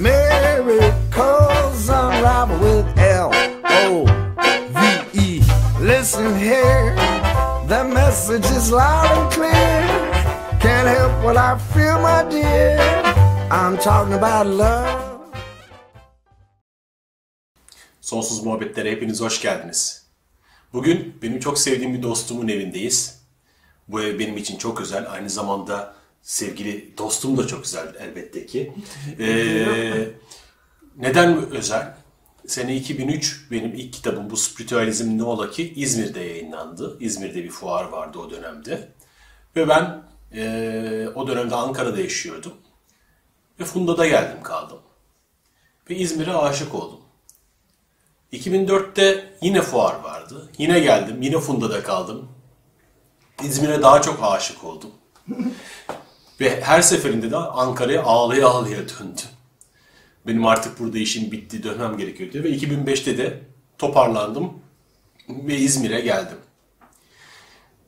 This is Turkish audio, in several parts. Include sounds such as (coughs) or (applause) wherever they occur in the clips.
miracles unravel with L O V E. Listen here, the message is loud and clear. Can't help what I feel, my dear. I'm talking about love. Sonsuz Muhabbetlere hepiniz hoş geldiniz. Bugün benim çok sevdiğim bir dostumun evindeyiz. Bu ev benim için çok özel. Aynı zamanda sevgili dostum da çok güzel elbette ki. Ee, neden özel? Sene 2003 benim ilk kitabım bu Spiritüalizm ne ola ki İzmir'de yayınlandı. İzmir'de bir fuar vardı o dönemde. Ve ben e, o dönemde Ankara'da yaşıyordum. Ve Funda'da geldim kaldım. Ve İzmir'e aşık oldum. 2004'te yine fuar vardı. Yine geldim, yine Funda'da kaldım. İzmir'e daha çok aşık oldum. (laughs) Ve her seferinde de Ankara'ya ağlaya ağlaya döndüm. Benim artık burada işim bitti, dönmem gerekiyordu. Ve 2005'te de toparlandım ve İzmir'e geldim.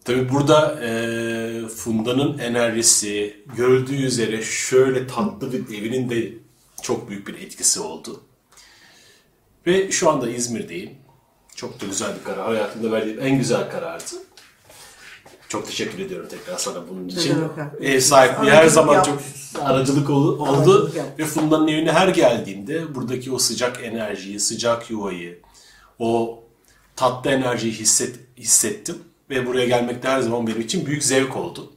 Tabii burada e, Funda'nın enerjisi, gördüğü üzere şöyle tatlı bir evinin de çok büyük bir etkisi oldu. Ve şu anda İzmir'deyim. Çok da güzel bir karar. Hayatımda verdiğim en güzel karardı. Çok teşekkür ediyorum tekrar sana bunun için. Ev sahipliği her zaman çok aracılık ol- oldu. Aracılık. Ve Funda'nın evine her geldiğimde buradaki o sıcak enerjiyi, sıcak yuvayı, o tatlı enerjiyi hisset, hissettim. Ve buraya gelmek de her zaman benim için büyük zevk oldu.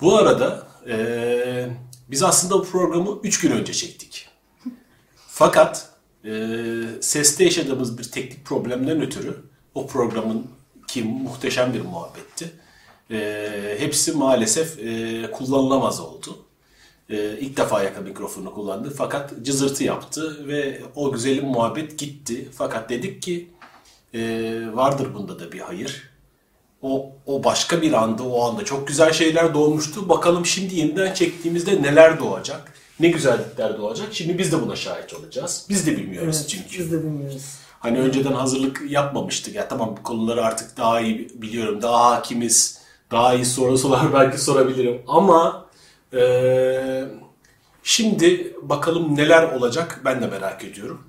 Bu arada eee, biz aslında bu programı 3 gün önce çektik. Fakat eee seste yaşadığımız bir teknik problemden ötürü o programın ki muhteşem bir muhabbetti. eee, hepsi maalesef eee, kullanılamaz oldu. Eee ilk defa yaka mikrofonu kullandı fakat cızırtı yaptı ve o güzelim muhabbet gitti. Fakat dedik ki eee, vardır bunda da bir hayır. O, o başka bir anda, o anda çok güzel şeyler doğmuştu. Bakalım şimdi yeniden çektiğimizde neler doğacak, ne güzellikler doğacak. Şimdi biz de buna şahit olacağız. Biz de bilmiyoruz Evet, çünkü. biz de bilmiyoruz. Hani önceden hazırlık yapmamıştık. Ya tamam bu konuları artık daha iyi biliyorum, daha hakimiz, daha iyi soru sorar (laughs) belki sorabilirim. Ama eee, şimdi bakalım neler olacak ben de merak ediyorum.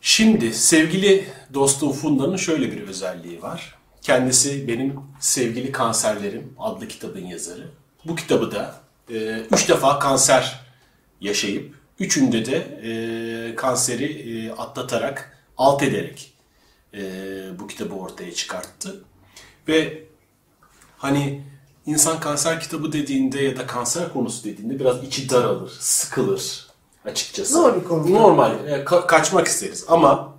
Şimdi sevgili dostum Funda'nın şöyle bir özelliği var. Kendisi benim Sevgili Kanserlerim adlı kitabın yazarı. Bu kitabı da e, üç defa kanser yaşayıp üçünde de e, kanseri e, atlatarak, alt ederek e, bu kitabı ortaya çıkarttı. Ve hani insan kanser kitabı dediğinde ya da kanser konusu dediğinde biraz içi daralır, sıkılır açıkçası. Bir konu. Normal, e, ka- kaçmak isteriz ama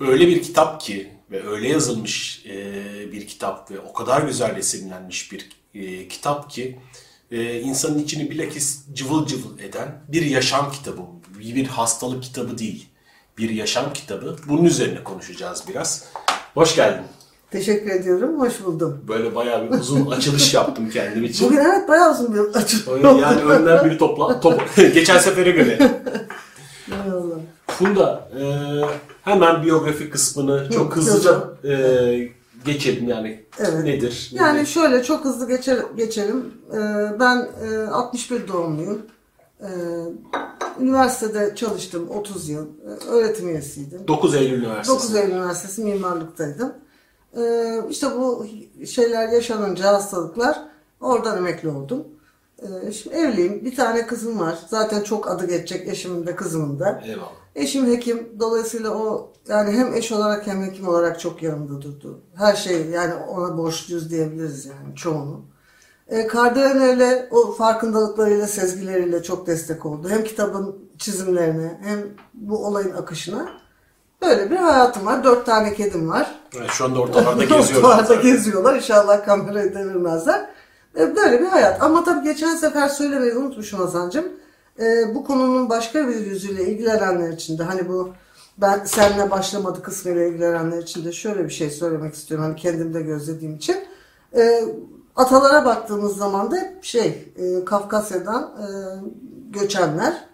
öyle bir kitap ki ve öyle yazılmış e, bir kitap ve o kadar güzel resimlenmiş bir e, kitap ki e, insanın içini bilakis cıvıl cıvıl eden bir yaşam kitabı. Bir hastalık kitabı değil. Bir yaşam kitabı. Bunun üzerine konuşacağız biraz. Hoş geldin. Teşekkür ediyorum. Hoş buldum. Böyle bayağı bir uzun açılış yaptım kendim için. Bugün evet bayağı uzun bir açılım Öyle Yani önden biri topla. Top, (laughs) geçen sefere göre. Funda, e, hemen biyografi kısmını çok hızlıca e, geçelim yani. Evet. Nedir? Yani nedir? şöyle çok hızlı geçer, geçelim. Ee, ben e, 61 doğumluyum. Ee, üniversitede çalıştım 30 yıl. Ee, öğretim üyesiydim. 9 Eylül Üniversitesi. 9 Eylül Üniversitesi mimarlıktaydım. Ee, işte bu şeyler yaşanınca hastalıklar oradan emekli oldum. Ee, şimdi evliyim. Bir tane kızım var. Zaten çok adı geçecek eşimin de kızımın da. Eyvallah. Eşim hekim. Dolayısıyla o yani hem eş olarak hem hekim olarak çok yanımda durdu. Her şey yani ona borçluyuz diyebiliriz yani çoğunu. E, o farkındalıklarıyla, sezgileriyle çok destek oldu. Hem kitabın çizimlerine hem bu olayın akışına. Böyle bir hayatım var. Dört tane kedim var. Evet, şu anda ortalarda geziyorlar. (laughs) Ortalarda geziyorlar. İnşallah kamerayı devirmezler. E, Böyle bir hayat. Ama tabii geçen sefer söylemeyi unutmuşum Hasan'cığım. e, bu konunun başka bir yüzüyle ilgilenenler için de hani bu ben seninle başlamadı kısmıyla ilgilenenler için de şöyle bir şey söylemek istiyorum. Hani kendimde gözlediğim için. E, atalara baktığımız zaman da şey e, Kafkasya'dan e, göçenler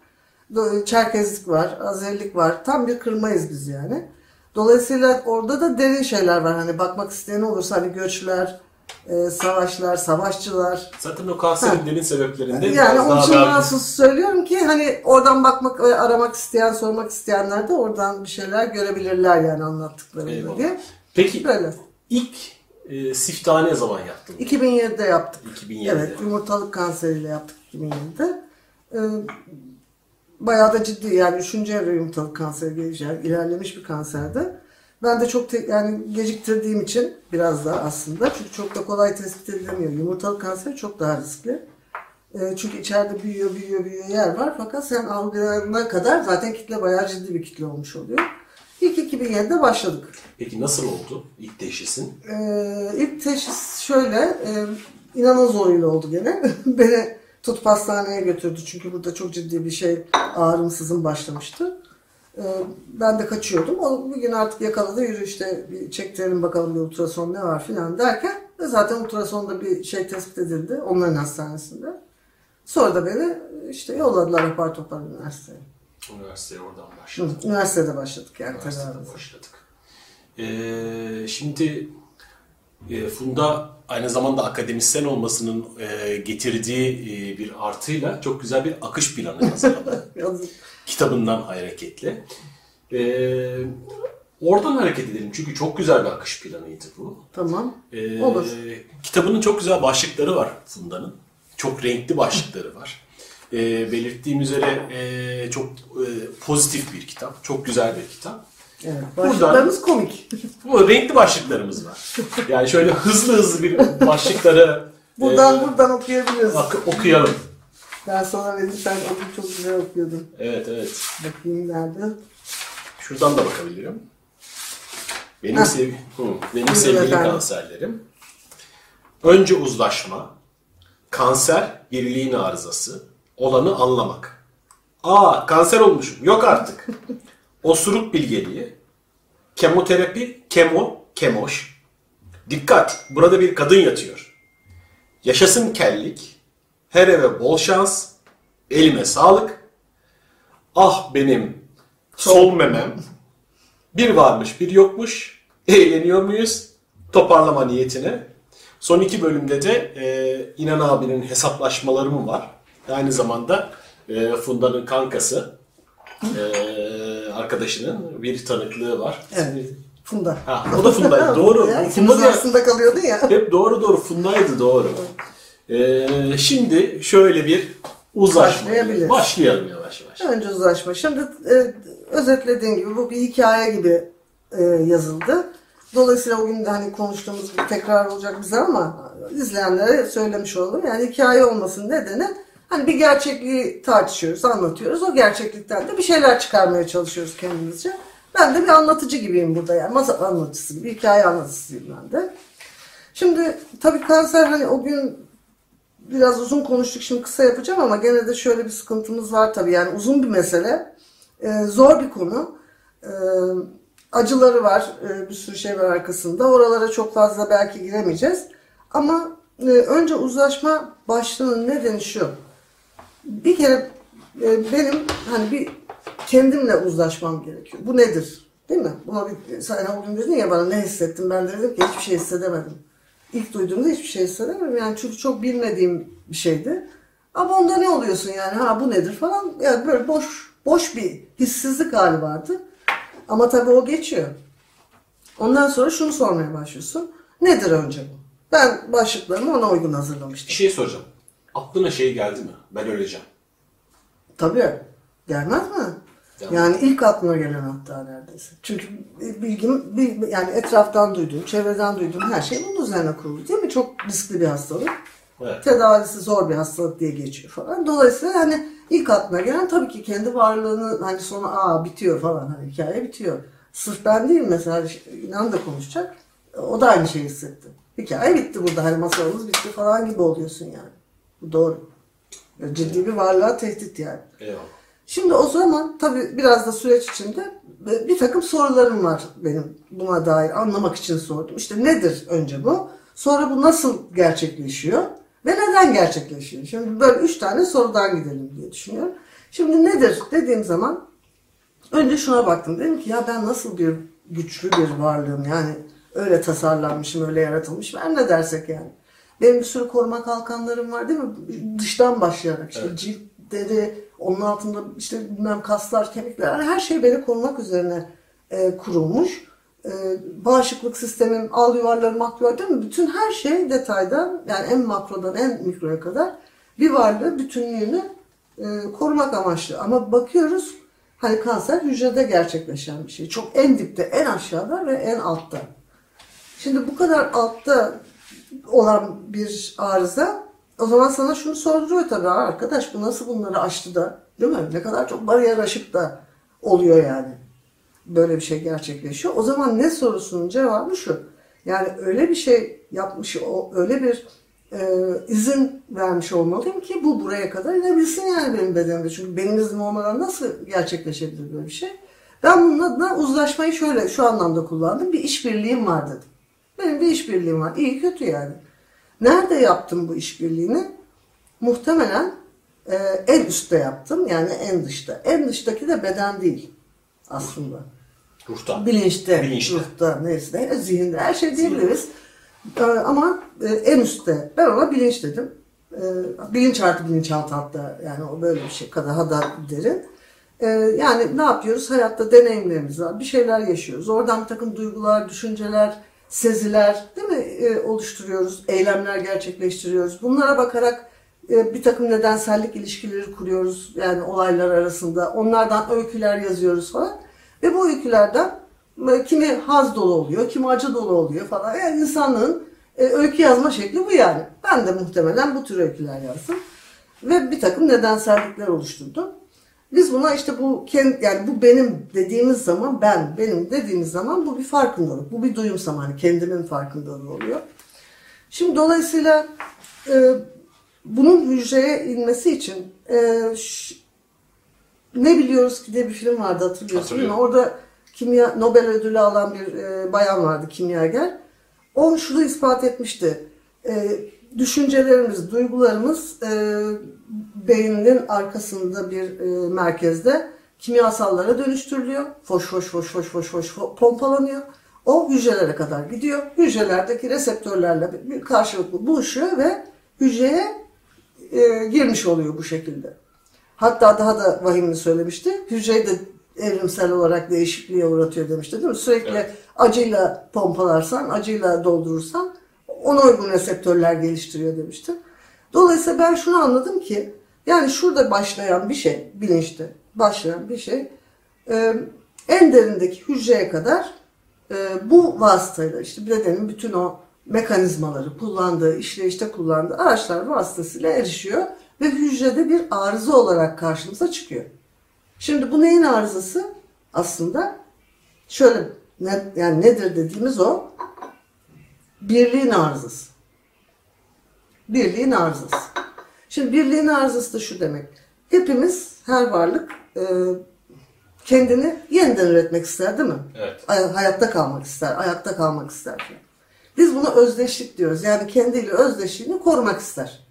Çerkezlik var, Azerilik var. Tam bir kırmayız biz yani. Dolayısıyla orada da derin şeyler var. Hani bakmak isteyen olursa hani göçler, e, savaşlar, savaşçılar. Zaten o kanserin derin sebeplerinde Yani biraz onun daha için mahsus söylüyorum ki hani oradan bakmak aramak isteyen, sormak isteyenler de oradan bir şeyler görebilirler yani anlattıklarımda diye. Peki Böyle. ilk e, siftahı ne zaman yaptın? 2007'de yaptık. 2007'de. Evet, yumurtalık kanseriyle yaptık 2007'de. Ee, bayağı da ciddi yani üçüncü evre yumurtalık kanseri gelişen ilerlemiş bir kanserdi. Ben de çok te- yani geciktirdiğim için biraz da aslında çünkü çok da kolay tespit edilemiyor. Yumurtalık kanseri çok daha riskli. Ee, çünkü içeride büyüyor, büyüyor, büyüyor yer var. Fakat sen algılayana kadar zaten kitle bayağı ciddi bir kitle olmuş oluyor. İlk 2007'de başladık. Peki nasıl oldu ilk teşhisin? Ee, ilk teşhis şöyle, e, inanın zoruyla oldu gene. (laughs) Beni tutup hastaneye götürdü çünkü burada çok ciddi bir şey ağrım sızım başlamıştı. Ee, ben de kaçıyordum. O bir gün artık yakaladı yürü işte bir çektirelim bakalım bir ultrason ne var filan derken ve zaten ultrasonda bir şey tespit edildi onların hastanesinde. Sonra da beni işte yolladılar apar topar üniversiteye. Üniversiteye oradan Hı, başladık. Üniversitede başladık yani Üniversiteden tedavimize. başladık. Ee, şimdi e, Funda aynı zamanda akademisyen olmasının e, getirdiği e, bir artıyla çok güzel bir akış planı hazırladı. (laughs) Kitabından hareketle. Ee, oradan hareket edelim çünkü çok güzel bir akış planıydı bu. Tamam. Ee, Olur. Kitabının çok güzel başlıkları var Funda'nın. Çok renkli başlıkları var. Ee, belirttiğim üzere e, çok e, pozitif bir kitap. Çok güzel bir kitap. Evet. Buradan- Başlıklarımız komik. (laughs) Bu renkli başlıklarımız var. Yani şöyle hızlı hızlı bir başlıkları Buradan e, buradan okuyabiliriz. ak- okuyalım. Ben sonra dedim sen o gün çok güzel okuyordun. Evet evet. Bakayım nerede? Şuradan da bakabilirim. Benim, sev Hı, benim sevgili efendim. kanserlerim. Önce uzlaşma, kanser geriliğin arızası, olanı anlamak. Aa kanser olmuşum, yok artık. Osuruk bilgeliği, kemoterapi, kemo, kemoş. Dikkat, burada bir kadın yatıyor. Yaşasın kellik, her eve bol şans, elime sağlık. Ah benim sol memem, bir varmış bir yokmuş. Eğleniyor muyuz? Toparlama niyetine. Son iki bölümde de e, İnan abinin hesaplaşmalarım var. Aynı zamanda e, Funda'nın kankası e, arkadaşının bir tanıklığı var. Evet. Funda. Ha, o da Funda'ydı. (laughs) doğru. Ya, Funda da arasında kalıyordun ya. hep doğru doğru Funda'ydı doğru. E, şimdi şöyle bir uzlaşma. Başlayalım yavaş yavaş. Önce uzlaşma. Şimdi e, özetlediğim gibi bu bir hikaye gibi e, yazıldı. Dolayısıyla o gün de hani konuştuğumuz gibi tekrar olacak bize ama izleyenlere söylemiş olalım. Yani hikaye olmasının nedeni hani bir gerçekliği tartışıyoruz, anlatıyoruz. O gerçeklikten de bir şeyler çıkarmaya çalışıyoruz kendimizce. Ben de bir anlatıcı gibiyim burada yani. Masal anlatıcısı gibi, hikaye anlatıcısıyım ben de. Şimdi tabii kanser hani o gün biraz uzun konuştuk şimdi kısa yapacağım ama gene de şöyle bir sıkıntımız var tabii yani uzun bir mesele Ee, zor bir konu Ee, acıları var ee, bir sürü şey var arkasında oralara çok fazla belki giremeyeceğiz ama e, önce uzlaşma başlığının nedeni şu bir kere e, benim hani bir kendimle uzlaşmam gerekiyor bu nedir değil mi buna bir, sen o gün dedin ya bana ne hissettim ben de dedim ki hiçbir şey hissedemedim İlk duyduğumda hiçbir şey hissedemedim. Yani çünkü çok bilmediğim bir şeydi. Ama onda ne oluyorsun yani? Ha bu nedir falan. Yani böyle boş boş bir hissizlik hali vardı. Ama tabii o geçiyor. Ondan sonra şunu sormaya başlıyorsun. Nedir önce bu? Ben başlıklarımı ona uygun Bir hazırlamıştım. şey soracağım. Aklına şey geldi mi? Ben öleceğim. Tabii. Gelmez mi? Gelmez. Yani ilk aklına gelen hatta neredeyse. Çünkü bilgim, bil- yani etraftan duyduğum, çevreden duyduğum her şey bunun üzerine kurulu değil mi? Çok riskli bir hastalık. Evet. tedavisi zor bir hastalık diye geçiyor falan. Dolayısıyla hani ilk aklına gelen tabii ki kendi varlığını hani sonra aa bitiyor falan hani hikaye bitiyor. Sırf ben değil mesela inan da konuşacak. O da aynı şeyi hissetti. Hikaye bitti burada hani masalımız bitti falan gibi oluyorsun yani. Bu doğru. Ciddi bir varlığa tehdit yani. Eyvallah. Şimdi o zaman tabii biraz da süreç içinde bir takım sorularım var benim buna dair anlamak için sordum. İşte nedir önce bu? Sonra bu nasıl gerçekleşiyor? Ve neden gerçekleşiyor? Şimdi böyle üç tane sorudan gidelim diye düşünüyorum. Şimdi nedir dediğim zaman önce şuna baktım. Dedim ki ya ben nasıl bir güçlü bir varlığım yani öyle tasarlanmışım, öyle yaratılmışım. Her ne dersek yani. Benim bir sürü koruma kalkanlarım var değil mi? Dıştan başlayarak işte Evet. cilt, deri, onun altında işte bilmem kaslar, kemikler her şey beni korumak üzerine e, kurulmuş. E, bağışıklık sistemim, al yuvarlarım, ak yuvar değil mi? Bütün her şey detaydan yani en makrodan en mikroya kadar bir varlığı bütünlüğünü e, korumak amaçlı. Ama bakıyoruz hani kanser hücrede gerçekleşen bir şey. Çok en dipte, en aşağıda ve en altta. Şimdi bu kadar altta olan bir arıza o zaman sana şunu sorduruyor tabii "Aa, arkadaş bu nasıl bunları aştı da değil mi? Ne kadar çok bariyer aşıp da oluyor yani. Böyle bir şey gerçekleşiyor. O zaman ne sorusunun cevabı şu. Yani öyle bir şey yapmış, öyle bir e, izin vermiş olmalıyım ki bu buraya kadar inebilsin yani benim bedenimde. Çünkü benim iznim olmadan nasıl gerçekleşebilir böyle bir şey? Ben bunun adına uzlaşmayı şöyle şu anlamda kullandım. Bir işbirliğim var dedim. Benim bir işbirliğim var. İyi kötü yani. Nerede yaptım bu işbirliğini? Muhtemelen e, en üstte yaptım. Yani en dışta. En dıştaki de beden değil aslında. Ruhta. Bilinçte, Bilinçte. ruhta, neyse, zihinde her şey diyebiliriz. Ee, ama e, en üstte ben ona bilinç dedim. Ee, bilinç artı bilinçaltı hatta yani o böyle bir şey kadar daha da derin. Ee, yani ne yapıyoruz? Hayatta deneyimlerimiz var. Bir şeyler yaşıyoruz. Oradan bir takım duygular, düşünceler, seziler değil mi e, oluşturuyoruz. Eylemler gerçekleştiriyoruz. Bunlara bakarak e, bir takım nedensellik ilişkileri kuruyoruz. Yani olaylar arasında. Onlardan öyküler yazıyoruz falan. Ve bu öykülerden e, kimi haz dolu oluyor, kimi acı dolu oluyor falan. Yani insanlığın e, öykü yazma şekli bu yani. Ben de muhtemelen bu tür öyküler yazdım. Ve bir takım nedensellikler oluşturdum. Biz buna işte bu yani bu benim dediğimiz zaman ben benim dediğimiz zaman bu bir farkındalık. Bu bir duyumsama hani kendimin farkındalığı oluyor. Şimdi dolayısıyla e, bunun hücreye inmesi için e, ne biliyoruz ki diye bir film vardı hatırlıyorsun değil mi? Orada kimya Nobel ödülü alan bir e, bayan vardı kimyager. O şunu ispat etmişti. E, düşüncelerimiz, duygularımız e, beyninin arkasında bir e, merkezde kimyasallara dönüştürülüyor. Foş foş foş foş foş foş fo- pompalanıyor. O hücrelere kadar gidiyor. Hücrelerdeki reseptörlerle bir karşılıklı buluşuyor ve hücreye e, girmiş oluyor bu şekilde. Hatta daha da vahimini söylemişti. Hücreyi de evrimsel olarak değişikliğe uğratıyor demişti değil mi? Sürekli Evet. acıyla pompalarsan, acıyla doldurursan ona uygun reseptörler geliştiriyor demişti. Dolayısıyla ben şunu anladım ki yani şurada başlayan bir şey, bilinçte başlayan bir şey e, en derindeki hücreye kadar e, bu vasıtayla işte bedenin bütün o mekanizmaları kullandığı, işleyişte kullandığı araçlar vasıtasıyla erişiyor ve hücrede bir arıza olarak karşımıza çıkıyor. Şimdi bu neyin arızası? Aslında şöyle ne, yani nedir dediğimiz o birliğin arızası. Birliğin arızası. Şimdi birliğin arızası da şu demek. Hepimiz her varlık e, kendini yeniden üretmek ister değil mi? Evet. Ay- hayatta kalmak ister, ayakta kalmak ister. falan. Biz buna özdeşlik diyoruz. Yani kendiyle özdeşliğini korumak ister.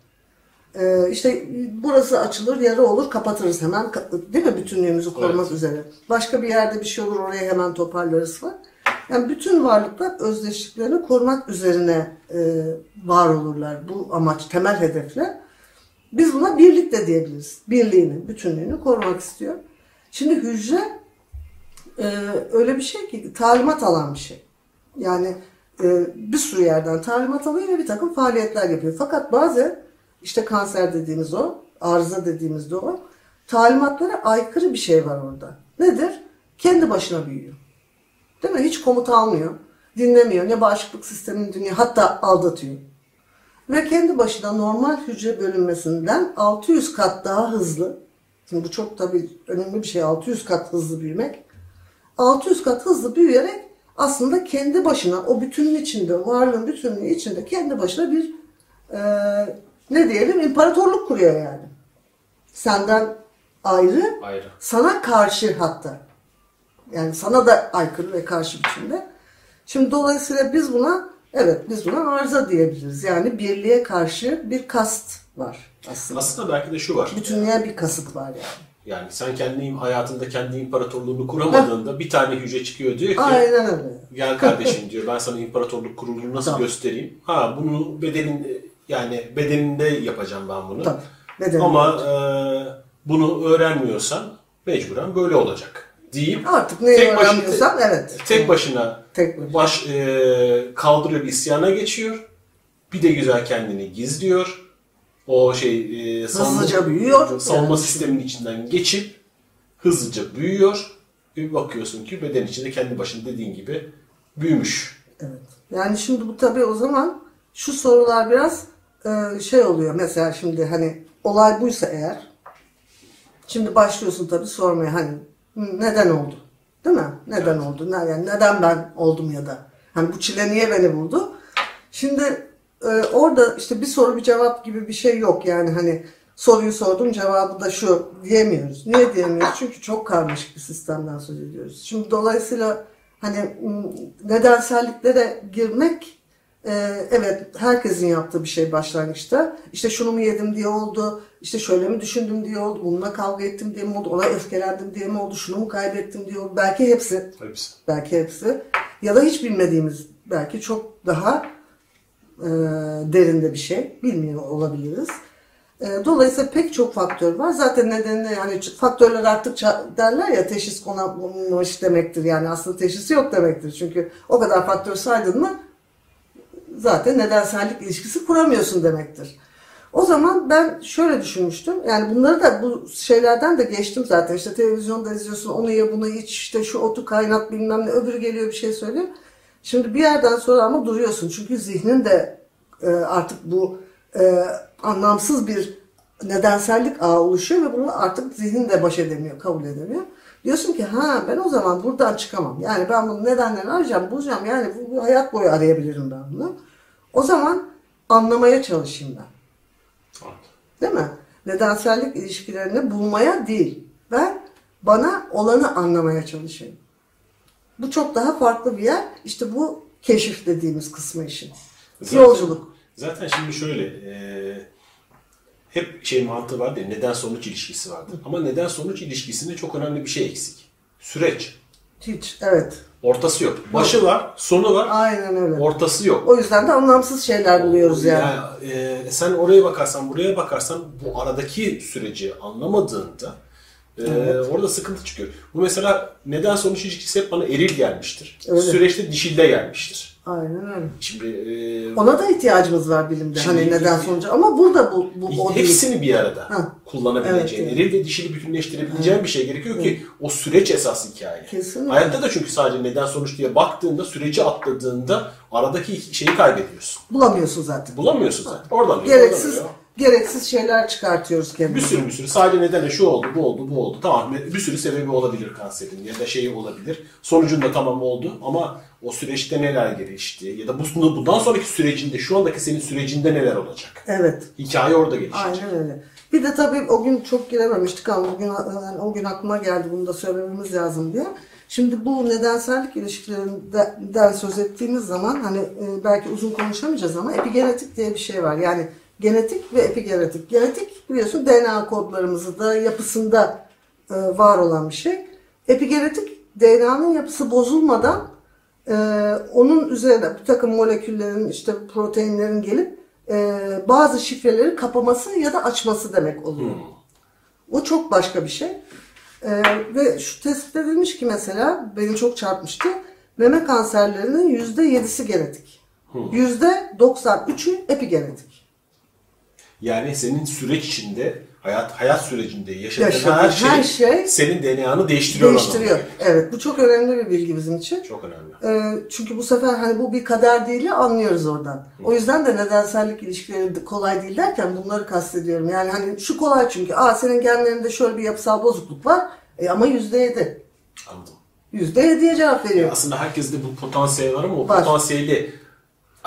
Ee, işte burası açılır, yara olur, kapatırız hemen. Değil mi? Bütünlüğümüzü korumak Evet. üzere. Başka bir yerde bir şey olur, oraya hemen toparlarız falan. Yani bütün varlıklar özdeşliklerini korumak üzerine e, var olurlar. Bu amaç, temel hedefle. Biz buna birlik de diyebiliriz. Birliğini, bütünlüğünü korumak istiyor. Şimdi hücre e, öyle bir şey ki talimat alan bir şey. Yani e, bir sürü yerden talimat alıyor ve bir takım faaliyetler yapıyor. Fakat bazen işte kanser dediğimiz o, arıza dediğimiz de o. Talimatlara aykırı bir şey var orada. Nedir? Kendi başına büyüyor. Değil mi? Hiç komut almıyor. Dinlemiyor. Ne bağışıklık sistemini dinliyor. Hatta aldatıyor. Ve kendi başına normal hücre bölünmesinden 600 kat daha hızlı. Şimdi bu çok tabii önemli bir şey. 600 kat hızlı büyümek. 600 kat hızlı büyüyerek aslında kendi başına o bütünün içinde, varlığın bütünlüğü içinde kendi başına bir e, ne diyelim imparatorluk kuruyor yani. senden ayrı, Ayrı. sana karşı hatta. Yani sana da aykırı ve karşı biçimde. Şimdi dolayısıyla biz buna evet biz buna arıza diyebiliriz. Yani birliğe karşı bir kast var aslında. Aslında belki de şu var. Bütünlüğe bir kasıt var yani. Yani sen kendi hayatında kendi imparatorluğunu kuramadığında bir tane hücre çıkıyor diyor ki Aynen öyle. gel kardeşim diyor ben sana imparatorluk kurulunu nasıl Tamam. göstereyim. Ha bunu bedenin yani bedeninde yapacağım ben bunu. Tabii. Bedeninde Ama e, bunu öğrenmiyorsan mecburen böyle olacak deyip Artık neyi tek başına- evet. tek başına Tek başına. baş e, kaldırıyor bir isyana geçiyor. Bir de güzel kendini gizliyor. O şey e, savunma- Hızlıca büyüyor. Savunma Yani. sisteminin içinden geçip hızlıca büyüyor. Bir bakıyorsun ki beden içinde kendi başına dediğin gibi büyümüş. Evet. Yani şimdi bu tabii o zaman şu sorular biraz e, şey oluyor. Mesela şimdi hani olay buysa eğer şimdi başlıyorsun tabii sormaya hani "Hı, neden oldu? Değil mi? Neden oldu? Ne, yani neden ben oldum ya da hani bu çile niye beni buldu? Şimdi e, orada işte bir soru bir cevap gibi bir şey yok. Yani hani soruyu sordum cevabı da şu diyemiyoruz. Niye diyemiyoruz? Çünkü çok karmaşık bir sistemden söz ediyoruz. Şimdi dolayısıyla hani nedenselliklere girmek e, evet herkesin yaptığı bir şey başlangıçta. İşte şunu mu yedim diye oldu, işte şöyle mi düşündüm diye oldu, bununla kavga ettim diye mi oldu, ona öfkelendim diye mi oldu, şunu mu kaybettim diye oldu. Belki hepsi Hepsi. belki hepsi ya da hiç bilmediğimiz belki çok daha e, derinde bir şey bilmiyor olabiliriz. E, dolayısıyla pek çok faktör var. Zaten nedenini yani faktörler arttıkça derler ya teşhis konulmuş demektir. Yani aslında teşhisi yok demektir. Çünkü o kadar faktör saydın mı zaten nedensellik ilişkisi kuramıyorsun demektir. O zaman ben şöyle düşünmüştüm. Yani bunları da bu şeylerden de geçtim zaten. İşte televizyonda izliyorsun onu ye bunu iç işte şu otu kaynat bilmem ne öbürü geliyor bir şey söylüyor. Şimdi bir yerden sonra ama duruyorsun. Çünkü zihnin de e, artık bu e, anlamsız bir nedensellik ağı oluşuyor ve bunu artık zihin de baş edemiyor, kabul edemiyor. Diyorsun ki ha ben o zaman buradan çıkamam. Yani ben bunun nedenlerini arayacağım, bulacağım. Yani bu, bu hayat boyu arayabilirim ben bunu. O zaman anlamaya çalışayım ben. Değil mi? Nedensellik ilişkilerini bulmaya değil. Ben bana olanı anlamaya çalışayım. Bu çok daha farklı bir yer. İşte bu keşif dediğimiz kısmı işin. Zaten- Yolculuk. Zaten şimdi şöyle e, hep şey mantığı vardır ya, neden sonuç ilişkisi vardır. Ama neden sonuç ilişkisinde çok önemli bir şey eksik. Süreç. Hiç. Evet. Ortası yok. Başı var, sonu var, Aynen öyle. ortası yok. O yüzden de anlamsız şeyler buluyoruz yani. Yani, e, sen oraya bakarsan, buraya bakarsan bu aradaki süreci anlamadığında e, orada sıkıntı çıkıyor. Bu mesela neden sonuç ilişkisi hep bana eril gelmiştir. Öyle. Süreçte dişilde gelmiştir. Aynen öyle. Şimdi e, Ona da ihtiyacımız var bilimde. Şimdi- hani neden sonucu. Ama burada bu, bu o değil. hepsini bir arada Ha. kullanabileceğin, Evet, eril ve dişili bütünleştirebileceğin bir şey gerekiyor ki o süreç esas hikaye. Kesinlikle. Hayatta da çünkü sadece neden sonuç diye baktığında, süreci atladığında aradaki şeyi kaybediyorsun. Bulamıyorsun zaten. Bulamıyorsun zaten. Oradan Gereksiz gereksiz şeyler çıkartıyoruz Bir kendimize. sürü bir sürü. Sadece nedeni şu oldu, bu oldu, bu oldu. Tamam bir sürü sebebi olabilir kanserin ya da şeyi olabilir. Sonucunda tamam oldu ama o süreçte neler gelişti ya da bu, bundan sonraki sürecinde, şu andaki senin sürecinde neler olacak? Evet. Hikaye orada gelişecek. Aynen öyle. Bir de tabii o gün çok girememiştik ama bugün yani o gün aklıma geldi bunu da söylememiz lazım diye. Şimdi bu nedensellik ilişkilerinden söz ettiğimiz zaman hani e, belki uzun konuşamayacağız ama epigenetik diye bir şey var. Yani genetik ve epigenetik. Genetik biliyorsun DNA kodlarımızı da yapısında e, var olan bir şey. Epigenetik DNA'nın yapısı bozulmadan e, onun üzerine bir takım moleküllerin işte proteinlerin gelip e, bazı şifreleri kapaması ya da açması demek oluyor. O çok başka bir şey. E, ve şu tespit edilmiş ki mesela beni çok çarpmıştı. Meme kanserlerinin yüzde yedisi genetik. Yüzde 93'ü epigenetik. Yani senin süreç içinde, hayat hayat sürecinde yaşadığın her şey, her şey senin DNA'nı değiştiriyor. Değiştiriyor. anlamına Evet bu çok önemli bir bilgi bizim için. Çok önemli. Ee, çünkü bu sefer hani bu bir kader değil anlıyoruz oradan. O yüzden de nedensellik ilişkileri kolay değil derken bunları kastediyorum. Yani hani şu kolay çünkü. Aa senin genlerinde şöyle bir yapısal bozukluk var. E, ama yüzde yedi. Anladım. Yüzde yediye cevap veriyor. Aslında herkeste bu potansiyel var ama o Var. potansiyeli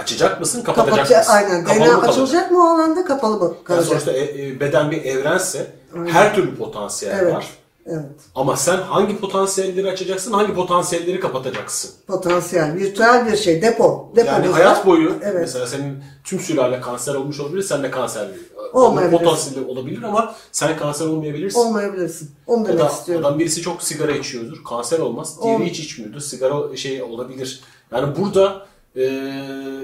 Açacak mısın, kapatacak Kapatacak, mısın? aynen. Kapalı DNA mı kalacak? açılacak mı o alanda kapalı mı Yani kalacak? sonuçta e, e, beden bir evrense her türlü potansiyel Evet. var. Evet. Ama sen hangi potansiyelleri açacaksın, hangi potansiyelleri kapatacaksın? Potansiyel, virtüel bir şey, depo. Yani Depomuz hayat boyu Evet. mesela senin tüm sülale kanser olmuş olabilir, sen de kanser Olmayabilir. potansiyeli olabilir ama sen kanser olmayabilirsin. Olmayabilirsin. Onu Ya demek da istiyorum. adam birisi çok sigara içiyordur, kanser olmaz. Diğeri Ol- hiç içmiyordur, sigara şey olabilir. Yani burada e,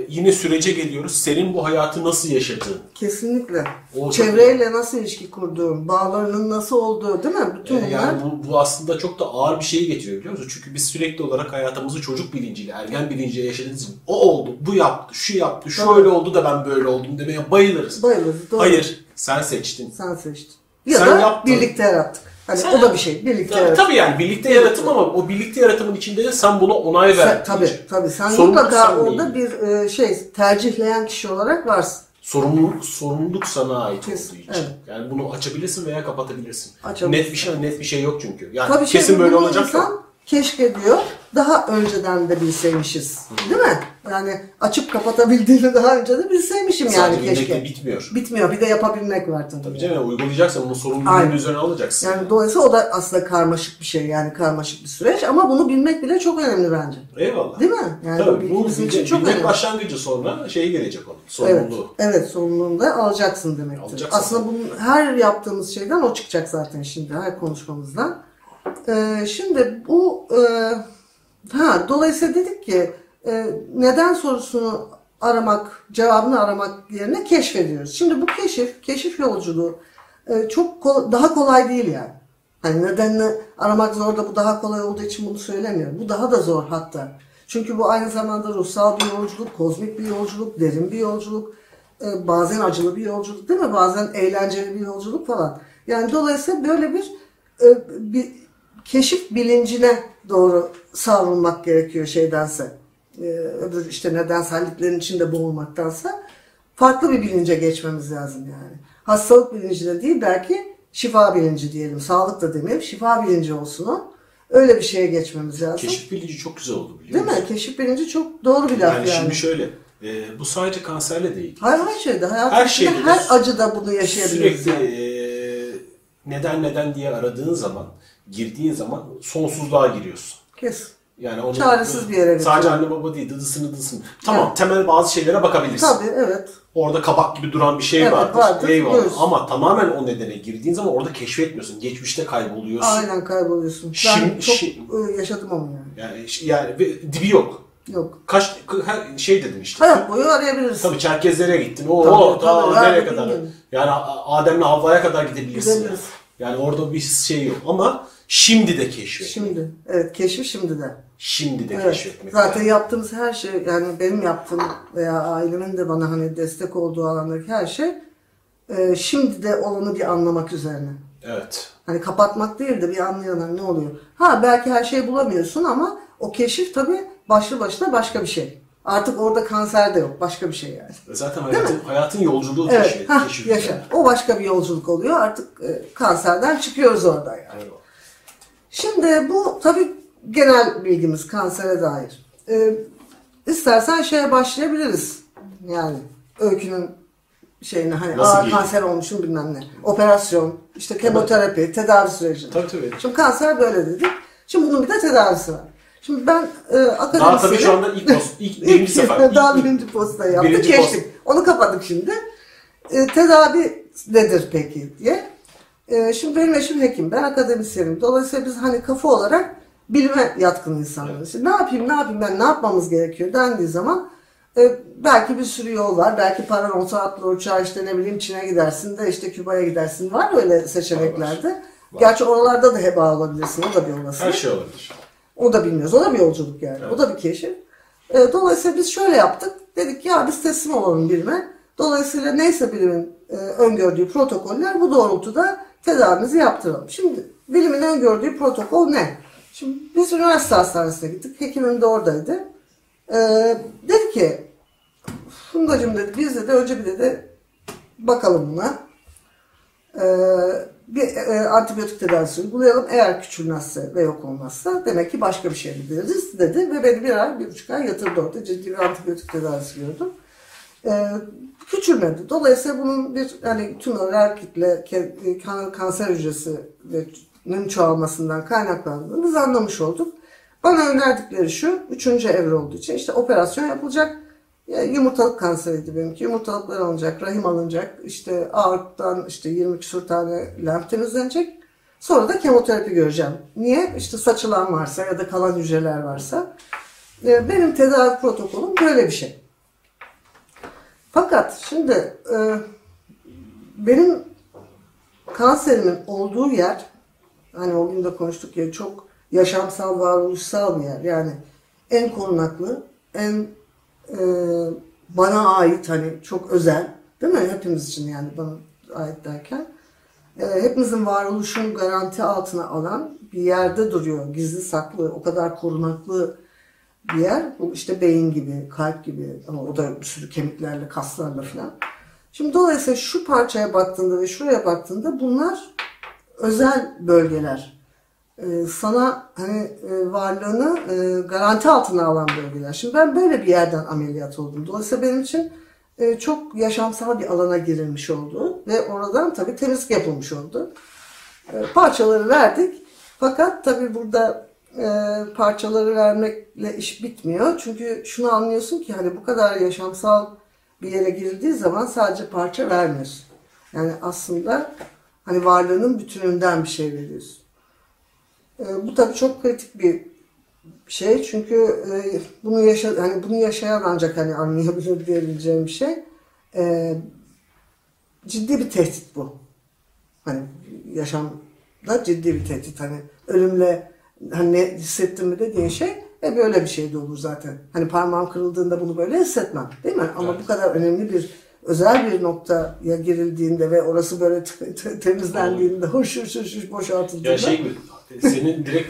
yine sürece geliyoruz. Senin bu hayatı nasıl yaşadığın. Kesinlikle. O Çevreyle nasıl ilişki kurduğun, bağlarının nasıl olduğu değil mi? Bütün E, bunlar. yani bu, bu aslında çok da ağır bir şey getiriyor biliyor musun? Çünkü biz sürekli olarak hayatımızı çocuk bilinciyle, ergen bilinciyle yaşadığımız için o oldu, bu yaptı, şu yaptı, şöyle oldu da ben böyle oldum demeye bayılırız. Bayılırız. Doğru. Hayır, sen seçtin. Sen seçtin. Ya Sen da yaptın. birlikte yarattık. Hani Sen- o da bir şey. Birlikte Tabii, yarattık. tabii yani birlikte yaratım ama o birlikte yaratımın içinde de sen buna onay verdin. tabii tabii. Sen Sorumluluk mutlaka sen orada değil. bir e, şey tercihleyen kişi olarak varsın. Sorumluluk sorumluluk sana ait Kesin, olduğu için. evet. Yani bunu açabilirsin veya kapatabilirsin. Açabilirsin. Net bir şey net bir şey yok çünkü. Yani Tabii kesin şey, böyle olacak insan yok. Keşke diyor. Daha önceden de bilseymişiz. Değil mi? Yani açıp kapatabildiğini daha önce de bilseymişim yani Sadece bilmekle keşke. bitmiyor. Bitmiyor. Bir de yapabilmek var tabii. Tabii canım uygulayacaksan bunun sorumluluğunu üzerine alacaksın. Yani dolayısıyla o da aslında karmaşık bir şey yani karmaşık bir süreç ama bunu bilmek bile çok önemli bence. Eyvallah. Değil mi? Yani Tabii bu bizim için çok bilmek önemli. başlangıcı sonra şey gelecek onun. Evet, Sorumluluğu. evet sorumluluğunu da alacaksın demektir. Alacaksın. Aslında bunun her yaptığımız şeyden o çıkacak zaten şimdi her konuşmamızdan. Ee, şimdi bu e, ha dolayısıyla dedik ki e, neden sorusunu aramak, cevabını aramak yerine keşfediyoruz. Şimdi bu keşif, keşif yolculuğu e, çok kol- daha kolay değil yani. Hani nedenini aramak zor da bu daha kolay olduğu için bunu söylemiyorum. Bu daha da zor hatta. Çünkü bu aynı zamanda ruhsal bir yolculuk, kozmik bir yolculuk, derin bir yolculuk, e, bazen acılı bir yolculuk değil mi? Bazen eğlenceli bir yolculuk falan. Yani dolayısıyla böyle bir, e, bir keşif bilincine doğru savrulmak gerekiyor şeydense. E, öbür işte nedenselliklerin içinde boğulmaktansa farklı bir bilince geçmemiz lazım yani. Hastalık bilinci de değil belki şifa bilinci diyelim. Sağlık da demeyelim. Şifa bilinci olsun o. Öyle bir şeye geçmemiz lazım. Keşif bilinci çok güzel oldu biliyor Değil musun? mi? Keşif bilinci çok doğru bir laf Yani, yani. şimdi şöyle, e, bu sadece kanserle değil. Her, her şeyde, Her şeyde de her acıda bunu yaşayabiliriz. Sürekli yani. e, neden neden diye aradığın zaman, girdiğin zaman sonsuzluğa giriyorsun. Kes. Yani onu, Çaresiz bir yere Sadece anne baba değil, dıdısını dıdısını. Tamam, Evet. temel bazı şeylere bakabilirsin. Tabii evet. Orada kabak gibi duran bir şey Evet, vardır. vardır, Eyvallah. görürsün. Ama tamamen o nedene girdiğin zaman orada keşfetmiyorsun. Geçmişte kayboluyorsun. Aynen kayboluyorsun. Ben Şimdi- çok şi- e, yaşadım onu yani. Yani yani dibi yok. Yok. Kaç her şey dedim işte. Hayat boyu arayabiliriz. Tabii Çerkezlere gittin. O Tabii, o, ta tabii. nereye Yani kadar? Yani Adem'le Havva'ya kadar gidebilirsin. Gidebiliriz. Yani orada bir şey yok ama şimdi de keşfet. Şimdi, Şimdi. Evet keşif şimdi de. de Evet. keşfetmek. Zaten lazım. yaptığımız her şey yani benim yaptığım veya ailemin de bana hani destek olduğu alandaki her şey e, şimdi de olanı bir anlamak üzerine. Evet. Hani kapatmak değil de bir anlayalım ne oluyor. Ha belki her şeyi bulamıyorsun ama o keşif tabii başlı başına başka bir şey. Artık orada kanser de yok. Başka bir şey yani. Zaten hayatın, hayatın yolculuğu Evet. keşif yaşa. yani. O başka bir yolculuk oluyor. Artık e, kanserden çıkıyoruz oradan yani. Eyvallah. Şimdi bu tabii genel bilgimiz kansere dair. Ee, istersen şeye başlayabiliriz. Yani öykünün şeyine hani Nasıl girdi? kanser olmuşum bilmem ne. Operasyon, işte kemoterapi, tedavi süreci. Tabii tabii. Şimdi kanser böyle dedik. Şimdi bunun bir de tedavisi var. Şimdi ben e, Daha akademisyene... tabii şu anda ilk, post, ilk (laughs) birinci sefer. Daha ilk- birinci postayı yaptık, Birinci geçtik. Onu kapadık şimdi. E, tedavi nedir peki diye. E, şimdi benim eşim hekim, ben akademisyenim. Dolayısıyla biz hani kafa olarak bilime yatkın insanlarız. Şimdi ne yapayım, ne yapayım ben, ne yapmamız gerekiyor dendiği zaman e, belki bir sürü yol var. Belki paran olsa atla uçağa işte ne bileyim Çin'e gidersin de işte Küba'ya gidersin. Var öyle seçeneklerde. Gerçi oralarda da heba olabilirsin. O da bir olasılık. Her şey olabilir. O da bilmiyoruz. O da bir yolculuk yani. O da bir keşif. E, dolayısıyla biz şöyle yaptık. Dedik ki, ya biz teslim olalım bilime. Dolayısıyla neyse bilimin e, öngördüğü protokoller bu doğrultuda tedavimizi yaptıralım. Şimdi bilimin öngördüğü protokol ne? Şimdi biz üniversite hastanesine gittik. Hekimim de oradaydı. E, dedi ki Fundacığım dedi biz dedi önce bir dedi bakalım buna. E, bir e, antibiyotik tedavisi uygulayalım. Eğer küçülmezse ve yok olmazsa demek ki başka bir şey biliriz dedi. Ve beni bir ay, bir buçuk ay yatırdı orada. Ciddi bir antibiyotik tedavisi gördüm. E, küçülmedi. Dolayısıyla bunun bir hani tümörler kitle, kan- kanser hücresinin çoğalmasından kaynaklandığını biz anlamış olduk. Bana önerdikleri şu, üçüncü evre olduğu için işte operasyon yapılacak. Ya, yumurtalık kanseriydi benimki. Yumurtalıklar alınacak, rahim alınacak. İşte aorttan işte 20 küsur tane lenf temizlenecek. Sonra da kemoterapi göreceğim. Niye? İşte saçılan varsa ya da kalan hücreler varsa. E, Benim tedavi protokolüm böyle bir şey. Fakat şimdi e, benim kanserimin olduğu yer hani o gün de konuştuk ya çok yaşamsal varoluşsal bir yer. Yani en korunaklı, en e, bana ait hani çok özel değil mi? Hepimiz için yani bana ait derken e, hepimizin varoluşunu garanti altına alan bir yerde duruyor. Gizli saklı, o kadar korunaklı bir yer. Bu işte beyin gibi, kalp gibi ama o da bir sürü kemiklerle, kaslarla falan. Şimdi dolayısıyla şu parçaya baktığında ve şuraya baktığında bunlar özel bölgeler. Ee, sana hani e, varlığını e, garanti altına alan bölgeler. Şimdi ben böyle bir yerden ameliyat oldum. Dolayısıyla benim için e, çok yaşamsal bir alana girilmiş oldu ve oradan tabii temizlik yapılmış oldu. E, parçaları verdik. Fakat tabii burada e, parçaları vermekle iş bitmiyor. Çünkü şunu anlıyorsun ki hani bu kadar yaşamsal bir yere girildiği zaman sadece parça vermiyorsun. Yani aslında hani varlığının bütününden bir şey veriyorsun. E, bu tabii çok kritik bir şey çünkü e, bunu yaşa hani bunu yaşayan ancak hani anlayabilir diyebileceğim bir şey. E, ciddi bir tehdit bu. Hani yaşamda ciddi bir tehdit. Hani ölümle hani ne hissettim mi dediğin şey e böyle bir şey de olur zaten. Hani parmağım kırıldığında bunu böyle hissetmem. Değil mi? Ama Evet. bu kadar önemli bir özel bir noktaya girildiğinde ve orası böyle te- te- temizlendiğinde (laughs) hoş hoş hoş hoş boşaltıldığında Ya şey gibi, senin direkt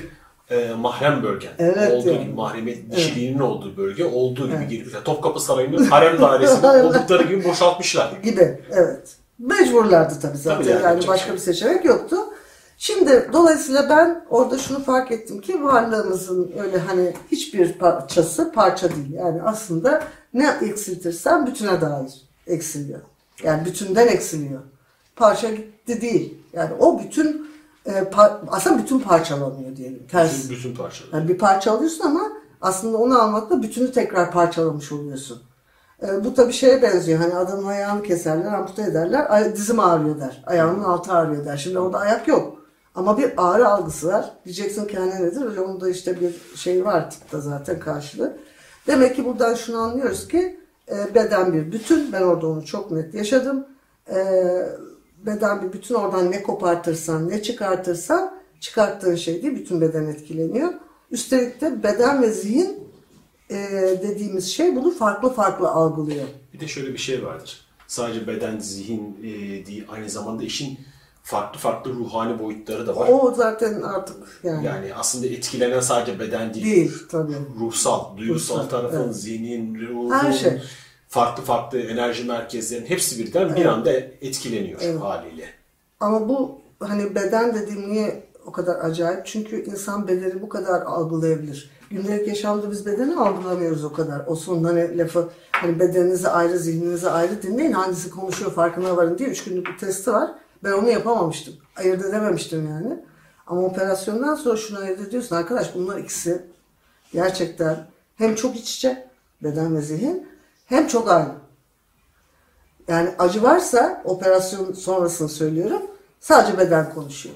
e, mahrem bölgen. Evet olduğu yani. gibi mahremiyet, dişiliğinin olduğu bölge olduğu gibi girip. Yani Topkapı Sarayı'nın harem (laughs) dairesinde oldukları gibi boşaltmışlar. gibi. Evet. Mecburlardı tabii zaten. Tabii yani, yani, başka şey bir seçenek yoktu. Şimdi dolayısıyla ben orada şunu fark ettim ki varlığımızın öyle hani hiçbir parçası parça değil. Yani aslında ne eksiltirsen bütüne dair eksiliyor. Yani bütünden eksiliyor. Parça gitti değil. Yani o bütün e, aslında bütün parçalanıyor diyelim. Ters. Bütün, bütün parçalar. Yani bir parça alıyorsun ama aslında onu almakla bütünü tekrar parçalamış oluyorsun. Ee, bu tabii şeye benziyor. Hani adamın ayağını keserler, ampute ederler. Ay, dizim ağrıyor der. Ayağının altı ağrıyor der. Şimdi orada ayak yok. Ama bir ağrı algısı var. Diyeceksin ki hani nedir? Öyle Onun da işte bir şey var tıpta zaten karşılığı. Demek ki buradan şunu anlıyoruz ki e, beden bir bütün. Ben orada onu çok net yaşadım. E, beden bir bütün. Oradan ne kopartırsan, ne çıkartırsan çıkarttığın şey değil. Bütün beden etkileniyor. Üstelik de beden ve zihin e, dediğimiz şey bunu farklı farklı algılıyor. Bir de şöyle bir şey vardır. Sadece beden, zihin e, değil, aynı zamanda işin farklı farklı ruhani boyutları da var. O zaten artık yani, Yani aslında etkilenen sadece beden değil. değil tabii. Ruhsal, duygusal Ruhsal, tarafın, evet. zihnin, ruhun, Her şey. farklı farklı enerji merkezlerinin hepsi birden bir anda etkileniyor haliyle. Ama bu hani beden dediğim niye o kadar acayip? Çünkü insan bedeni bu kadar algılayabilir. Gündelik yaşamda biz bedeni algılamıyoruz o kadar. O son hani lafı hani bedeninizi ayrı, zihninizi ayrı dinleyin. Hangisi konuşuyor farkına varın diye üç günlük bir testi var. Ben onu yapamamıştım. Ayırt edememiştim yani. Ama operasyondan sonra şunu ayırt ediyorsun. Arkadaş bunlar ikisi gerçekten hem çok iç içe beden ve zihin hem çok aynı. Yani acı varsa operasyon sonrasını söylüyorum. Sadece beden konuşuyor.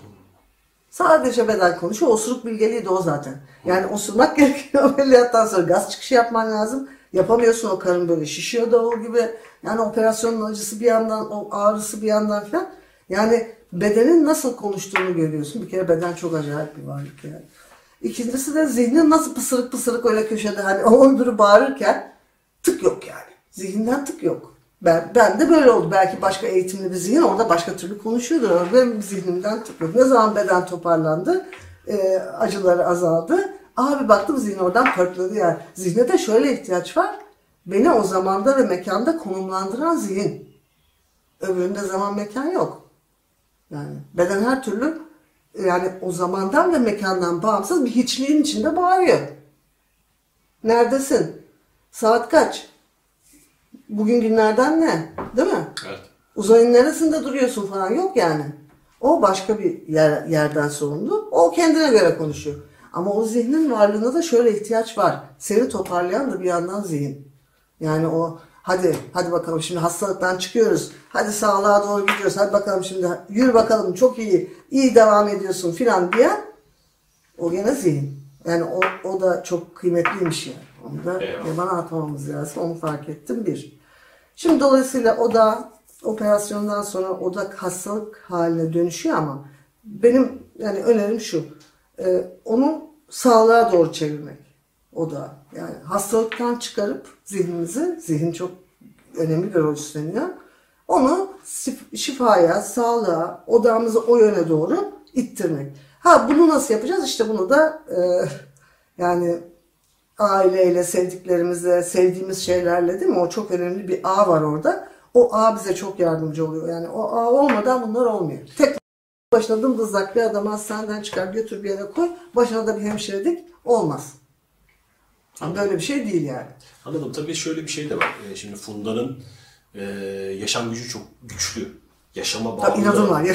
Sadece beden konuşuyor. Osuruk bilgeliği de o zaten. Yani osurmak (laughs) gerekiyor ameliyattan sonra. Gaz çıkışı yapman lazım. Yapamıyorsun o karın böyle şişiyor da o gibi. Yani operasyonun acısı bir yandan, o ağrısı bir yandan falan. Yani bedenin nasıl konuştuğunu görüyorsun. Bir kere beden çok acayip bir varlık yani. İkincisi de zihnin nasıl pısırık pısırık öyle köşede hani (laughs) o ömrü bağırırken tık yok yani. Zihinden tık yok. Ben, ben de böyle oldu. Belki başka eğitimli bir zihin orada başka türlü konuşuyordu. Benim zihnimden tık yok. Ne zaman beden toparlandı, e, acıları azaldı. Abi baktım zihin oradan pörtledi yani. Zihne de şöyle ihtiyaç var. Beni o zamanda ve mekanda konumlandıran zihin. Öbüründe zaman mekan yok. Yani beden her türlü yani o zamandan ve mekandan bağımsız bir hiçliğin içinde bağırıyor. Neredesin? Saat kaç? Bugün günlerden ne? Değil mi? Evet. Uzayın neresinde duruyorsun falan yok yani. O başka bir yer, yerden sorumlu. O kendine göre konuşuyor. Ama o zihnin varlığına da şöyle ihtiyaç var. Seni toparlayan da bir yandan zihin. Yani o hadi hadi bakalım şimdi hastalıktan çıkıyoruz. Hadi sağlığa doğru gidiyoruz. Hadi bakalım şimdi yürü bakalım çok iyi. iyi devam ediyorsun filan diye. O gene zihin. Yani o, o da çok kıymetliymiş yani. Onu da yabana atmamamız lazım. Onu fark ettim bir. Şimdi dolayısıyla o da operasyondan sonra odak hastalık haline dönüşüyor ama benim yani önerim şu. e, onu sağlığa doğru çevirmek. O da yani hastalıktan çıkarıp zihnimizi, zihin çok önemli bir rol üstleniyor. Onu şif- şifaya, sağlığa, odağımızı o yöne doğru ittirmek. Ha bunu nasıl yapacağız? İşte bunu da e, yani aileyle, sevdiklerimizle, sevdiğimiz şeylerle değil mi? O çok önemli bir ağ var orada. O ağ bize çok yardımcı oluyor. Yani o ağ olmadan bunlar olmuyor. Tek başına dımdızlak bir adamı hastaneden çıkar götür bir yere koy. Başına da bir hemşire dik. Olmaz. Böyle bir şey değil yani. Anladım. Tabii şöyle bir şey de var. Ee, Şimdi Funda'nın e, yaşam gücü çok güçlü. Yaşama bağlı. Tabii inadım var. Bir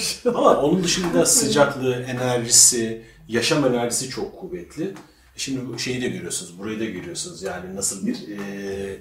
şey. Ama onun dışında sıcaklığı, enerjisi, yaşam enerjisi çok kuvvetli. Şimdi şeyi de görüyorsunuz, burayı da görüyorsunuz. Yani nasıl bir e,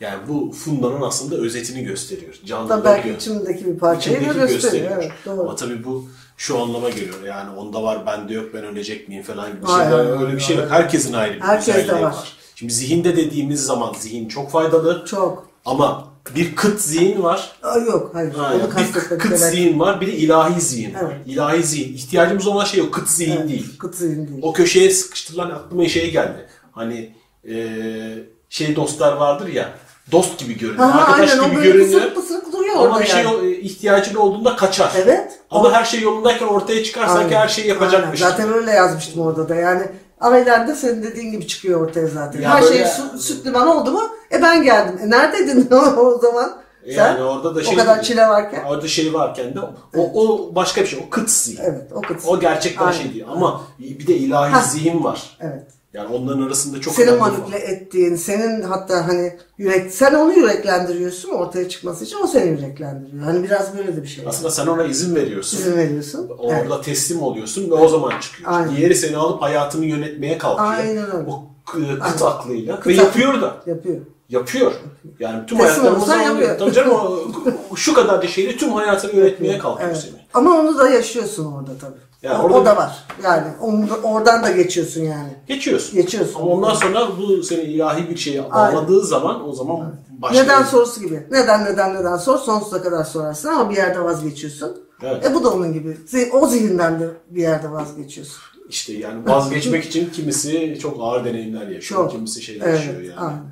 yani bu Funda'nın aslında özetini gösteriyor. Canlı belki içimdeki bir parçayı da İçindeki gösteriyor. Evet, doğru. Ama tabii bu şu anlama geliyor. Yani onda var, bende yok, ben ölecek miyim falan gibi Hayır, şeyler. hayır, Öyle bir şey yok. Herkesin ayrı bir Herkeste özelliği var. var. Şimdi zihinde dediğimiz zaman zihin çok faydalı. Çok. Ama bir kıt zihin var. Aa, yok hayır. Ha, Onu bir kıt evet. zihin var, bir de ilahi zihin var. Evet. İlahi zihin. İhtiyacımız olan şey o kıt zihin Evet, değil. Kıt zihin değil. O köşeye sıkıştırılan aklıma şey geldi. Hani eee, şey dostlar vardır ya, dost gibi görünüyor, Ha, arkadaş aynen, gibi görünüyor. pısırık pısırık Ama orada bir şey yani. e, ihtiyacın olduğunda kaçar. Evet. Ama her şey yolundayken ortaya çıkar sanki Aynen. her şeyi yapacakmış. Aynen. Zaten öyle yazmıştım orada da. Yani ailelerde senin dediğin gibi çıkıyor ortaya zaten. Ya Her böyle- şey su, süt liman oldu mu? E ben geldim. E neredeydin (laughs) o zaman? Yani Sen? orada da o şey kadar çile varken. Orada şey varken de o, o başka bir şey. O kıt zihin. Evet o kıt. O gerçekten Aynen. şey değil. Ama bir de ilahi Ha. zihin var. Evet. Yani onların arasında çok önemli manipüle ettiğin, senin hatta hani yürek, sen onu yüreklendiriyorsun ortaya çıkması için o seni yüreklendiriyor. Hani biraz böyle de bir şey. Aslında sen ona izin veriyorsun. İzin veriyorsun. Orada Evet. teslim oluyorsun ve o zaman çıkıyor. Aynen. Diğeri seni alıp hayatını yönetmeye kalkıyor. Aynen öyle. O kı- kıt Aynen. aklıyla. Kıt ve yapıyor da. Yapıyor. Yapıyor. Yani tüm Teslim hayatlarımızı alıyor. Tabii canım o, (laughs) şu kadar da şeyle tüm hayatını yönetmeye kalkıyor Evet. seni. Ama onu da yaşıyorsun orada tabii. Yani o, orada- o da var. Yani onu oradan da geçiyorsun yani. Geçiyorsun. Geçiyorsun. Ama ondan sonra bu seni ilahi bir şeye bağladığı zaman o zaman başka Neden bir- sorusu gibi. Neden neden neden sor sonsuza kadar sorarsın ama bir yerde vazgeçiyorsun. Evet. E bu da onun gibi. O zihinden de bir yerde vazgeçiyorsun. İşte yani vazgeçmek için kimisi çok ağır deneyimler yaşıyor. Çok. Kimisi şeyler Evet, yaşıyor yani. aynen.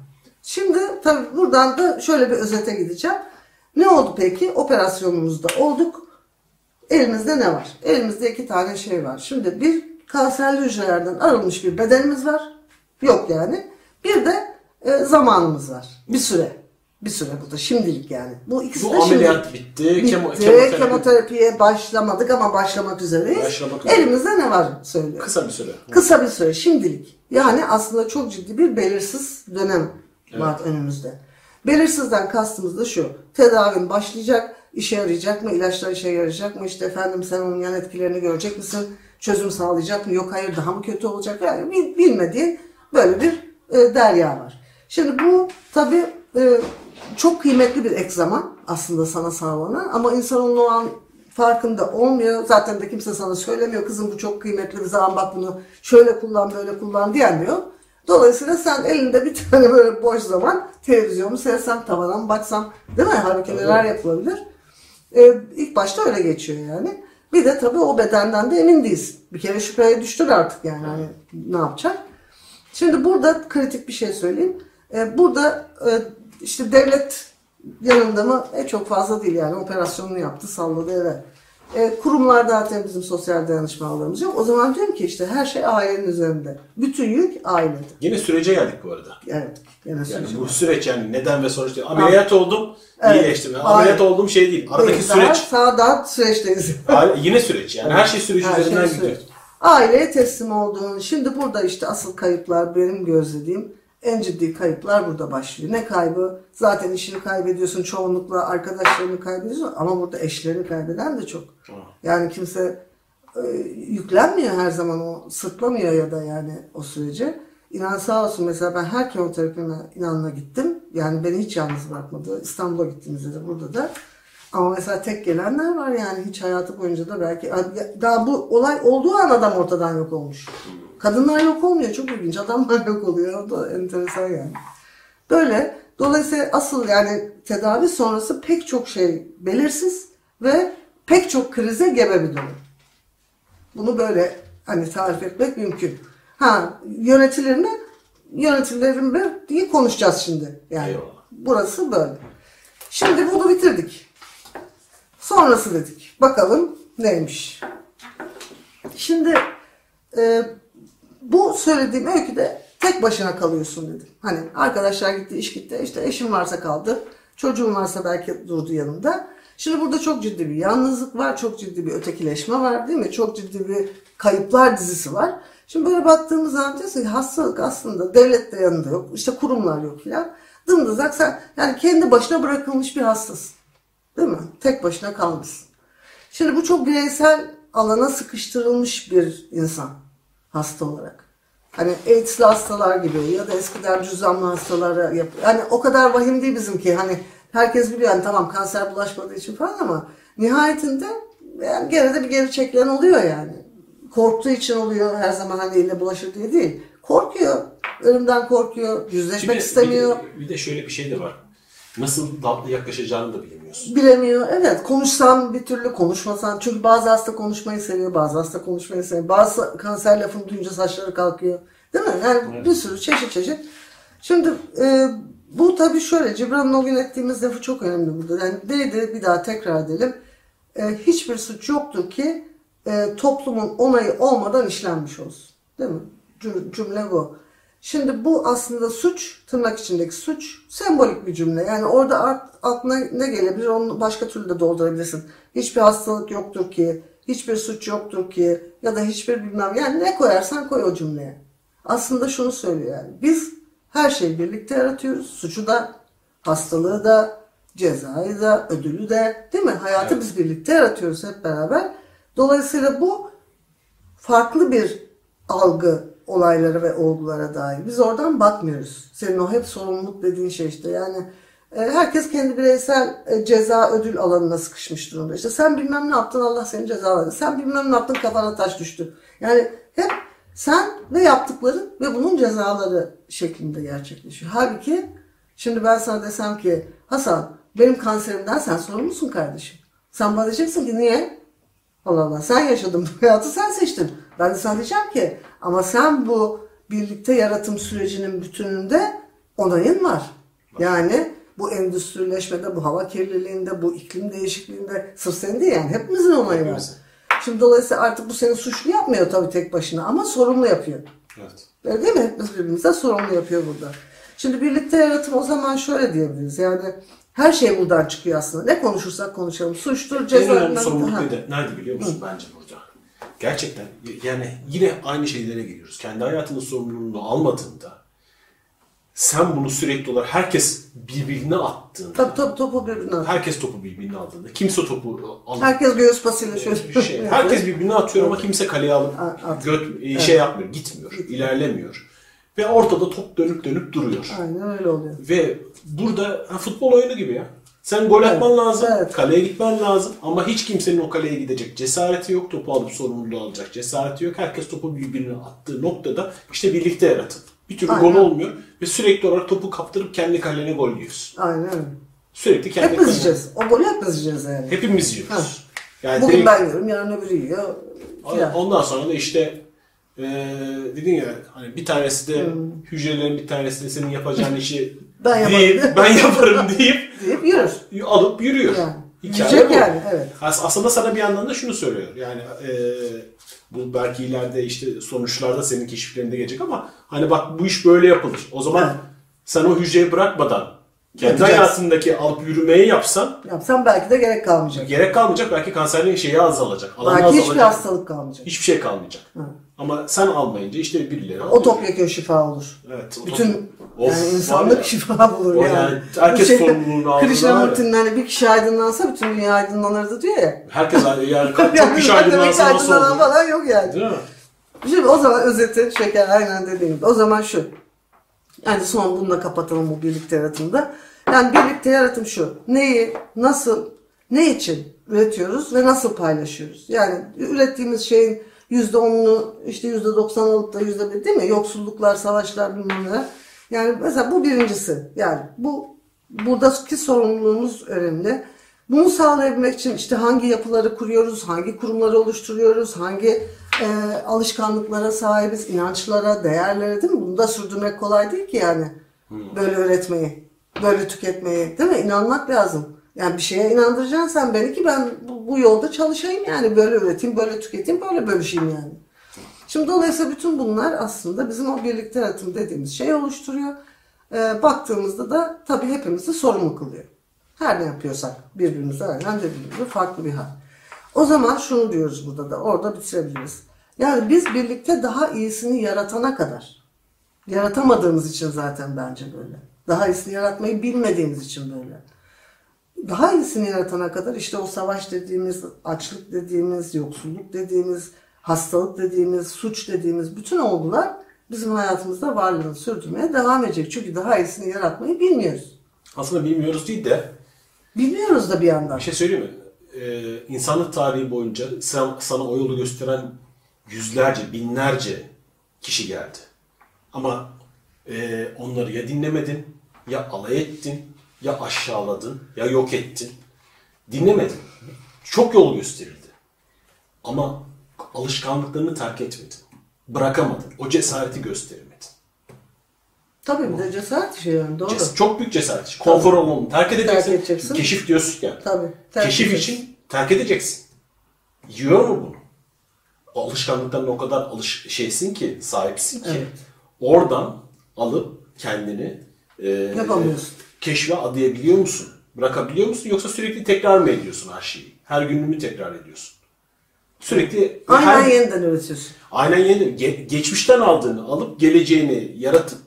Şimdi tabii buradan da şöyle bir özete gideceğim. Ne oldu peki? Operasyonumuzda olduk. Elimizde ne var? Elimizde iki tane şey var. Şimdi bir kanserli hücrelerden arınmış bir bedenimiz var. Yok yani. Bir de e, zamanımız var. Bir süre. Bir süre bu da şimdilik yani. Bu ikisi Bu de şimdilik. ameliyat bitti. Bitti. Kemo- kemoterapi- Kemoterapiye başlamadık ama başlamak üzereyiz. Başlamak üzere. Elimizde ne var söylüyorum. Kısa bir süre. Kısa bir süre şimdilik. Yani aslında çok ciddi bir belirsiz dönem var önümüzde. Belirsizden kastımız da şu. Tedavin başlayacak, işe yarayacak mı? İlaçlar işe yarayacak mı? İşte efendim sen onun yan etkilerini görecek misin? Çözüm sağlayacak mı? Yok hayır daha mı kötü olacak? Yani bil- bilmediğin böyle bir e, derya var. Şimdi bu tabii e, çok kıymetli bir ek zaman aslında sana sağlanan ama insan onun o an farkında olmuyor. Zaten de kimse sana söylemiyor. Kızım bu çok kıymetli bir zaman bak bunu şöyle kullan böyle kullan diyemiyor. Dolayısıyla sen elinde bir tane böyle boş zaman televizyonu seyretsem tavana mı baksam değil mi? Halbuki neler yapılabilir. Ee, ilk başta öyle geçiyor yani. Bir de tabii o bedenden de emin değilsin. Bir kere şüpheye düştün artık yani hani ne yapacak? Şimdi burada kritik bir şey söyleyeyim. Ee, burada e, işte devlet yanında mı? E, çok fazla değil yani operasyonunu yaptı salladı eve. E, kurumlarda zaten bizim sosyal dayanışma ağlarımız yok. O zaman diyorum ki işte her şey ailenin üzerinde. Bütün yük ailede. Yine sürece geldik bu arada. Evet. Gene Yani bu süreç yani neden ve sonuç değil. Ameliyat oldum, Evet. iyileştim. Yani ameliyat olduğum şey değil. Aradaki Değil, daha süreç Sağdan süreçteyiz. (laughs) Yine süreç yani. Her şey süreç Her şey üzerinden süreç. gidiyor. Aileye teslim olduğun, şimdi burada işte asıl kayıplar benim gözlediğim en ciddi kayıplar burada başlıyor. Ne kaybı? Zaten işini kaybediyorsun çoğunlukla arkadaşlarını kaybediyorsun ama burada eşlerini kaybeden de çok. Yani kimse e, yüklenmiyor her zaman o sırtlamıyor ya da yani o sürece. İnan sağ olsun mesela ben her kemoterapime inanla gittim. Yani beni hiç yalnız bırakmadı. İstanbul'a gittiğimizde de burada da. Ama mesela tek gelenler var yani hiç hayatı boyunca da belki daha bu olay olduğu an adam ortadan yok olmuş. Kadınlar yok olmuyor çok ilginç. Adamlar yok oluyor. O da enteresan yani. Böyle dolayısıyla asıl yani tedavi sonrası pek çok şey belirsiz ve pek çok krize gebe bir durum. Bunu böyle hani tarif etmek mümkün. Ha yönetilir mi? Yönetilir mi diye konuşacağız şimdi. Yani Eyvallah. burası böyle. Şimdi bunu bitirdik. Sonrası dedik. Bakalım neymiş. Şimdi e, bu söylediğim öyküde tek başına kalıyorsun dedim. Hani arkadaşlar gitti, iş gitti. İşte eşim varsa kaldı. Çocuğum varsa belki durdu yanında. Şimdi burada çok ciddi bir yalnızlık var. Çok ciddi bir ötekileşme var değil mi? Çok ciddi bir kayıplar dizisi var. Şimdi böyle baktığımız zaman diyorsun ki hastalık aslında devlet de yanında yok. işte kurumlar yok filan. Dımdızak sen yani kendi başına bırakılmış bir hastasın. Değil mi? Tek başına kalmışsın. Şimdi bu çok bireysel alana sıkıştırılmış bir insan hasta olarak. Hani AIDS'li hastalar gibi ya da eskiden cüzdanlı hastalara yap. Yani o kadar vahim değil bizimki. Hani herkes biliyor yani tamam kanser bulaşmadığı için falan ama nihayetinde yani gene de bir geri çekilen oluyor yani. Korktuğu için oluyor her zaman hani eline bulaşır diye değil. Korkuyor. Ölümden korkuyor. Yüzleşmek Şimdi istemiyor. Bir, de- bir de şöyle bir şey de var. Nasıl tatlı yaklaşacağını da bilemiyorsun. Bilemiyor. Evet konuşsam bir türlü konuşmasam. Çünkü bazı hasta konuşmayı seviyor. Bazı hasta konuşmayı seviyor. Bazı kanser lafını duyunca saçları kalkıyor. Değil mi? Yani bir sürü çeşit çeşit. Şimdi e, bu tabii şöyle. Cibran'ın o gün ettiğimiz lafı çok önemli burada. Yani neydi? Bir daha tekrar edelim. E, hiçbir suç yoktur ki e, toplumun onayı olmadan işlenmiş olsun. Değil mi? Cüm- Cümle bu. Şimdi bu aslında suç, tırnak içindeki suç, sembolik bir cümle. Yani orada aklına ne gelebilir onu başka türlü de doldurabilirsin. Hiçbir hastalık yoktur ki, hiçbir suç yoktur ki ya da hiçbir bilmem. Yani ne koyarsan koy o cümleye. Aslında şunu söylüyor yani. Biz her şeyi birlikte yaratıyoruz. Suçu da, hastalığı da, cezayı da, ödülü de değil mi? Hayatı Evet. biz birlikte yaratıyoruz hep beraber. Dolayısıyla bu farklı bir algı olaylara ve olgulara dair. Biz oradan bakmıyoruz. Senin o hep sorumluluk dediğin şey işte. Yani e, herkes kendi bireysel e, ceza ödül alanına sıkışmış durumda. İşte sen bilmem ne yaptın Allah seni cezaladı. Sen bilmem ne yaptın kafana taş düştü. Yani hep sen ve yaptıkların ve bunun cezaları şeklinde gerçekleşiyor. Halbuki şimdi ben sana desem ki Hasan benim kanserimden sen sorumlusun kardeşim. Sen bana diyeceksin ki niye? Allah Allah sen yaşadın bu hayatı sen seçtin. Ben de sana diyeceğim ki ama sen bu birlikte yaratım sürecinin bütününde onayın var. Yani bu endüstrileşmede, bu hava kirliliğinde, bu iklim değişikliğinde sırf senin değil yani hepimizin onayı var. Şimdi dolayısıyla artık bu seni suçlu yapmıyor tabii tek başına ama sorumlu yapıyor. Evet. Öyle değil mi? Hepimiz birbirimize sorumlu yapıyor burada. Şimdi birlikte yaratım o zaman şöyle diyebiliriz. Yani her şey buradan çıkıyor aslında. Ne konuşursak konuşalım. Suçtur, En ceza. önemli sorumluluk nerede, biliyor musun bence burada? Gerçekten yani yine aynı şeylere geliyoruz. Kendi hayatının sorumluluğunu almadığında sen bunu sürekli olarak herkes birbirine attığında Tabii tabii topu birbirine atıyor. herkes topu birbirine aldığında kimse topu alıp Herkes göğüs pasıyla şöyle. şey, (laughs) herkes birbirine atıyor ama kimse kaleye alıp at. göt, e, şey yapmıyor, gitmiyor, ilerlemiyor. Ve ortada top dönüp dönüp duruyor. Aynen öyle oluyor. Ve burada ha, futbol oyunu gibi ya. Sen gol atman Evet, lazım, evet. kaleye gitmen lazım ama hiç kimsenin o kaleye gidecek cesareti yok, topu alıp sorumluluğu alacak cesareti yok. Herkes topu birbirine attığı noktada işte birlikte yaratın. Bir türlü Aynen. gol olmuyor ve sürekli olarak topu kaptırıp kendi kalene gol yiyorsun. Aynen. Sürekli kendi Hepimiz yiyeceğiz. O golü hepimiz yiyeceğiz yani. Hepimiz yiyoruz. Yani Bugün direkt- ben yiyorum, yarın öbürü yiyor. Ondan sonra da işte eee dedin ya hani bir tanesi de hücrelerin bir tanesi de senin yapacağın (laughs) işi Ben yaparım. deyip, (laughs) ben yaparım deyip Deyip yürür. alıp yürüyor. Yani. Hikaye bu. yani, evet. As- Aslında sana bir yandan da şunu söylüyor. Yani e, bu belki ileride işte sonuçlarda senin keşiflerinde gelecek ama hani bak bu iş böyle yapılır. O zaman Evet. sen o hücreyi bırakmadan kendi Yapacaksın. hayatındaki alıp yürümeyi yapsan Yapsam belki de gerek kalmayacak. gerek kalmayacak. Belki kanserin şeyi azalacak. Alanı Belki azalacak. hiçbir hastalık kalmayacak. Hiçbir şey kalmayacak. Ama sen almayınca işte birileri alıyor. O topyekun şifa olur. Evet. o Bütün top- Of, yani var insanlık ya. şifa bulur O yani. yani herkes şey- sorumluluğunu aldı var ya. Krishnamurti'nin hani bir kişi aydınlansa bütün dünya aydınlanırdı diyor ya. Herkes yani (laughs) çok Yani kişi demek ki aydınlansa nasıl aydınlanan olur? falan yok yani. Değil mi? Şimdi o zaman özeti şeker aynen dediğim gibi. O zaman şu. Yani son bununla kapatalım bu birlikte yaratımda. Yani birlikte yaratım şu. Neyi, nasıl, ne için üretiyoruz ve nasıl paylaşıyoruz? Yani ürettiğimiz şeyin yüzde onunu işte yüzde doksan alıp da yüzde bir değil mi? Yoksulluklar, savaşlar bilmem ne. Yani mesela bu birincisi. Yani bu buradaki sorumluluğumuz önemli. Bunu sağlayabilmek için işte hangi yapıları kuruyoruz, hangi kurumları oluşturuyoruz, hangi e, alışkanlıklara sahibiz, inançlara, değerlere değil mi? Bunu da sürdürmek kolay değil ki yani. Böyle öğretmeyi, böyle tüketmeyi değil mi? İnanmak lazım. Yani bir şeye inandıracaksın sen beni ki ben bu, bu yolda çalışayım yani. Böyle üreteyim, böyle tüketeyim, böyle bölüşeyim yani. Şimdi dolayısıyla bütün bunlar aslında bizim o birlikte yaratım dediğimiz şeyi oluşturuyor. Ee, baktığımızda da tabii hepimizi sorumlu kılıyor. Her ne yapıyorsak birbirimize aynen dediğim gibi farklı bir hal. O zaman şunu diyoruz burada da orada bitirebiliriz. Yani biz birlikte daha iyisini yaratana kadar yaratamadığımız için zaten bence böyle. Daha iyisini yaratmayı bilmediğimiz için böyle. Daha iyisini yaratana kadar işte o savaş dediğimiz, açlık dediğimiz, yoksulluk dediğimiz, hastalık dediğimiz, suç dediğimiz bütün olgular bizim hayatımızda varlığını sürdürmeye devam edecek. Çünkü daha iyisini yaratmayı bilmiyoruz. Aslında bilmiyoruz değil de Bilmiyoruz da bir yandan. bir şey söyleyeyim mi? Ee, insanlık tarihi boyunca sen, sana o yolu gösteren yüzlerce, binlerce kişi geldi. Ama e, onları ya dinlemedin, ya alay ettin, ya aşağıladın, ya yok ettin. Dinlemedin. Çok yol gösterildi. Ama alışkanlıklarını terk etmedin. Bırakamadın. O cesareti gösteremedin. Tabii bir de cesaret işi yani doğru. Ces- çok büyük cesaret. Konfor alanını terk edeceksin. edeceksin. Keşif diyorsun ya. Tabii, terk Keşif edeceksin. için terk edeceksin. Yiyor mu bunu? O alışkanlıklarına o kadar alış şeysin ki, sahipsin ki. Evet. Oradan alıp kendini e, Yapamıyorsun. keşfe adayabiliyor musun? Bırakabiliyor musun? Yoksa sürekli tekrar mı ediyorsun her şeyi? Her gününü tekrar ediyorsun. Sürekli Aynen her- yeniden üretiyorsun. Aynen yeni. Ge- geçmişten aldığını alıp geleceğini yaratıp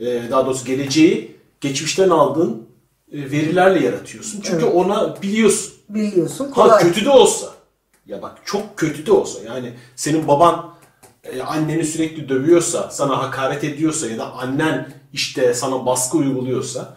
e, daha doğrusu geleceği geçmişten aldığın e, verilerle yaratıyorsun. Çünkü Evet. ona biliyorsun. Biliyorsun Ha kolay. kötü de olsa. Ya bak çok kötü de olsa yani senin baban e, anneni sürekli dövüyorsa, sana hakaret ediyorsa ya da annen işte sana baskı uyguluyorsa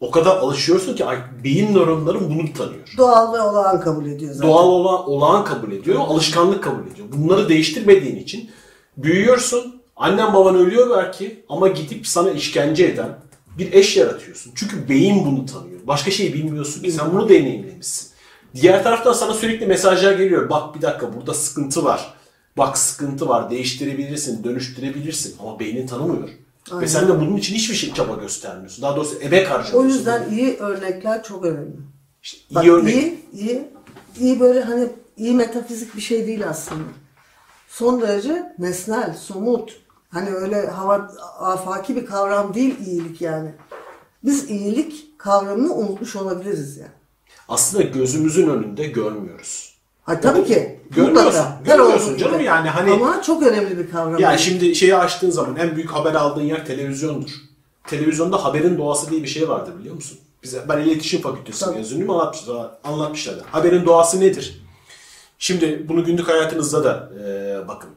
o kadar alışıyorsun ki beyin nöronların bunu tanıyor. Doğal ve olağan kabul ediyor zaten. Doğal olan, olağan kabul ediyor, alışkanlık kabul ediyor. Bunları değiştirmediğin için büyüyorsun. Annen baban ölüyor belki ama gidip sana işkence eden bir eş yaratıyorsun. Çünkü beyin bunu tanıyor. Başka şeyi bilmiyorsun ki sen bunu deneyimlemişsin. Diğer taraftan sana sürekli mesajlar geliyor. Bak bir dakika burada sıkıntı var. Bak sıkıntı var. Değiştirebilirsin, dönüştürebilirsin. Ama beynin tanımıyor. Ve sen de bunun için hiçbir şey çaba göstermiyorsun. Daha doğrusu emek harcamıyorsun. O yüzden iyi örnekler çok önemli. İşte Bak, iyi örnek. iyi, iyi, iyi böyle hani iyi metafizik bir şey değil aslında. Son derece nesnel, somut. Hani öyle hava afaki bir kavram değil iyilik yani. Biz iyilik kavramını unutmuş olabiliriz yani. Aslında gözümüzün önünde görmüyoruz. Ha, tabii ki. Görmüyorsun. Mutlaka. Görmüyorsun canım yani hani- Ama çok önemli bir kavram. Yani şimdi şeyi açtığın zaman en büyük haber aldığın yer televizyondur. Televizyonda haberin doğası diye bir şey vardır biliyor musun? Bize, ben iletişim fakültesi Tabii. mezunuyum anlatmışlar, anlatmışlardı. Haberin doğası nedir? Şimdi bunu günlük hayatınızda da e, bakın.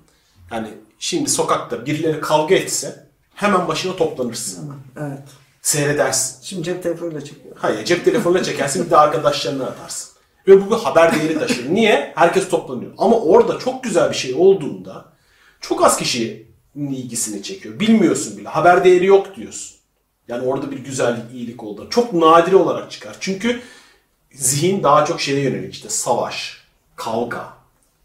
Yani şimdi sokakta birileri kavga etse hemen başına toplanırsın. Evet. Seyredersin. Şimdi cep telefonuyla çekiyor. Hayır cep telefonuna çekersin bir de arkadaşlarına atarsın. Ve bu bir haber değeri taşır. Niye? Herkes toplanıyor. Ama orada çok güzel bir şey olduğunda çok az kişinin ilgisini çekiyor. Bilmiyorsun bile. Haber değeri yok diyorsun. Yani orada bir güzellik, iyilik oldu. Çok nadir olarak çıkar. Çünkü zihin daha çok şeye yönelik işte savaş, kavga,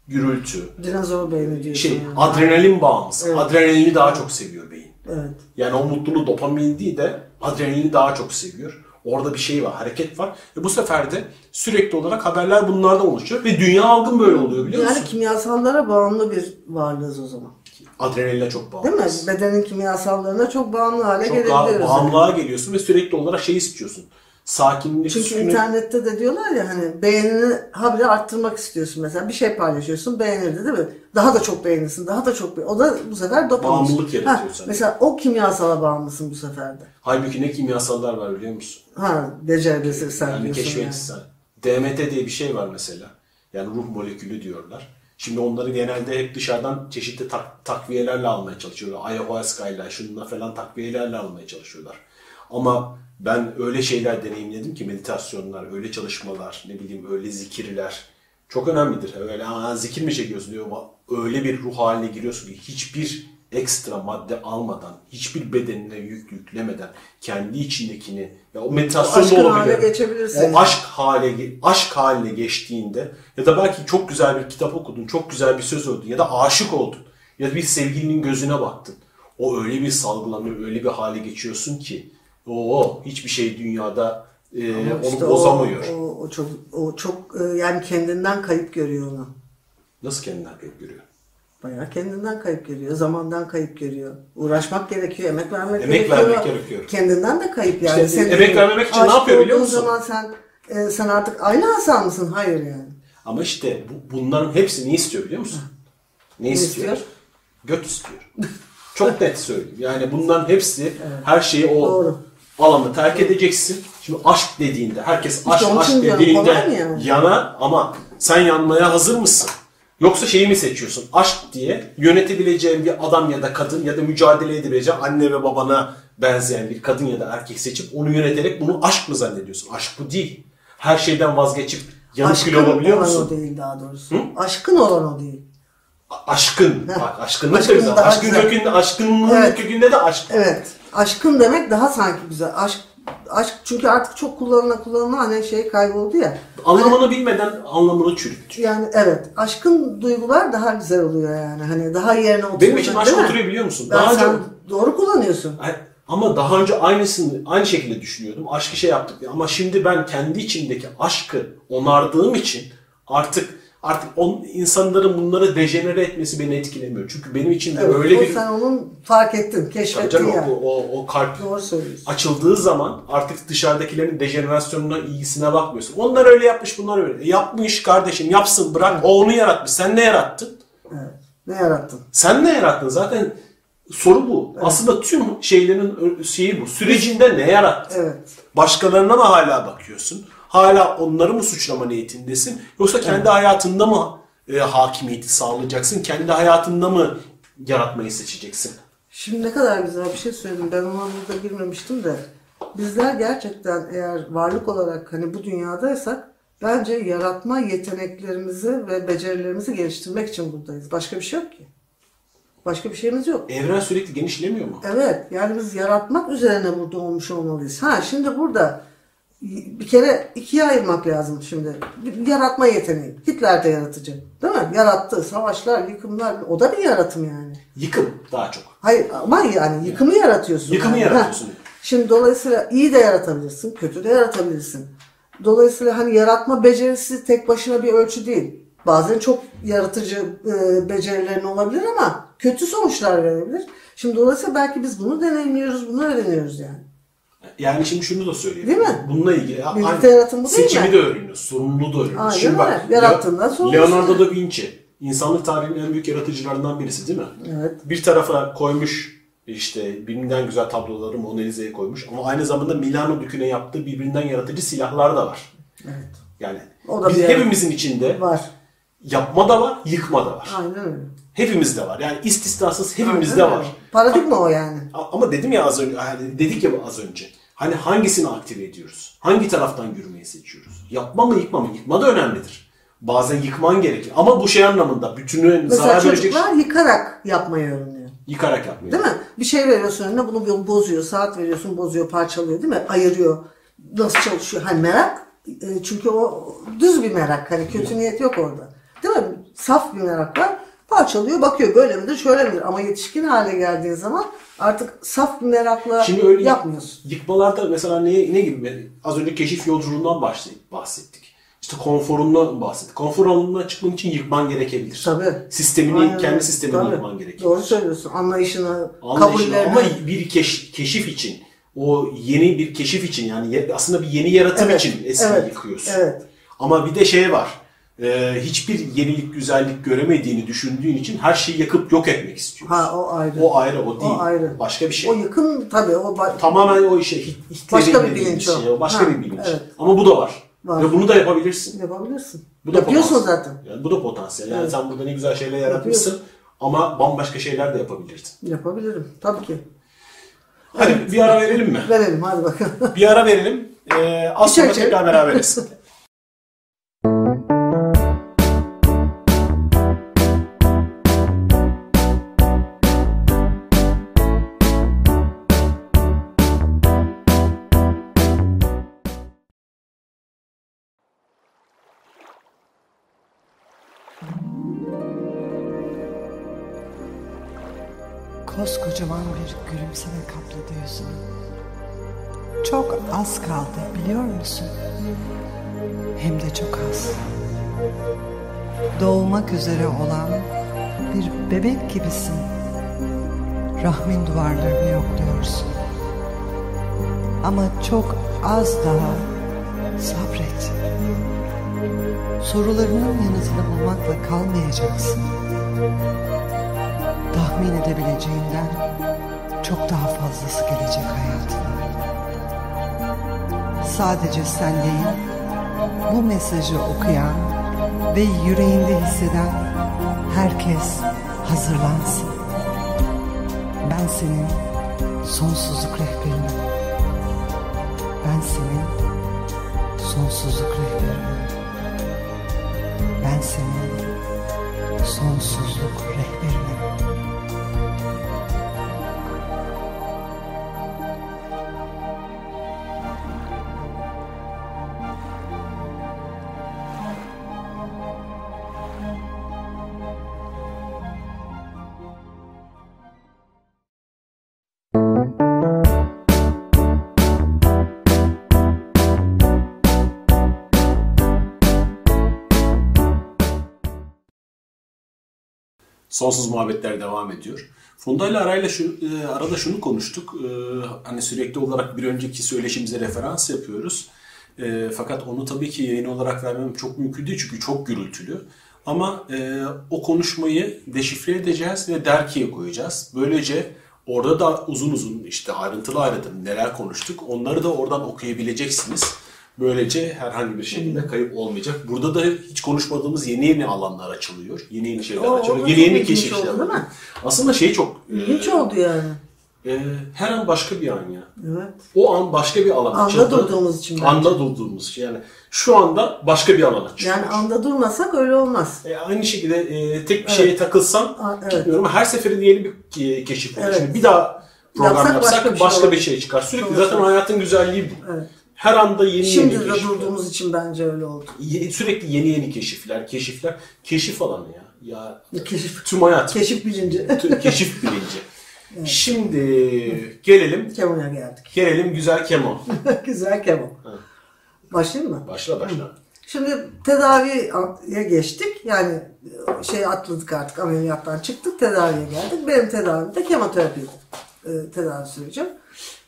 gürültü, Dinozor beyni diyorsun. şey yani. adrenalin bağımlısı. Adrenalini daha çok seviyor beyin. Evet. Yani o mutluluğu dopamin değil de adrenalini daha çok seviyor. Orada bir şey var, hareket var. Ve bu sefer de sürekli olarak haberler bunlardan oluşuyor. Ve dünya algın böyle oluyor biliyor musun? Yani kimyasallara bağımlı bir varlığız o zaman. Adrenaline çok bağlı. Değil mi? Bedenin kimyasallarına çok bağımlı hale Çok bağ- bağımlılığa geliyorsun ve sürekli olarak şey istiyorsun. Sakinlik, Çünkü sükunet. internette de diyorlar ya hani beğenini habire arttırmak istiyorsun mesela. Bir şey paylaşıyorsun beğenildi değil mi? Daha da çok beğenirsin, daha da çok beğenirsin. O da bu sefer dopamin. Bağımlılık yaratıyor Ha, sende. Mesela o kimyasala bağımlısın bu sefer de. Halbuki ne kimyasallar var biliyor musun? Ha becerisi sen Yani diyorsun keşfetsen. DMT diye bir şey var mesela. Yani ruh molekülü diyorlar. Şimdi onları genelde hep dışarıdan çeşitli tak- takviyelerle almaya çalışıyorlar. Ayahuasca ile şununla falan takviyelerle almaya çalışıyorlar. Ama ben öyle şeyler deneyimledim ki meditasyonlar, öyle çalışmalar, ne bileyim öyle zikirler çok önemlidir. Öyle Aa, zikir mi çekiyorsun diyor. Öyle bir ruh haline giriyorsun ki hiçbir ekstra madde almadan, hiçbir bedenine yük yüklemeden kendi içindekini ya o meditasyon da hale olabilir. geçebilirsin. O aşk hale aşk haline geçtiğinde ya da belki çok güzel bir kitap okudun, çok güzel bir söz okudun ya da aşık oldun ya da bir sevgilinin gözüne baktın. O öyle bir salgılanıyor, öyle bir hale geçiyorsun ki o hiçbir şey dünyada e, onu İşte o- bozamıyor. O, o çok o çok e, yani kendinden kayıp görüyor onu. Nasıl kendinden kayıp görüyor? Bayağı kendinden kayıp görüyor, zamandan kayıp görüyor. Uğraşmak gerekiyor, emek vermek Emek gerekiyor. vermek gerekiyor. Kendinden de kayıp yani. İşte Senin emek vermemek için ne yapıyor biliyor musun? zaman sen e, sen artık aynı Hasan mısın? Hayır yani. Ama işte bu, bunların hepsi ne istiyor biliyor musun? Ne istiyor? istiyor? Göt istiyor. Çok net söyleyeyim. Yani bunların hepsi her şeyi o Doğru. Alanı terk edeceksin. Şimdi aşk dediğinde herkes aşk onun aşk dediğinde yani? yana ama sen yanmaya hazır mısın? Yoksa şeyi mi seçiyorsun? Aşk diye yönetebileceğin bir adam ya da kadın ya da mücadele edebileceğin anne ve babana benzeyen bir kadın ya da erkek seçip onu yöneterek bunu aşk mı zannediyorsun? Aşk bu değil. Her şeyden vazgeçip yanık Aşkın kül olabiliyor olan musun? o değil daha doğrusu. Aşkın olan o değil. A- Aşkın. Bak aşkınlık da Aşkın Aşkın kökünde, aşkınlığın Evet. kökünde de aşk. Evet. Aşkın demek daha sanki güzel. Aşk aşk çünkü artık çok kullanıla kullanıla hani şey kayboldu ya. Anlamını bilmeden anlamını çürüttü. Yani evet. Aşkın duygular daha güzel oluyor yani. Hani daha yerine oturuyor. Benim için aşk oturuyor biliyor musun? Ben Daha önce sen doğru kullanıyorsun. Ama daha önce aynısını aynı şekilde düşünüyordum. Aşkı şey yaptık diye. ama şimdi ben kendi içimdeki aşkı onardığım için artık artık on, insanların bunları dejenere etmesi beni etkilemiyor. Çünkü benim içimde Evet, öyle bir sen onun fark ettin, keşfettin canım, yani. o, o, o kalp Doğru açıldığı zaman artık dışarıdakilerin dejenerasyonuna ilgisine bakmıyorsun. Onlar öyle yapmış, bunlar öyle. E, yapmış kardeşim, yapsın, bırak. O onu yaratmış. Sen ne yarattın? Evet. Ne yarattın? Sen ne yarattın? Zaten soru bu. Aslında tüm şeylerin şeyi bu. Sürecinde ne yarattın? Evet. Başkalarına mı hala bakıyorsun? Hala onları mı suçlama niyetindesin? Yoksa kendi hayatında mı e, hakimiyeti sağlayacaksın? Kendi hayatında mı yaratmayı seçeceksin? Şimdi ne kadar güzel bir şey söyledin. Ben ona burada girmemiştim de. Bizler gerçekten eğer varlık olarak hani bu dünyadaysak bence yaratma yeteneklerimizi ve becerilerimizi geliştirmek için buradayız. Başka bir şey yok ki. Başka bir şeyimiz yok. Evren sürekli genişlemiyor mu? Evet yani biz yaratmak üzerine burada olmuş olmalıyız. Ha şimdi burada bir kere ikiye ayırmak lazım şimdi. Yaratma yeteneği. Hitler de yaratıcı. Değil mi? Yarattı. Savaşlar, yıkımlar. O da bir yaratım yani. Yıkım daha çok. Hayır ama yani yıkımı yaratıyorsun. Yıkımı yani. yaratıyorsun. Ha. Şimdi dolayısıyla iyi de yaratabilirsin, kötü de yaratabilirsin. Dolayısıyla hani yaratma becerisi tek başına bir ölçü değil. Bazen çok yaratıcı e, becerilerin olabilir ama kötü sonuçlar verebilir. Şimdi dolayısıyla belki biz bunu deneyimliyoruz, bunu öğreniyoruz yani. Yani şimdi şunu da söyleyeyim. Değil mi? Bununla ilgili. Birlikte yaratım bu değil Seçimi mi? de öğreniyoruz. Sorumluluğu da öğreniyoruz. Aynen Şimdi bak. Yarattığından sorumlusun. Leonardo da Vinci. insanlık tarihinin en büyük yaratıcılarından birisi değil mi? Evet. Bir tarafa koymuş işte birbirinden güzel tabloları Mona Lisa'ya koymuş. Ama aynı zamanda Milano Dükü'ne yaptığı birbirinden yaratıcı silahlar da var. Evet. Yani O da biz hepimizin içinde Var. yapma da var, yıkma da var. Aynen öyle. Hepimizde var. Yani istisnasız hepimizde Aynen var. Paradigma o yani. Ama dedim ya az önce, yani dedik ya az önce. Hani hangisini aktive ediyoruz? Hangi taraftan yürümeyi seçiyoruz? Yapma mı yıkma mı? Yıkma da önemlidir. Bazen yıkman gerekir. Ama bu şey anlamında bütünü Mesela zarar verecek çocuklar yıkarak yapmayı öğreniyor. yıkarak yapmayı. Değil mi? Bir şey veriyorsun önüne bunu bir bozuyor. Saat veriyorsun bozuyor, parçalıyor değil mi? Ayırıyor. Nasıl çalışıyor? Hani merak. e, Çünkü o düz bir merak. Hani kötü niyet yok orada. Değil mi? Saf bir merak var. Parçalıyor bakıyor böyle midir şöyle midir ama yetişkin hale geldiği zaman artık saf bir merakla Şimdi öyle yapmıyorsun. yıkmalarda mesela ne, ne gibi? Az önce keşif yolculuğundan bahsettik. bahsettik. İşte konforundan bahsettik. Konfor alanından çıkman için yıkman gerekebilir. Tabii. Sistemini, Aynen kendi sistemini Tabii. yıkman gerekebilir. Doğru söylüyorsun. Anlayışını, Anlayışını kabullerini. ama bir keş- keşif için o yeni bir keşif için yani aslında bir yeni yaratım Evet, için eskiyi evet, yıkıyorsun. evet. Ama bir de şey var. E, hiçbir yenilik, güzellik göremediğini düşündüğün için her şeyi yakıp yok etmek istiyorsun. Ha o ayrı. O ayrı, o değil. O ayrı. Başka bir şey. O yakın tabii o ba- Tamamen o işe Hitler'in Başka bir bilinç şey, o. Başka Ha, bir bilinç. evet. Ama bu da var. Var. Ve bunu da yapabilirsin. yapabilirsin. Bu da Yapıyorsun potansiyel. zaten. Yani bu da potansiyel. Yani Evet. sen burada ne güzel şeyler yaratmışsın ama bambaşka şeyler de yapabilirdin. Yapabilirim. Tabii ki. Hadi bir ara verelim mi? Verelim hadi bakalım. Bir ara verelim. Ee, az sonra tekrar beraberiz. (laughs) Koskocaman bir gülümseme kapladı yüzünü. Çok az kaldı biliyor musun? Hem de çok az. Doğmak üzere olan bir bebek gibisin. Rahmin duvarlarını yokluyorsun. Ama çok az daha sabret. Sorularının yanıtını bulmakla kalmayacaksın tahmin edebileceğinden çok daha fazlası gelecek hayatına. Sadece sen değil, bu mesajı okuyan ve yüreğinde hisseden herkes hazırlansın. Ben senin sonsuzluk rehberinim. Ben senin sonsuzluk rehberinim. Ben senin sonsuzluk rehberinim. Sonsuz muhabbetler devam ediyor. Funda ile arayla şu, e, arada şunu konuştuk. E, hani sürekli olarak bir önceki söyleşimize referans yapıyoruz. E, fakat onu tabii ki yayın olarak vermem çok mümkün değil çünkü çok gürültülü. Ama e, o konuşmayı deşifre edeceğiz ve derkiye koyacağız. Böylece orada da uzun uzun işte ayrıntılı ayrıntılı neler konuştuk onları da oradan okuyabileceksiniz. Böylece herhangi bir şekilde kayıp olmayacak. Burada da hiç konuşmadığımız yeni yeni alanlar açılıyor. Yeni yeni şeyler O- açılıyor. Yeni yeni ilginç keşifler. oldu, değil mi? Aslında şey çok... e, Hiç oldu yani. e, her an başka bir an ya. Evet. O an başka bir alan Anda açıldı. durduğumuz için bence. Anda durduğumuz için. Yani şu anda başka bir alan açılıyor. Yani anda durmasak öyle olmaz. E, aynı şekilde e, tek bir şeye takılsam A- evet. gitmiyorum her seferinde yeni bir ke- keşif oluyor. Evet. Şimdi bir daha program Yapsak yapsak başka başka bir bir şey şey, olur. çıkar. Sürekli zaten hayatın güzelliği bu. Evet. Her anda yeni Şimdi yeni de keşifler. durduğumuz için bence öyle oldu. Ye- Sürekli yeni yeni keşifler, keşifler. Keşif alanı ya. Ya Keşif, tüm hayat. keşif bilinci. tüm keşif bilinci. (laughs) Şimdi gelelim Kemo'ya geldik. gelelim güzel kemo. (laughs) Güzel kemo. Başlayayım mı? Başla başla. Şimdi tedaviye geçtik. Yani şey atladık artık ameliyattan çıktık tedaviye geldik. Benim tedavim de kemoterapi e, tedavi sürecim.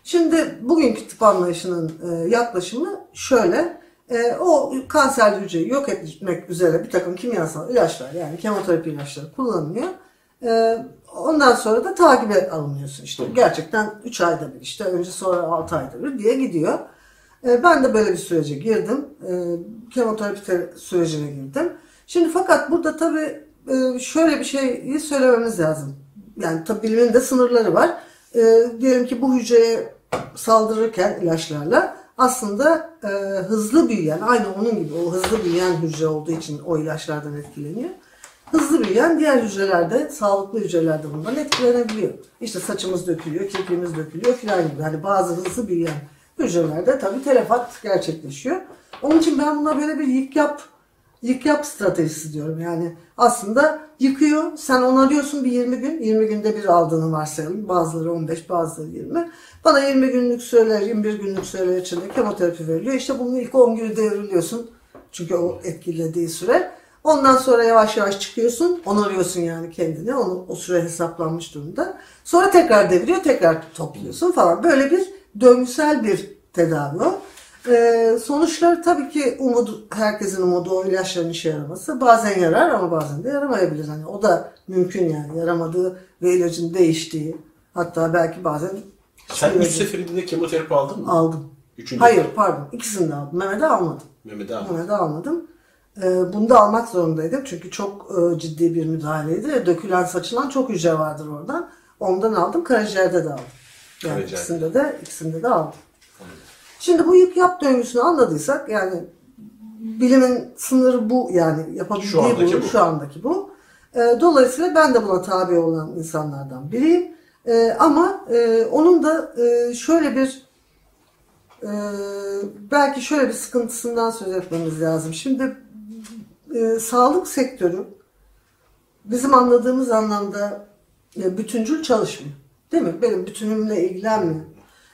Şimdi bugünkü tıp anlayışının e, yaklaşımı şöyle. E, o kanser hücreyi yok etmek üzere bir takım kimyasal ilaçlar yani kemoterapi ilaçları kullanılıyor. E, ondan sonra da takibe alınıyorsun işte. Gerçekten 3 ayda bir işte önce sonra 6 ayda bir diye gidiyor. Ben de böyle bir sürece girdim. Kemoterapi te- sürecine girdim. Şimdi fakat burada tabii şöyle bir şeyi söylememiz lazım. Yani tabii bilimin de sınırları var. E, diyelim ki bu hücreye saldırırken ilaçlarla aslında e, hızlı büyüyen, aynı onun gibi o hızlı büyüyen hücre olduğu için o ilaçlardan etkileniyor. Hızlı büyüyen diğer hücrelerde, sağlıklı hücrelerde bundan etkilenebiliyor. İşte saçımız dökülüyor, kirpiğimiz dökülüyor filan gibi. Hani bazı hızlı büyüyen hücrelerde tabii telefat gerçekleşiyor. Onun için ben buna böyle bir yık yap yık yap stratejisi diyorum. Yani aslında yıkıyor, sen onarıyorsun bir 20 gün. 20 günde bir aldığını varsayalım. Bazıları 15, bazıları 20. Bana 20 günlük süreler, 21 günlük süreler içinde kemoterapi veriliyor. İşte bunun ilk 10 günü devriliyorsun. Çünkü o etkilediği süre. Ondan sonra yavaş yavaş çıkıyorsun. Onarıyorsun yani kendini. Onu, o süre hesaplanmış durumda. Sonra tekrar deviriyor, tekrar topluyorsun falan. Böyle bir döngüsel bir tedavi o. Ee, sonuçlar tabii ki umudu, herkesin umudu o ilaçların işe yaraması. Bazen yarar ama bazen de yaramayabilir. Hani o da mümkün yani. Yaramadığı ve ilacın değiştiği. Hatta belki bazen Sen üç seferinde kemoterapi aldın mı? aldım. Üçüncü. Hayır pardon. ikisini de aldım. Mehmet'i almadım. Mehmet'e aldın. Mehmet'i almadım. Ee, bunu da almak zorundaydım. Çünkü çok e, ciddi bir müdahaleydi. Dökülen saçılan çok hücre vardır oradan. Ondan aldım. Karaciğerde de aldım. Yani Karaciğerde. ikisinde de, ikisinde de aldım. Şimdi bu yık yap döngüsünü anladıysak yani bilimin sınırı bu yani yapabildiği Şu andaki bu, bu. şu andaki bu. Ee, dolayısıyla ben de buna tabi olan insanlardan biriyim. Ee, ama e, onun da e, şöyle bir e, belki şöyle bir sıkıntısından söz etmemiz lazım. Şimdi e, sağlık sektörü bizim anladığımız anlamda e, bütüncül çalışmıyor. Değil mi? Benim bütünümle ilgilenmiyor.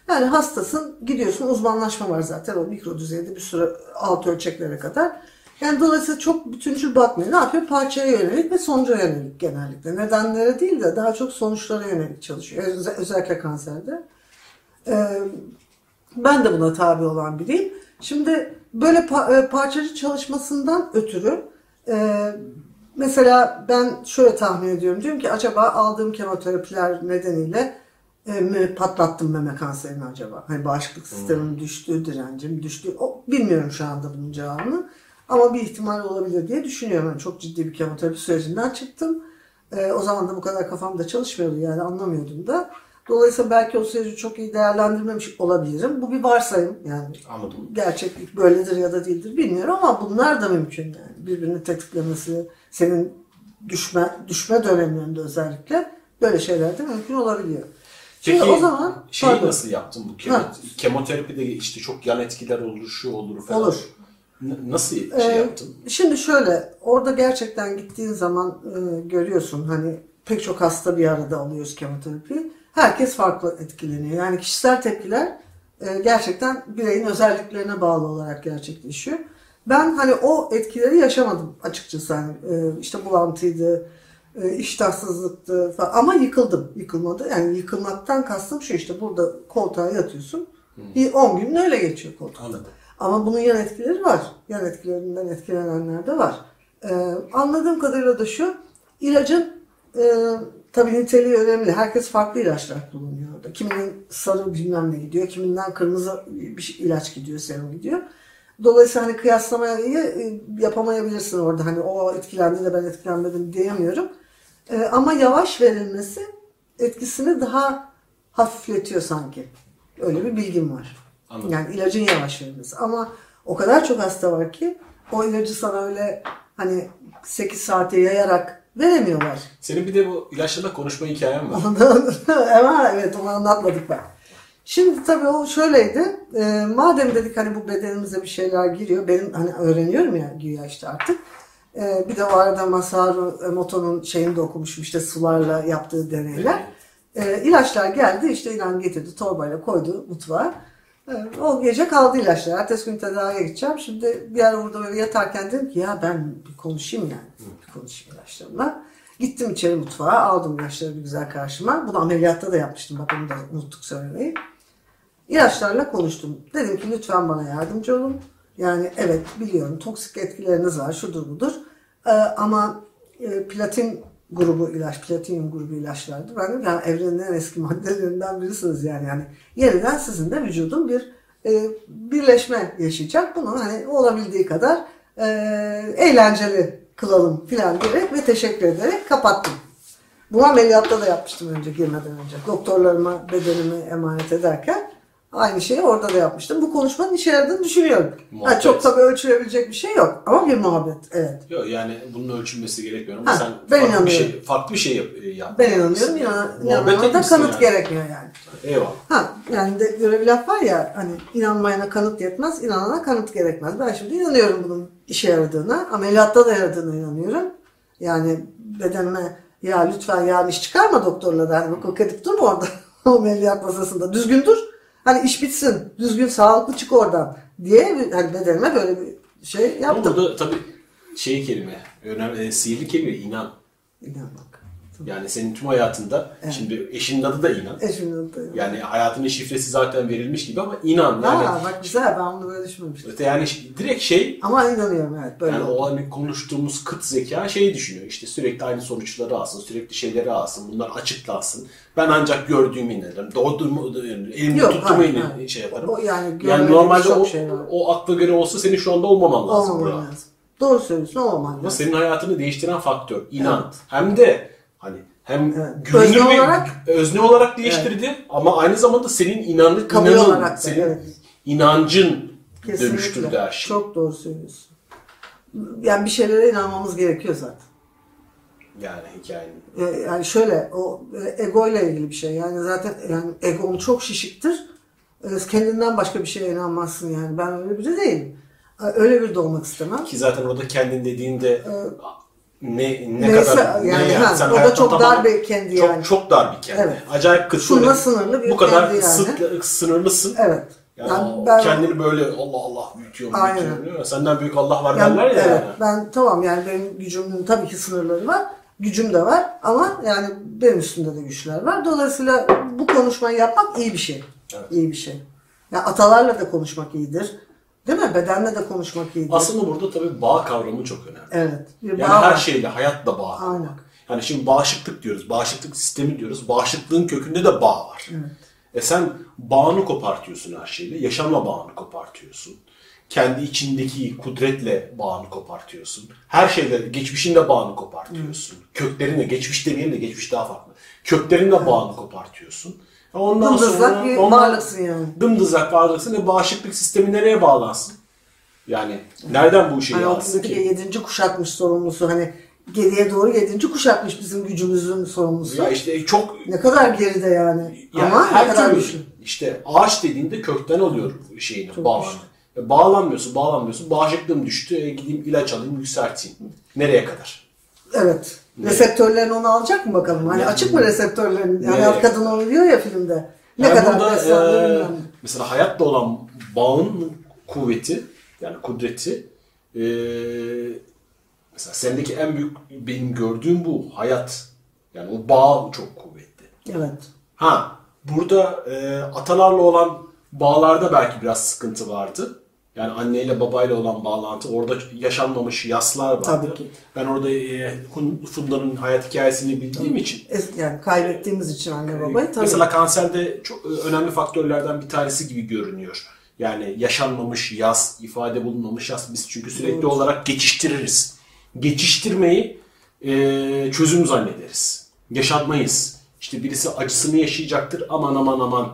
Yani hastasın, gidiyorsun uzmanlaşma var zaten o mikro düzeyde bir sürü alt ölçeklere kadar. Yani dolayısıyla çok bütüncül bakmıyor. Ne yapıyor? Parçaya yönelik ve sonuca yönelik genellikle. Nedenlere değil de daha çok sonuçlara yönelik çalışıyor. Özel- özellikle kanserde. Ee, ben de buna tabi olan biriyim. Şimdi böyle pa- e, parçacı çalışmasından ötürü e, mesela ben şöyle tahmin ediyorum. Diyorum ki acaba aldığım kemoterapiler nedeniyle e, patlattım meme kanserini acaba? Hani bağışıklık sistemim düştü, direncim düştü. O, bilmiyorum şu anda bunun cevabını. Ama bir ihtimal olabilir diye düşünüyorum. Yani çok ciddi bir kemoterapi sürecinden çıktım. E, o zaman da bu kadar kafamda çalışmıyordu yani anlamıyordum da. Dolayısıyla belki o süreci çok iyi değerlendirmemiş olabilirim. Bu bir varsayım yani. Anladım. Gerçeklik böyledir ya da değildir bilmiyorum ama bunlar da mümkün yani. Birbirini tetiklemesi, senin düşme düşme dönemlerinde özellikle böyle şeyler de mümkün olabiliyor. Peki Şimdi o zaman şeyi pardon. nasıl yaptın bu kemo, Ha. kemoterapide işte çok yan etkiler olur, şu olur falan. Olur. N- nasıl şey Ee, yaptın? Şimdi şöyle, orada gerçekten gittiğin zaman e, görüyorsun hani pek çok hasta bir arada alıyoruz kemoterapi. Herkes farklı etkileniyor. Yani kişisel tepkiler e, gerçekten bireyin özelliklerine bağlı olarak gerçekleşiyor. Ben hani o etkileri yaşamadım açıkçası. Hani, e, işte bulantıydı, iştahsızlıktı falan. Ama yıkıldım. Yıkılmadı. Yani yıkılmaktan kastım şu işte burada koltuğa yatıyorsun. Bir 10 gün öyle geçiyor koltuk. Anladım. Ama bunun yan etkileri var. Yan etkilerinden etkilenenler de var. Ee, anladığım kadarıyla da şu, ilacın e, tabii niteliği önemli. Herkes farklı ilaçlar kullanıyor orada. Kiminin sarı bilmem ne gidiyor, kiminden kırmızı bir şey- ilaç gidiyor, serum gidiyor. Dolayısıyla hani kıyaslamayı e, yapamayabilirsin orada. Hani o etkilendi de ben etkilenmedim diyemiyorum. Ee, ama yavaş verilmesi etkisini daha hafifletiyor sanki. Öyle bir bilgim var. Anladım. Yani ilacın yavaş verilmesi. Ama o kadar çok hasta var ki o ilacı sana öyle hani 8 saate yayarak veremiyorlar. Senin bir de bu ilaçlarla konuşma hikayen var. (laughs) Evet onu anlatmadık ben. Şimdi tabii o şöyleydi. Ee, madem dedik hani bu bedenimize bir şeyler giriyor. Benim hani öğreniyorum ya güya işte artık. Ee, bir de o arada Masaru Emoto'nun şeyini de okumuşum işte sularla yaptığı deneyler. Ee, ilaçlar geldi işte inan getirdi torbayla koydu mutfağa. Ee, o gece kaldı ilaçlar. Ertesi gün tedaviye gideceğim. Şimdi bir ara burada böyle yatarken dedim ki ya ben bir konuşayım yani. Bir konuşayım ilaçlarımla. Gittim içeri mutfağa aldım ilaçları bir güzel karşıma. Bunu ameliyatta da yapmıştım bak onu da unuttuk söylemeyi. İlaçlarla konuştum. Dedim ki lütfen bana yardımcı olun. Yani evet biliyorum toksik etkileriniz var şudur budur. Ee, ama e, platin grubu ilaç, platinyum grubu ilaçlardı. Ben ki, yani evrenin en eski (laughs) maddelerinden birisiniz yani. yani yeniden sizin de vücudun bir e, birleşme yaşayacak. Bunu hani olabildiği kadar e, eğlenceli kılalım filan diyerek ve teşekkür ederek kapattım. Bunu ameliyatta da yapmıştım önce girmeden önce. Doktorlarıma bedenimi emanet ederken aynı şeyi orada da yapmıştım. Bu konuşmanın işe yaradığını düşünüyorum. Ha, çok tabii ölçülebilecek bir şey yok ama bir muhabbet evet. Yok yani bunun ölçülmesi gerekmiyor ama Ha, sen ben farklı bir şey farklı bir şey yap, e, yaptın. Ben inanıyorum. İnan, inanmana da kanıt yani. gerekmiyor yani. Eyvallah. Ha yani de, böyle bir laf var ya hani inanmayana kanıt yetmez, inanana kanıt gerekmez. Ben şimdi inanıyorum bunun işe yaradığına, ameliyatta da yaradığına inanıyorum. Yani bedenime ya lütfen yani iş çıkarma doktorla da hani hukuk edip durma orada (laughs) o ameliyat masasında. Düzgün dur. Hani iş bitsin. Düzgün sağlıklı çık oradan diye hani bedenime böyle bir şey Ama yaptım. burada tabii şey kelime, önemli, e, sihirli kelime inan. İnan bak. Yani senin tüm hayatında, şimdi eşinin adı da inan. Eşimin adı. Yani hayatının şifresi zaten verilmiş gibi ama inan. Yani, Ha bak güzel ben bunu böyle düşünmemiştim. öte yani direkt şey, Ama inanıyorum evet böyle yani oldu. o hani konuştuğumuz kıt zeka şeyi düşünüyor. İşte sürekli aynı sonuçları alsın, sürekli şeyleri alsın, bunlar açıklansın. Ben ancak gördüğümü inanırım. Doğduğumu, elimi Yok, tuttuğumu hayır, inan- hayır. şey yaparım. O yani yani normalde o, şey var. o akla göre olsa senin şu anda olmaman lazım. Olmaman lazım. Doğru söylüyorsun olmaman Ama lazım. senin hayatını değiştiren faktör inan. Evet. Hem de hani hem Evet. güvenilir Özne bir olarak- özne olarak değiştirdi ama aynı zamanda senin inanı, Kabul inanın, olarak da, senin evet. inancın Kesinlikle. dönüştürdü her şeyi. Çok doğru söylüyorsun. Yani bir şeylere inanmamız gerekiyor zaten. Yani hikayenin. Ee, Yani şöyle o e, ego ile ilgili bir şey. Yani zaten yani egon çok şişiktir. Ee, Kendinden başka bir şeye inanmazsın yani. Ben öyle biri değilim. Ee, Öyle bir de olmak istemem. Ki zaten orada kendin dediğinde ne ne Neyse, kadar yani ne ha, sen o da çok dar bir kendi çok, yani. Çok dar bir kendi. Evet. Acayip kısıtlı. Şunla sınırlı bir Bu kadar kendi yani. kısıtlı, sınırlısın. Evet. Yani Yani ben- kendini böyle Allah Allah büyütüyorum, Aynen. büyütüyorum. Senden büyük Allah var Yani, derler ya. evet, yani. ben tamam yani benim gücümün tabii ki sınırları var. Gücüm de var ama yani benim üstümde de güçler var. Dolayısıyla bu konuşmayı yapmak iyi bir şey. Evet. İyi bir şey. Ya atalarla da konuşmak iyidir. Değil mi? Bedenle de konuşmak iyidir. Aslında burada tabii bağ kavramı çok önemli. evet. Yani bağ her var. şeyle, hayatla bağ. Aynen. Yani şimdi bağışıklık diyoruz, bağışıklık sistemi diyoruz. Bağışıklığın kökünde de bağ var. E sen bağını kopartıyorsun her şeyle, yaşamla bağını kopartıyorsun. Kendi içindeki kudretle bağını kopartıyorsun. Her şeyle, geçmişinle bağını kopartıyorsun. Köklerinle, geçmiş demeyelim de geçmiş daha farklı. Köklerinle bağını kopartıyorsun. Ondan Dımdızlak sonra bir ondan- varlıksın yani. Dımdızlak varlıksın ve bağışıklık sistemi nereye bağlansın? Yani nereden bu işe Hani bizimki ki? yedinci kuşakmış sorumlusu. Hani geriye doğru yedinci kuşakmış bizim gücümüzün sorumlusu. Ya işte çok Ne kadar geride yani. Yani Ama ne her kadar türlü güçlü. işte ağaç dediğinde kökten alıyor şeyini, bağını. E, bağlanmıyorsun, bağlanmıyorsun. Bağışıklığım düştü, e, gideyim ilaç alayım, yükselteyim. Nereye kadar? Evet. Reseptörlerin onu alacak mı bakalım? Hani açık mı reseptörlerin? Yani Nereye? kadın onu diyor ya filmde. Ne Yani kadar burada e, bilmem mesela hayatta olan bağın kuvveti, yani kudreti e, mesela sendeki en büyük benim gördüğüm bu hayat. Yani o bağ çok kuvvetli. Evet. Ha, burada e, atalarla olan bağlarda belki biraz sıkıntı vardı. Yani anneyle babayla olan bağlantı, orada yaşanmamış yaslar vardı. Tabii ki. Ben orada e, Funda'nın hayat hikayesini bildiğim için. Es- Yani kaybettiğimiz için anne babayı tabii. Mesela kanserde çok e, önemli faktörlerden bir tanesi gibi görünüyor. Yani yaşanmamış yas, ifade bulunmamış yas. Biz çünkü sürekli olarak geçiştiririz. Geçiştirmeyi e, çözüm zannederiz. Yaşatmayız. İşte birisi acısını yaşayacaktır. Aman aman aman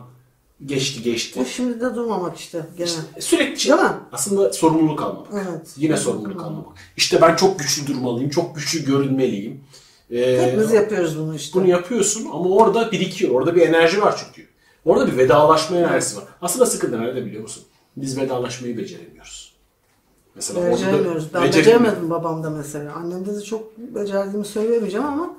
geçti geçti. Bu şimdi de durmamak işte gene. Sürekli Değil mi? aslında sorumluluk almak. Evet. Yine sorumluluk almak. İşte ben çok güçlü durmalıyım, çok güçlü görünmeliyim. Ee, Hepimiz yapıyoruz bunu işte. bunu yapıyorsun ama orada birikiyor. Orada bir enerji var çünkü. Orada bir vedalaşma enerjisi var. Aslında sıkıntı nerede biliyor musun? Biz vedalaşmayı beceremiyoruz. Mesela da Beceremiyoruz. Ben beceremedim babamda mesela. Annemde de çok becerdiğimi söyleyemeyeceğim ama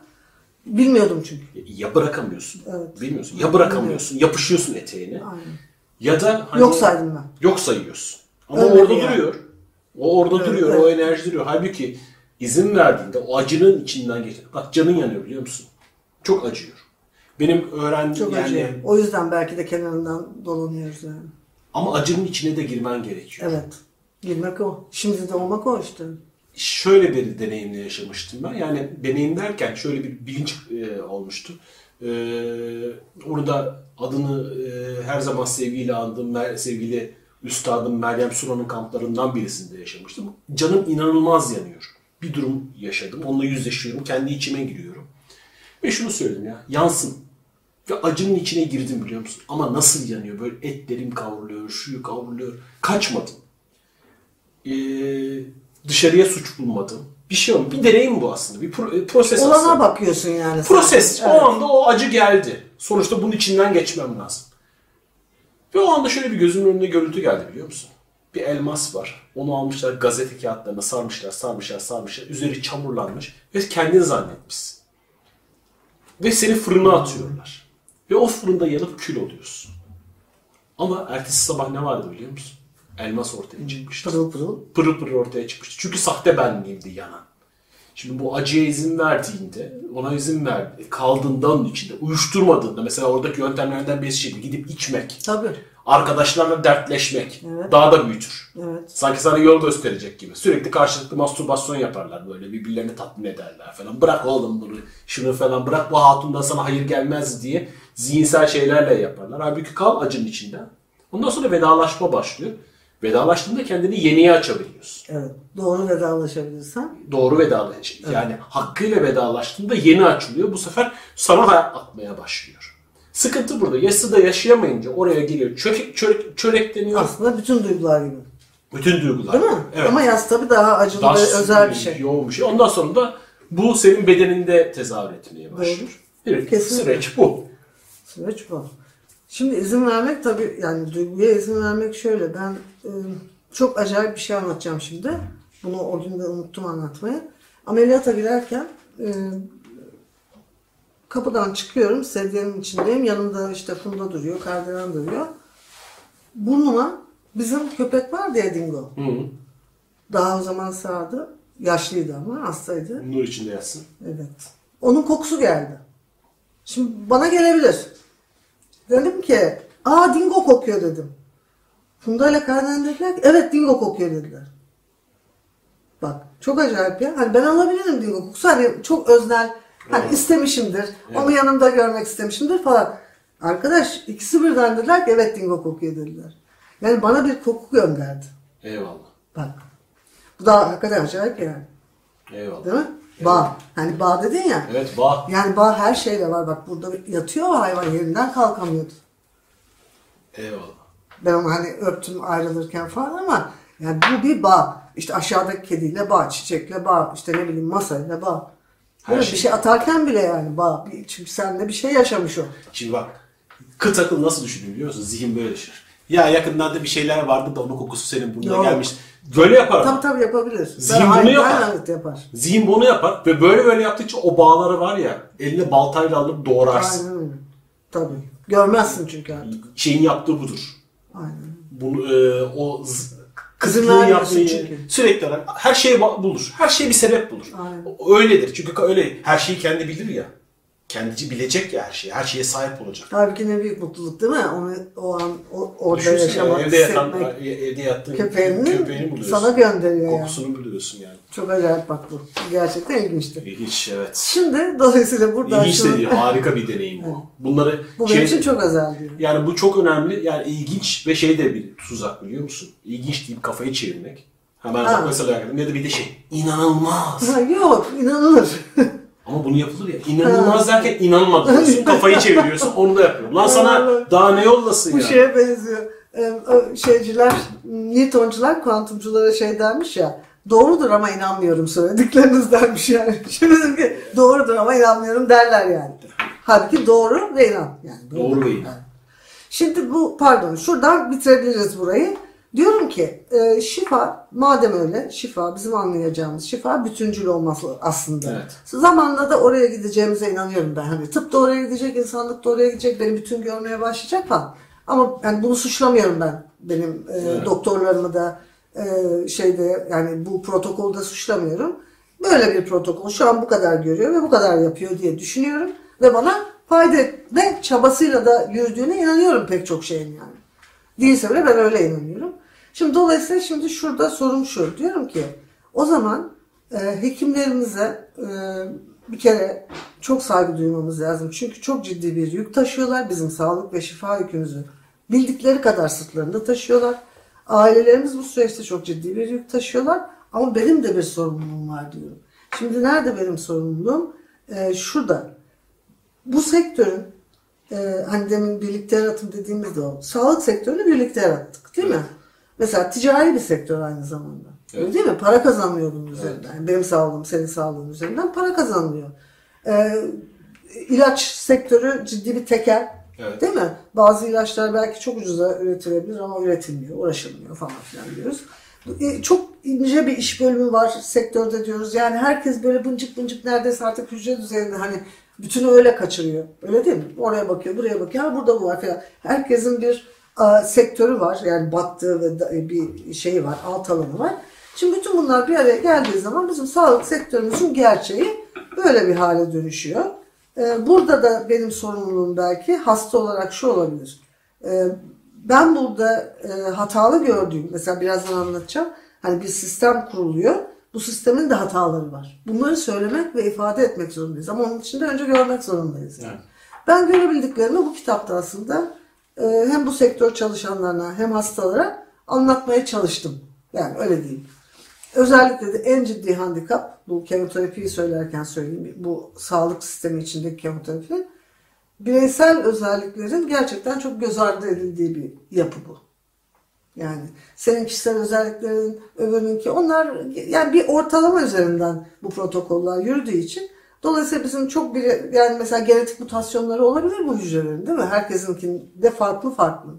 bilmiyordum çünkü. Ya bırakamıyorsun. Evet. Bilmiyorsun. Ya bırakamıyorsun. Yapışıyorsun eteğine. Aynen. Ya da hani Yok saydım ben. Yok sayıyorsun. Ama Ölmedi orada yani. duruyor. O orada Evet, duruyor. evet. O enerji duruyor. Halbuki izin verdiğinde o acının içinden geç. Bak canın yanıyor biliyor musun? Çok acıyor. Benim öğren Çok yani acıyor. O yüzden belki de kenarından dolanıyoruz yani. ama acının içine de girmen gerekiyor. Evet. Girmek o. Şimdi de olmak o işte. Şöyle bir deneyimle yaşamıştım ben. Yani deneyim derken şöyle bir bilinç e, olmuştu. E, orada adını e, her zaman sevgiyle andığım sevgili üstadım Meryem Sunan'ın kamplarından birisinde yaşamıştım. Canım inanılmaz yanıyor. Bir durum yaşadım. Onunla yüzleşiyorum. Kendi içime giriyorum. Ve şunu söyledim ya. Yansın. Ve acının içine girdim biliyor musun? Ama nasıl yanıyor? Böyle etlerim kavruluyor, şu kavruluyor. Kaçmadım. Ee, dışarıya suç bulmadım. Bir şey olmadı. Bir deneyim bu aslında. Bir pro- e, proses Olana aslında. bakıyorsun yani. Proses. sadece. Evet. O anda o acı geldi. Sonuçta bunun içinden geçmem lazım. Ve o anda şöyle bir gözümün önüne görüntü geldi biliyor musun? Bir elmas var. Onu almışlar gazete kağıtlarına sarmışlar, sarmışlar, sarmışlar. Üzeri çamurlanmış ve kendini zannetmişsin. Ve seni fırına atıyorlar. Ve o fırında yanıp kül oluyorsun. Ama ertesi sabah ne vardı biliyor musun? Elmas ortaya çıkmıştı. Pırıl pırıl. Pırıl pırıl ortaya çıkmıştı. Çünkü sahte benliğimdi yanan. Şimdi bu acıya izin verdiğinde, ona izin verdi, kaldığında onun içinde, uyuşturmadığında, mesela oradaki yöntemlerden birisi şeydi, gidip içmek, Tabii. arkadaşlarla dertleşmek, Evet. daha da büyütür. Evet. Sanki sana yol gösterecek gibi. Sürekli karşılıklı mastürbasyon yaparlar böyle, birbirlerini tatmin ederler falan. Bırak oğlum bunu, şunu falan, bırak bu hatundan sana hayır gelmez diye zihinsel şeylerle yaparlar. Halbuki kal acının içinde. Ondan sonra vedalaşma başlıyor. Vedalaştığında kendini yeniye açabiliyorsun. Evet. Doğru vedalaşabilirsen. doğru vedalaş. Yani hakkıyla vedalaştığında yeni açılıyor. Bu sefer sana da atmaya başlıyor. Sıkıntı burada. Yassı da yaşayamayınca oraya geliyor. Çörek, çörek, çörekleniyor. Aslında bütün duygular gibi. Bütün duygular. Değil mi? Evet. Ama yaz tabii daha acılı Daha ve özel bir şey. Yoğun bir şey. Ondan sonra da bu senin bedeninde tezahür etmeye başlıyor. Evet, Kesinlikle. süreç bu. Süreç bu. Şimdi izin vermek tabii yani duyguya izin vermek şöyle. Ben e, çok acayip bir şey anlatacağım şimdi. Bunu o gün de unuttum anlatmayı. Ameliyata girerken e, kapıdan çıkıyorum. Sedyenin içindeyim. Yanımda işte Funda duruyor. Kardelen duruyor. Burnuma bizim köpek vardı ya Dingo. Hı -hı. Daha o zaman sağdı. Yaşlıydı ama hastaydı. Nur içinde yatsın. Evet. Onun kokusu geldi. Şimdi bana gelebilir. Dedim ki, aa dingo kokuyor dedim. Funda ile Kardelen dediler ki, evet dingo kokuyor dediler. Bak çok acayip ya. Hani ben alabilirim dingo kokusu. Hani çok öznel. Hani Evet. istemişimdir. Onu yanımda görmek istemişimdir falan. Arkadaş ikisi birden dediler ki evet dingo kokuyor dediler. Yani bana bir koku gönderdi. Eyvallah. Bak. Bu da hakikaten acayip yani. Eyvallah. Değil mi? Bağ. Hani bağ dedin ya. Evet bağ. Yani bağ her şeyle var. Bak burada yatıyor hayvan yerinden kalkamıyordu. Eyvallah. Ben onu hani öptüm ayrılırken falan ama yani bu bir bağ. İşte aşağıdaki kediyle bağ, çiçekle bağ, işte ne bileyim masayla bağ. Her Böyle şey. bir şey atarken bile yani bağ. Bir- Çünkü seninle bir şey yaşamış o. Şimdi bak. Kıt akıl nasıl düşünüyor biliyor musun? Zihin böyle düşünür. Ya yakından bir şeyler vardı da onun kokusu senin burnuna Yok. gelmiş. Böyle yapar. Tabii tabii yapabilir. Zihin Ben bunu yapar. Evet yapar. Zihin bunu yapar ve böyle böyle yaptıkça o bağları var ya eline baltayla alıp doğrarsın. Aynen öyle. Tabii. Görmezsin çünkü artık. Şeyin yaptığı budur. Aynen. Bunu e, o Kızın yapmayı çünkü. sürekli olarak her şeye ba- bulur. Her şeye bir sebep bulur. Aynen. Öyledir. Çünkü öyle her şeyi kendi bilir ya. Kendici bilecek ya her şeyi. Her şeye sahip olacak. Halbuki ne büyük mutluluk değil mi? Onu o an o, orada Düşünsene, yaşamak, evde yatan, evde yattığın Köpeğini köpeğini buluyorsun. sana gönderiyor yani. Kokusunu buluyorsun yani. Çok acayip bak bu. Gerçekten ilginçti. İlginç evet. Şimdi dolayısıyla buradan İlginç şunu- de değil, harika bir deneyim bu. Bunları bu şey- benim için çok özel diyor. yani bu çok önemli. Yani ilginç ve şey de bir tuzak biliyor musun? İlginç deyip kafayı çevirmek. Hemen Ha. mesela ya da bir de şey inanılmaz. Ha, yok inanılır. (laughs) Ama bunu yapılır ya. İnanılmaz derken diyorsun. (laughs) Kafayı çeviriyorsun onu da yapıyorum. Lan sana daha ne yollasın bu ya? şeye benziyor. Ee, şeyciler, Newtoncular kuantumculara şey dermiş ya. Doğrudur ama inanmıyorum söyledikleriniz dermiş yani. (laughs) Şimdi dedim ki doğrudur ama inanmıyorum derler yani. Halbuki doğru ve inan. Yani Doğru ve inan. Şimdi bu pardon şuradan bitirebiliriz burayı. Diyorum ki e, şifa madem öyle şifa bizim anlayacağımız şifa bütüncül olması aslında. Evet. Zamanla da oraya gideceğimize inanıyorum ben. Hani tıp da oraya gidecek, insanlık da oraya gidecek, beni bütün görmeye başlayacak falan. Ama yani bunu suçlamıyorum ben benim e, Evet. doktorlarımı da e, şeyde yani bu protokolda suçlamıyorum. Böyle bir protokol şu an bu kadar görüyor ve bu kadar yapıyor diye düşünüyorum ve bana fayda etme çabasıyla da yürüdüğüne inanıyorum pek çok şeyin yani. Değilse bile ben öyle inanıyorum. Şimdi dolayısıyla şimdi şurada sorum şu. Diyorum ki o zaman e, hekimlerimize e, bir kere çok saygı duymamız lazım. Çünkü çok ciddi bir yük taşıyorlar. Bizim sağlık ve şifa yükümüzü bildikleri kadar sırtlarında taşıyorlar. Ailelerimiz bu süreçte çok ciddi bir yük taşıyorlar. Ama benim de bir sorumluluğum var diyorum. Şimdi nerede benim sorumluluğum? E, şurada. Bu sektörün e, hani demin birlikte yaratım dediğimizde o. Sağlık sektörünü birlikte yarattık değil mi? Mesela ticari bir sektör aynı zamanda. Öyle Evet. değil mi? Para kazanıyor bunun üzerinden. Yani benim sağlığım, senin sağlığın üzerinden para kazanılıyor. E, ilaç sektörü ciddi bir tekel. Evet. Değil mi? Bazı ilaçlar belki çok ucuza üretilebilir ama üretilmiyor, uğraşılmıyor falan filan diyoruz. E, Çok ince bir iş bölümü var sektörde diyoruz. Yani herkes böyle bıncık bıncık neredeyse artık hücre düzeyinde hani bütünü öyle kaçırıyor. Öyle değil mi? Oraya bakıyor, buraya bakıyor. Ha burada bu var falan. Herkesin bir sektörü var. Yani battığı ve da- e, bir şeyi var, alt alanı var. Şimdi bütün bunlar bir araya geldiği zaman bizim sağlık sektörümüzün gerçeği böyle bir hale dönüşüyor. Ee, Burada da benim sorumluluğum belki hasta olarak şu olabilir. Ee, Ben burada e, hatalı gördüğüm, mesela birazdan anlatacağım. Hani bir sistem kuruluyor. Bu sistemin de hataları var. Bunları söylemek ve ifade etmek zorundayız. Ama onun için de önce görmek zorundayız. yani. Evet. Ben görebildiklerimi bu kitapta aslında e, hem bu sektör çalışanlarına hem hastalara anlatmaya çalıştım. Yani öyle diyeyim. Özellikle de en ciddi handikap, bu kemoterapiyi söylerken söyleyeyim, bu sağlık sistemi içindeki kemoterapi, bireysel özelliklerin gerçekten çok göz ardı edildiği bir yapı bu. Yani senin kişisel özelliklerin, öbürününki onlar yani bir ortalama üzerinden bu protokoller yürüdüğü için dolayısıyla bizim çok bir yani mesela genetik mutasyonları olabilir bu hücrelerin değil mi? Herkesinkinde farklı farklı.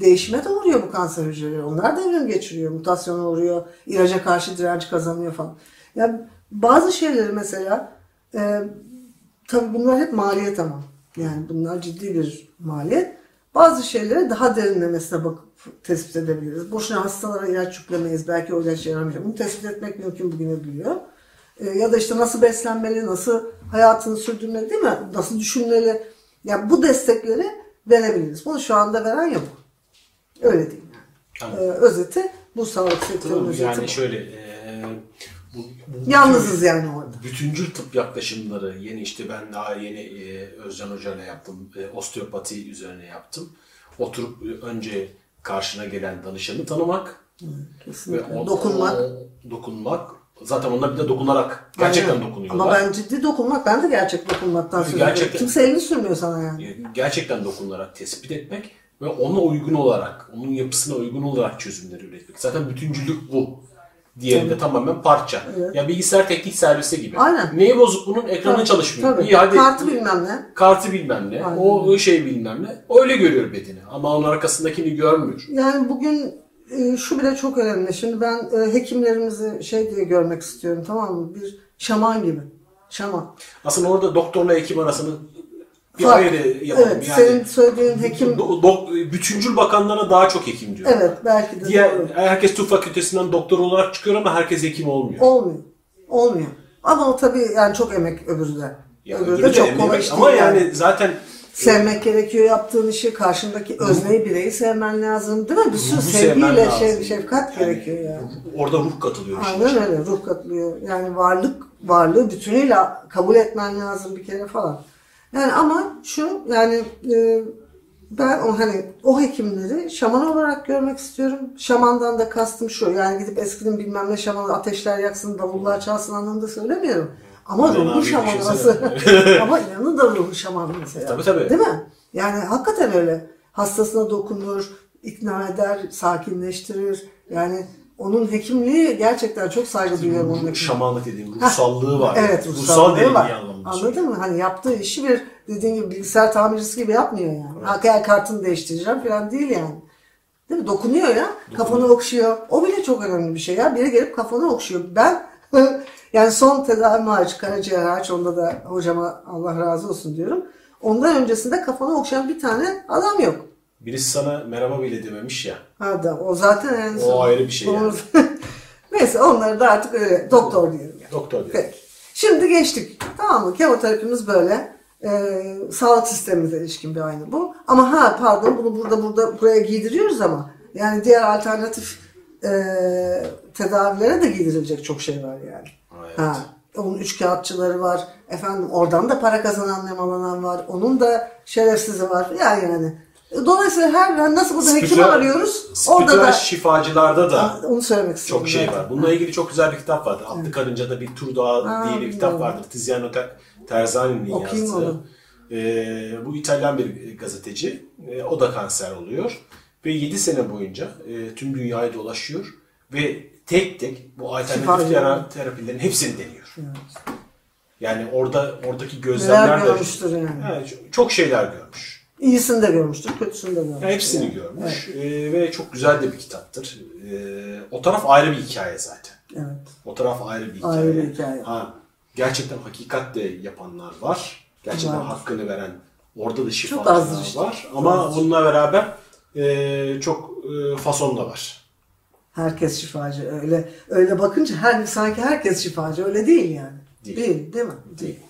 Değişime de uğruyor bu kanser hücreleri. Onlar da evrim geçiriyor, mutasyona uğruyor, ilaca karşı direnç kazanıyor falan. Yani bazı şeyleri mesela e, tabii bunlar hep maliyet ama. Yani bunlar ciddi bir maliyet. Bazı şeylere daha derinlemesine bakıp tespit edebiliriz. Boşuna hastalara ilaç yüklemeyiz. Belki o ilaç yaramayacak. Bunu tespit etmek mümkün bugüne biliyor. Ee, ya da işte nasıl beslenmeli, nasıl hayatını sürdürmeli değil mi? Nasıl düşünmeli? Yani bu destekleri verebiliriz. Bunu şu anda veren yok. Öyle diyeyim yani. Tamam. Ee, özeti bu sağlık sektörünün Tamam, özeti yani bu. şöyle e, bu, bu Yalnızız yani orada. bütüncül tıp yaklaşımları yeni işte ben daha yeni e, Özcan Hoca ile yaptım. E, osteopati üzerine yaptım. Oturup e, önce karşına gelen danışanı tanımak ve Kesinlikle. o- Dokunmak. o- dokunmak. Zaten onlar bir de dokunarak gerçekten Aynen. dokunuyorlar. Ama ben ciddi dokunmak, ben de gerçek dokunmaktan söylüyorum. Gerçekten. Kimse elini sürmüyor sana yani. E, gerçekten dokunarak tespit etmek ve ona uygun olarak, onun yapısına uygun olarak çözümleri üretmek. Zaten bütüncülük bu. Diğeri de tamamen parça. Evet. Ya bilgisayar teknik servisi gibi. Aynen. Neyi bozuk bunun? Ekranı Tabii, çalışmıyor. tabii. İyi hadi. Kartı bilmem ne. Kartı bilmem ne. Aynen. O şey bilmem ne. Öyle görüyor bedeni. Ama onun arkasındakini görmüyor. Yani bugün şu bile çok önemli. Şimdi ben e, hekimlerimizi şey diye görmek istiyorum tamam mı? Bir şaman gibi. Şaman. Aslında orada doktorla hekim arasını bir Fark. ayrı yapalım. Evet, yani, senin söylediğin hekim Do- dok- bütüncül bakanlara daha çok hekim diyor. evet belki de Diğer, doğru. herkes tıp fakültesinden doktor olarak çıkıyor ama herkes hekim olmuyor. olmuyor. Olmuyor. Ama o tabii yani çok emek öbürü de. Ya öbürü öbürü de de çok kolay iş Ama yani zaten Sevmek gerekiyor yaptığın işi, karşındaki özneyi, bireyi sevmen lazım değil mi? Bir sürü ruhu sevmen sevgiyle, lazım. şey, şefkat Yani gerekiyor yani. Orada ruh katılıyor. işin Aynen içine. öyle ruh katılıyor. Yani varlık varlığı bütünüyle kabul etmen lazım bir kere falan. Yani ama şu yani e, ben o hani o hekimleri şaman olarak görmek istiyorum. Şamandan da kastım şu. Yani gidip eskinin bilmem ne şamanı ateşler yaksın, davullar çalsın anlamında söylemiyorum. Ama Aynen ruhu şamanı Ama inanın da ruhu şamanı mesela. Tabii, tabii. Değil mi? Yani hakikaten öyle. Hastasına dokunur, ikna eder, sakinleştirir. Yani onun hekimliği gerçekten çok saygı duyuyorum onun hekimliğine. Şamanlık dediğim ruhsallığı var. Evet, Ruhsal ruhsallığı derinliği var. anlamında. Anladın mı? Hani yaptığı işi bir dediğin gibi bilgisayar tamircisi gibi yapmıyor yani. Evet. Gel kartını değiştireceğim falan değil yani. Değil mi? Dokunuyor ya. Kafanı okşuyor. O bile çok önemli bir şey ya. Biri gelip kafanı okşuyor. Ben (laughs) yani son tedavi hariç, karaciğer hariç onda da hocama Allah razı olsun diyorum. Ondan öncesinde kafanı okşayan bir tane adam yok. Birisi sana merhaba bile dememiş ya. Ha da o zaten en O son. ayrı bir şey yani. (laughs) Neyse onları da artık öyle doktor diyelim. Yani. Doktor diyor. Peki. Şimdi geçtik. Tamam mı? Kemoterapimiz böyle. Ee, sağlık sistemimize ilişkin bir aynı bu. Ama ha pardon bunu burada burada buraya giydiriyoruz ama yani diğer alternatif e, tedavilere de giydirilecek çok şey var yani. Evet. Ha, onun üç kağıtçıları var. Efendim oradan da para kazanan nemalanan var. Onun da şerefsizi var. Yani yani. Dolayısıyla her nasıl burada hekim Spiritüel- arıyoruz. Orada da şifacılarda da Ha, onu söylemek istiyorum. çok şey var. Bununla ilgili çok güzel bir kitap vardı. Atlı Karınca'da bir tur dağı Ha, diye bir kitap vardır. Tiziano Ter- Terzani'nin yazdığı. onu. Ee, bu İtalyan bir gazeteci. Ee, o da kanser oluyor. Ve 7 sene boyunca e, tüm dünyayı dolaşıyor. Ve tek tek bu alternatif tera- terapilerin hepsini deniyor. Yani orada oradaki Neler gözlemler de görmüştür yani. Evet, çok- şeyler görmüş. İyisini de görmüştür, kötüsünü de görmüştür. Yani hepsini görmüş Ee, ve çok güzel de bir kitaptır. Ee, o taraf ayrı bir hikaye zaten. Evet. O taraf ayrı bir hikaye. Ayrı bir hikaye. Ha, gerçekten hakikat de yapanlar var. Gerçekten Var. hakkını veren orada da işte. var. Ama Çok bununla beraber e, çok e, fason da var. Herkes şifacı. Öyle öyle bakınca her sanki herkes şifacı. Öyle değil yani. Değil. Değil, değil, mi? Değil.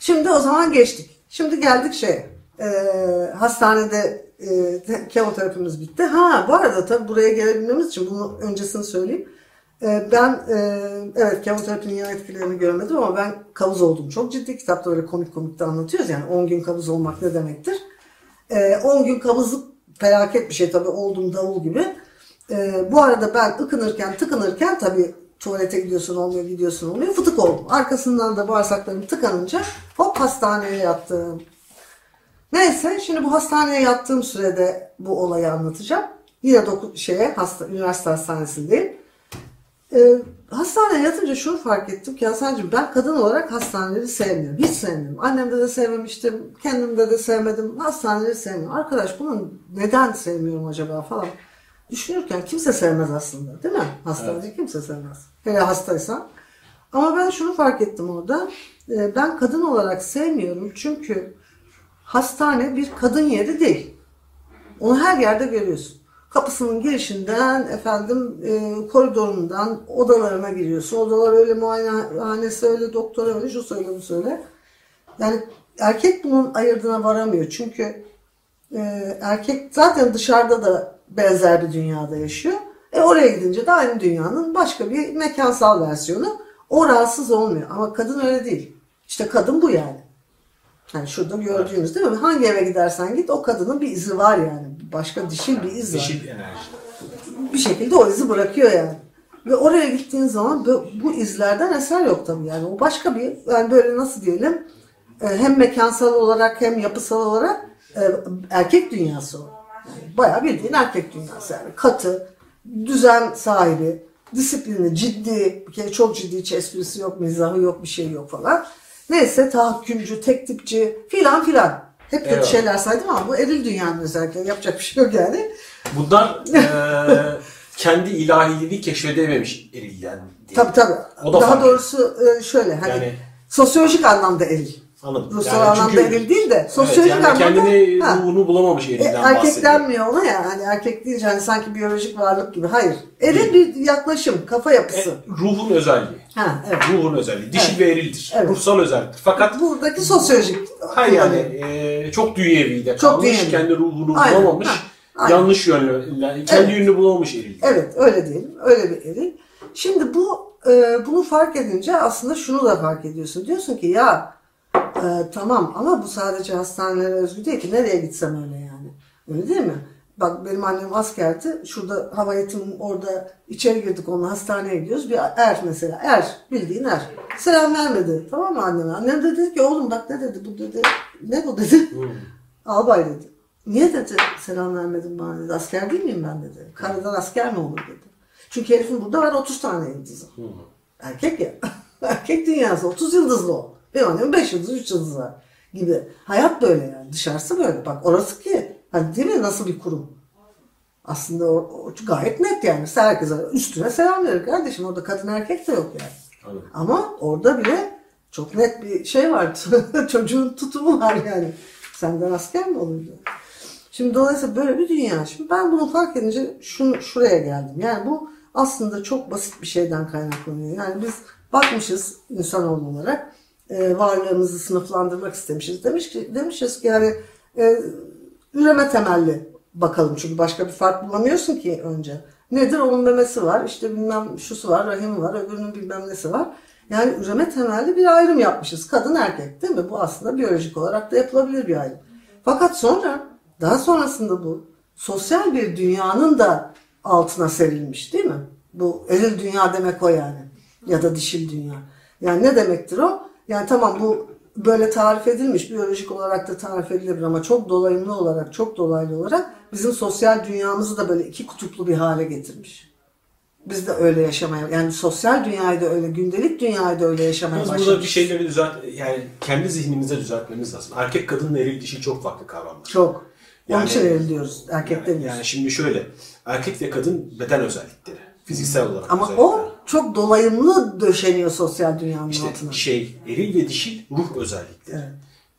Şimdi o zaman geçtik. Şimdi geldik şeye. Ee, hastanede e, te- kemoterapimiz bitti. Ha bu arada tabii buraya gelebilmemiz için bunu öncesini söyleyeyim. Ee, ben e, evet kemoterapinin yan etkilerini görmedim ama ben kabız oldum. Çok ciddi kitapta öyle komik komik de anlatıyoruz. Yani 10 gün kabız olmak ne demektir? Ee, 10 gün kabızlık felaket bir şey tabii oldum davul gibi. Ee, bu arada ben ıkınırken tıkınırken tabii tuvalete gidiyorsun olmuyor gidiyorsun olmuyor fıtık oldum. Arkasından da bağırsaklarım tıkanınca hop hastaneye yattım. Neyse şimdi bu hastaneye yattığım sürede bu olayı anlatacağım. Yine doku, şeye hasta, üniversite hastanesindeyim. Ee, hastaneye yatınca şunu fark ettim ki Hasan'cığım ben kadın olarak hastaneleri sevmiyorum. Hiç sevmiyorum. Annemde de sevmemiştim. Kendimde de sevmedim. Hastaneleri sevmiyorum. Arkadaş bunu neden sevmiyorum acaba falan. Düşünürken kimse sevmez aslında. Değil mi? Hastanede kimse sevmez. Hele hastaysan. Ama ben şunu fark ettim orada. Ee, ben kadın olarak sevmiyorum. Çünkü hastane bir kadın yeri değil. Onu her yerde görüyorsun. Kapısının girişinden, efendim e, koridorundan odalarına giriyorsun. Odalar öyle muayenehanesi öyle, doktor öyle, şu söyle bu söyle. Yani erkek bunun ayırdına varamıyor. Çünkü e, erkek zaten dışarıda da benzer bir dünyada yaşıyor. E oraya gidince de aynı dünyanın başka bir mekansal versiyonu. O rahatsız olmuyor. Ama kadın öyle değil. İşte kadın bu yani. Yani şurada gördüğünüz değil mi? Hangi eve gidersen git o kadının bir izi var yani. Başka dişil bir iz var. Dişil enerji. Bir şekilde o izi bırakıyor yani. Ve oraya gittiğin zaman bu, izlerden eser yok tabii yani. O başka bir yani böyle nasıl diyelim e, hem mekansal olarak hem yapısal olarak e, erkek dünyası o. Yani bayağı bildiğin erkek dünyası yani. Katı, düzen sahibi, disiplini, ciddi, bir kere çok ciddi hiç esprisi yok, mizahı yok, bir şey yok falan. Neyse tahakkümcü, tek tipçi filan filan. Hep kötü Eyvallah. şeyler saydım ama bu eril dünyanın özellikleri. Yapacak bir şey yok yani. Bunlar (laughs) e, kendi ilahiliğini keşfedememiş erilden diye. Tabii tabii. O da Daha fark doğrusu e, şöyle hani Yani- sosyolojik anlamda eril. Anladım. Ruhsal Yani anlamda çünkü- eril değil de Evet, sosyolojik yani anlamda kendini ha. ruhunu bulamamış E, erilden erkek bahsediyor. ona ya hani erkek deyince hani sanki biyolojik varlık gibi. Hayır. Eril bir yaklaşım, kafa yapısı. E, ruhun özelliği. Ha evet. Ruhun özelliği. Dişil Evet. ve erildir. Evet. Ruhsal özelliktir. Fakat Buradaki sosyolojik. hayır yani e, çok dünyevi de Çok kalmış. dünyevi. Kendi ruhunu Aynen, bulamamış. ha, aynen. Yanlış yönlü, yani kendi Evet. yönünü bulamamış erilden. Evet öyle diyelim. Öyle bir eril. Şimdi bu e, bunu fark edince aslında şunu da fark ediyorsun. Diyorsun ki ya e, tamam ama bu sadece hastanelere özgü değil ki. Nereye gitsem öyle yani. Öyle değil mi? Bak benim annem askerdi. Şurada hava eğitiminin orada içeri girdik onunla hastaneye gidiyoruz. Bir er mesela. Er. Bildiğin er. Selam vermedi. Tamam mı anneme? Annem de dedi ki oğlum bak ne dedi bu dedi. Ne bu dedi. Albay dedi. Niye dedi selam vermedin bana dedi. Asker değil miyim ben dedi. Karadan asker mi olur dedi. Çünkü herifin burada var 30 tane yıldızı. Erkek ya. (laughs) Erkek dünyası 30 yıldızlı o. Benim annemin 5 yıldız 3 yıldız var gibi. Hayat böyle yani. Dışarısı böyle. Bak orası ki. Hani değil mi nasıl bir kurum? Aslında o, o gayet net yani. Herkese üstüne selam verir kardeşim. Orada kadın erkek de yok yani. Anladım. Ama orada bile çok net bir şey var. (laughs) Çocuğun tutumu var yani. Senden asker mi olurdu? Şimdi dolayısıyla böyle bir dünya. Şimdi ben bunu fark edince şunu, şuraya geldim. Yani bu aslında çok basit bir şeyden kaynaklanıyor. Yani biz bakmışız insanoğlu olarak e, varlığımızı sınıflandırmak istemişiz. Demiş ki, demişiz ki yani e, üreme temelli bakalım. Çünkü başka bir fark bulamıyorsun ki önce. Nedir? Onun memesi var. işte bilmem şusu var, rahimi var, öbürünün bilmem nesi var. Yani üreme temelli bir ayrım yapmışız. Kadın erkek değil mi? Bu aslında biyolojik olarak da yapılabilir bir ayrım. Fakat sonra daha sonrasında bu sosyal bir dünyanın da altına serilmiş değil mi? Bu eril dünya demek o yani. Ya da dişil dünya. Yani ne demektir o? Yani tamam bu böyle tarif edilmiş, biyolojik olarak da tarif edilebilir ama çok dolayımlı olarak, çok dolaylı olarak bizim sosyal dünyamızı da böyle iki kutuplu bir hale getirmiş. Biz de öyle yaşamaya, yani sosyal dünyayı da öyle, gündelik dünyayı da öyle yaşamaya başladık. burada bir şeyleri düzelt, yani kendi zihnimizde düzeltmemiz lazım. Erkek kadınla eril dişi çok farklı kavramlar. Çok. Onun Yani- için eril diyoruz. Erkek Yani, demiyoruz. yani şimdi şöyle, erkek ve kadın beden özellikleri, fiziksel olarak Ama özellikler. o çok dolayımlı döşeniyor sosyal dünyanın İşte altına. şey, eril ve dişil ruh özellikleri. Evet.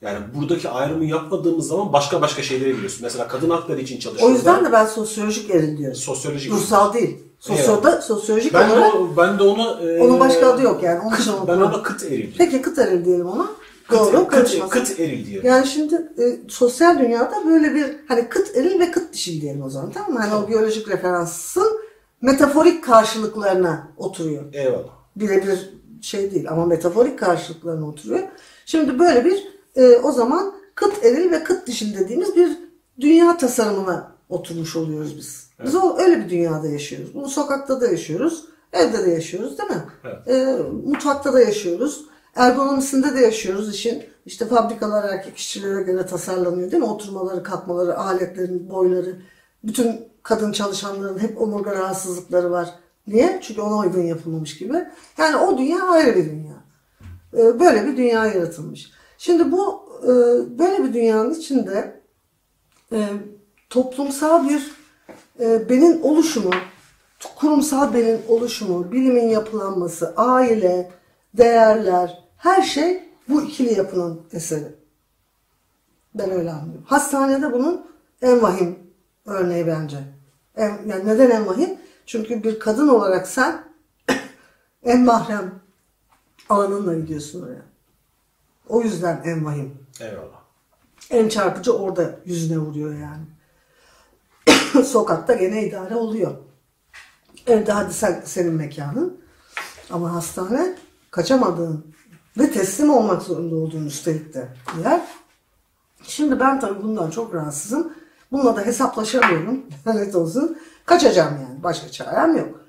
Yani buradaki ayrımı yapmadığımız zaman başka başka şeylere giriyorsun. Mesela kadın hakları için çalışıyorlar. O yüzden de ben sosyolojik eril diyorum. sosyolojik Ruhsal değil. Sosyoda, sosyolojik ben de, olarak o- ben de ona e, onun başka adı yok yani. Onun kıt- için onu ben ona kıt eril diyorum. Peki kıt eril diyelim ona. Kıt, Doğru. kıt, karışmasın. kıt eril diyorum. Yani şimdi e, sosyal dünyada böyle bir hani kıt eril ve kıt dişil diyelim o zaman tamam mı? Hani o biyolojik referansın metaforik karşılıklarına oturuyor. Eyvallah. Birebir şey değil ama metaforik karşılıklarına oturuyor. Şimdi böyle bir e, o zaman kıt eril ve kıt dişil dediğimiz bir dünya tasarımına oturmuş oluyoruz biz. Biz o, öyle bir dünyada yaşıyoruz. Bunu sokakta da yaşıyoruz. Evde de yaşıyoruz değil mi? Evet. E, mutfakta da yaşıyoruz. Ergonomisinde de yaşıyoruz. İşin işte fabrikalar erkek işçilere göre tasarlanıyor değil mi? Oturmaları, kalkmaları, aletlerin boyları. Bütün kadın çalışanların hep omurga rahatsızlıkları var. Niye? Çünkü ona uygun yapılmamış gibi. Yani o dünya ayrı bir dünya. E, Böyle bir dünya yaratılmış. Şimdi bu e, böyle bir dünyanın içinde e, toplumsal bir e, benin oluşumu, kurumsal benin oluşumu, bilimin yapılanması, aile, değerler, her şey bu ikili yapının eseri. Ben öyle anlıyorum. Hastanede bunun en vahim örneği bence. En, yani neden en vahim? Çünkü bir kadın olarak sen (coughs) en mahrem alanınla gidiyorsun oraya. O yüzden en vahim. Eyvallah. En çarpıcı orada yüzüne vuruyor yani. (coughs) Sokakta gene idare oluyor. Evde hadi sen, senin mekanın. Ama hastane kaçamadığın ve teslim olmak zorunda olduğun üstelik de yer. Şimdi ben tabii bundan çok rahatsızım. Bununla da hesaplaşamıyorum. (laughs) Lanet olsun. Kaçacağım yani. Başka çarem yok.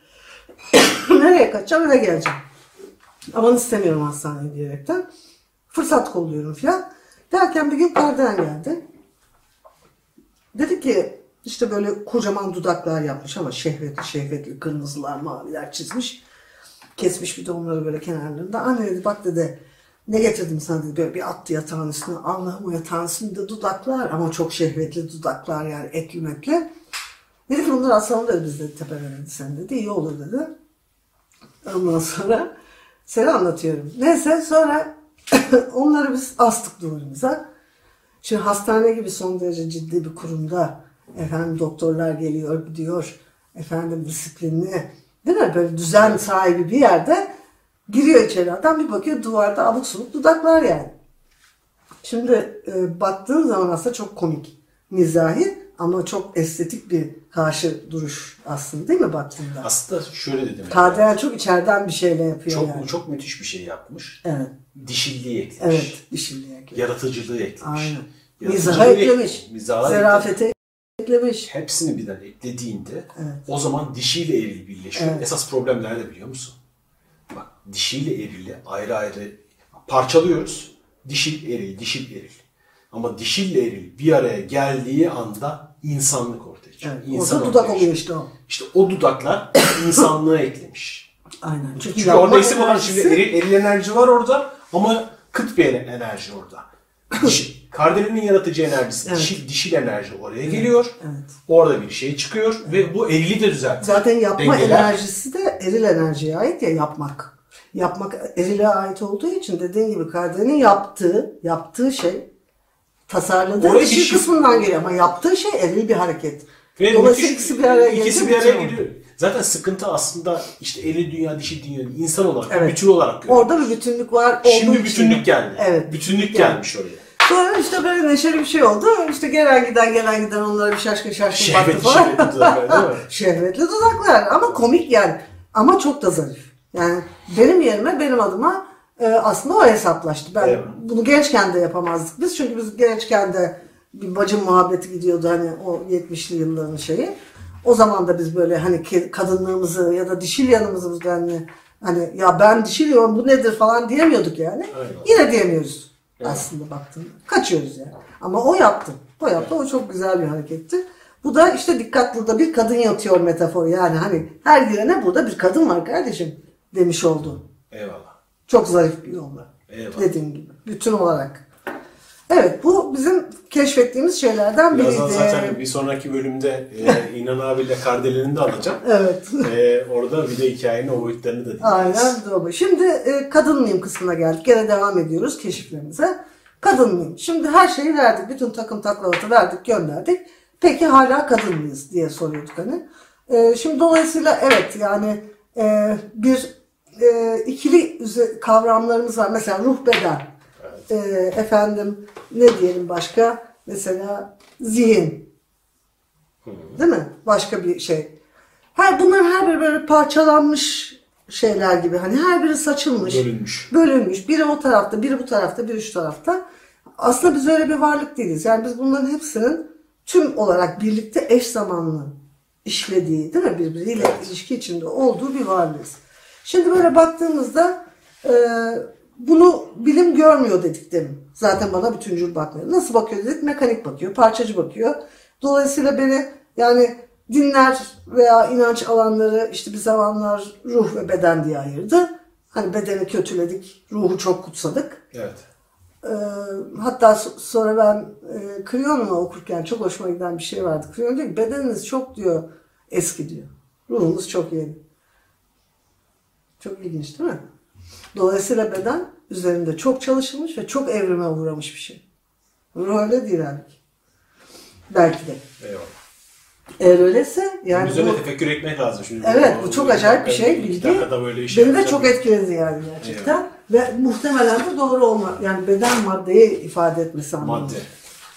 (coughs) Nereye kaçacağım eve geleceğim. Aman istemiyorum hastaneye diyerekten. Fırsat kolluyorum falan. Derken bir gün gardiyan geldi. Dedi ki işte böyle kocaman dudaklar yapmış ama şehvetli şehvetli kırmızılar maviler çizmiş. Kesmiş bir de onları böyle kenarlarında. Anne dedi bak dedi ne getirdim sana dedi böyle bir attı yatağın üstüne. Allah'ım o yatağın üstünde dudaklar ama çok şehvetli dudaklar yani etli metli. Dedi ki bunları asalım dedi biz dedi tepeden dedi sen dedi iyi olur dedi. Ondan sonra seni anlatıyorum. Neyse sonra (coughs) onları biz astık duvarımıza. Şimdi hastane gibi son derece ciddi bir kurumda efendim doktorlar geliyor gidiyor efendim disiplinli değil mi böyle düzen sahibi bir yerde giriyor içeri adam bir bakıyor duvarda abuk subuk dudaklar yani. Şimdi e, baktığın zaman aslında çok komik mizahi ama çok estetik bir karşı duruş aslında değil mi baktığında? Aslında şöyle dedim. Kadriyen çok içeriden bir şeyle yapıyor Çok, yani. çok müthiş bir şey yapmış. Evet. Dişilliği eklemiş. Evet. Dişilliğe göre. Yaratıcılığı eklemiş. Aynen. Mizaha ek- eklemiş. mizaha Zerafete eklemiş. hepsini birden eklediğinde Evet. o zaman dişiyle eril birleşiyor. Evet. Esas problem nerede biliyor musun? Dişiyle erili ayrı ayrı parçalıyoruz. Dişil eril, dişil eril. Ama dişille eril bir araya geldiği anda insanlık ortaya çıkıyor. Evet. İnsan Orada dudak oluyor işte o. İşte o dudaklar (coughs) insanlığı eklemiş. Aynen. Çünkü, Çünkü orada olan enerjisi- şimdi eril, eril enerji var orada ama kıt bir enerji orada. (coughs) Dişi, Kardelenin yaratıcı enerjisi, Evet. dişil, dişil enerji oraya geliyor. Evet. Orada bir şey çıkıyor ve bu erili de düzeltiyor. Zaten yapma Dengeler- enerjisi de eril enerjiye ait ya yapmak. Yapmak erile ait olduğu için dediğin gibi Kardelen'in yaptığı, yaptığı şey tasarladığı Oraya şey- kısmından geliyor ama yaptığı şey eril bir hareket. Ve Dolayısıyla ikisi bir araya gelince ikisi bir araya geliyor. Zaten sıkıntı aslında işte eli dünya, dişi dünya, insan olarak, Evet. bütün olarak görüyoruz. Orada bir bütünlük var. Şimdi için. bütünlük geldi. Evet. Bütünlük gelmiş oraya. Sonra işte böyle neşeli bir şey oldu. İşte gelen giden gelen giden onlara bir şaşkın şaşkın baktı Şehvetli falan. şehvetli dudaklar değil mi? (laughs) Şehvetli dudaklar ama komik yani. Ama çok da zarif. Yani benim yerime benim adıma e, aslında o hesaplaştı. Ben Evet. bunu gençken de yapamazdık biz. Çünkü biz gençken de bir bacım muhabbeti gidiyordu hani o 70'li yılların şeyi. O zaman da biz böyle hani kadınlığımızı ya da dişil yanımızı biz hani, hani ya ben dişiliyorum bu nedir falan diyemiyorduk yani. Aynen. Yine diyemiyoruz aslında baktığında. Kaçıyoruz yani. Ama o yaptı. O yaptı. O çok güzel bir hareketti. Bu da işte dikkat burada bir kadın yatıyor metaforu. Yani hani her girene burada bir kadın var kardeşim demiş oldu. Eyvallah. Çok zarif bir yolla. Eyvallah. Dediğim gibi. Bütün olarak. Evet bu bizim keşfettiğimiz şeylerden Birazdan biriydi. zaten bir sonraki bölümde e, (laughs) İnan abiyle Kardelen'i de alacağım. Evet. E, orada bir de hikayenin o boyutlarını da dinleyeceğiz. Aynen doğru. Şimdi e, kadın mıyım kısmına geldik. Gene devam ediyoruz keşiflerimize. Kadın mıyım? Şimdi her şeyi verdik. Bütün takım taklavatı verdik, gönderdik. Peki hala kadın mıyız diye soruyorduk hani. E, şimdi dolayısıyla evet yani e, bir e, ikili kavramlarımız var. Mesela ruh beden. E, efendim ne diyelim başka? Mesela zihin. Değil mi? Başka bir şey. Her bunlar her biri böyle parçalanmış şeyler gibi. Hani her biri saçılmış. Bölünmüş. Bölünmüş. Biri o tarafta, biri bu tarafta, biri şu tarafta. Aslında biz öyle bir varlık değiliz. Yani biz bunların hepsinin tüm olarak birlikte eş zamanlı işlediği, değil mi? Birbiriyle ilişki içinde olduğu bir varlığız. Şimdi böyle baktığımızda e, bunu bilim görmüyor dedik demin. Zaten bana bütüncül bakmıyor. Nasıl bakıyor dedik? Mekanik bakıyor, parçacı bakıyor. Dolayısıyla beni yani dinler veya inanç alanları işte bir zamanlar ruh ve beden diye ayırdı. Hani bedeni kötüledik, ruhu çok kutsadık. Evet. Ee, hatta so- sonra ben e, Crion'u okurken çok hoşuma giden bir şey vardı. Crion diyor ki bedeniniz çok diyor eski diyor. Ruhunuz çok yeni. Çok ilginç değil mi? Dolayısıyla beden üzerinde çok çalışılmış ve çok evrime uğramış bir şey. Ruh öyle değil halbuki. Belki de. Eyvallah. Eğer öyleyse yani üzerine bu- tefekkür etmek lazım. Şimdi Evet bu çok acayip bir şey. Bilgi. böyle Beni de çok etkiledi yani gerçekten. Ve muhtemelen de doğru olma. Yani beden maddeyi ifade etmesi anlamında. Madde.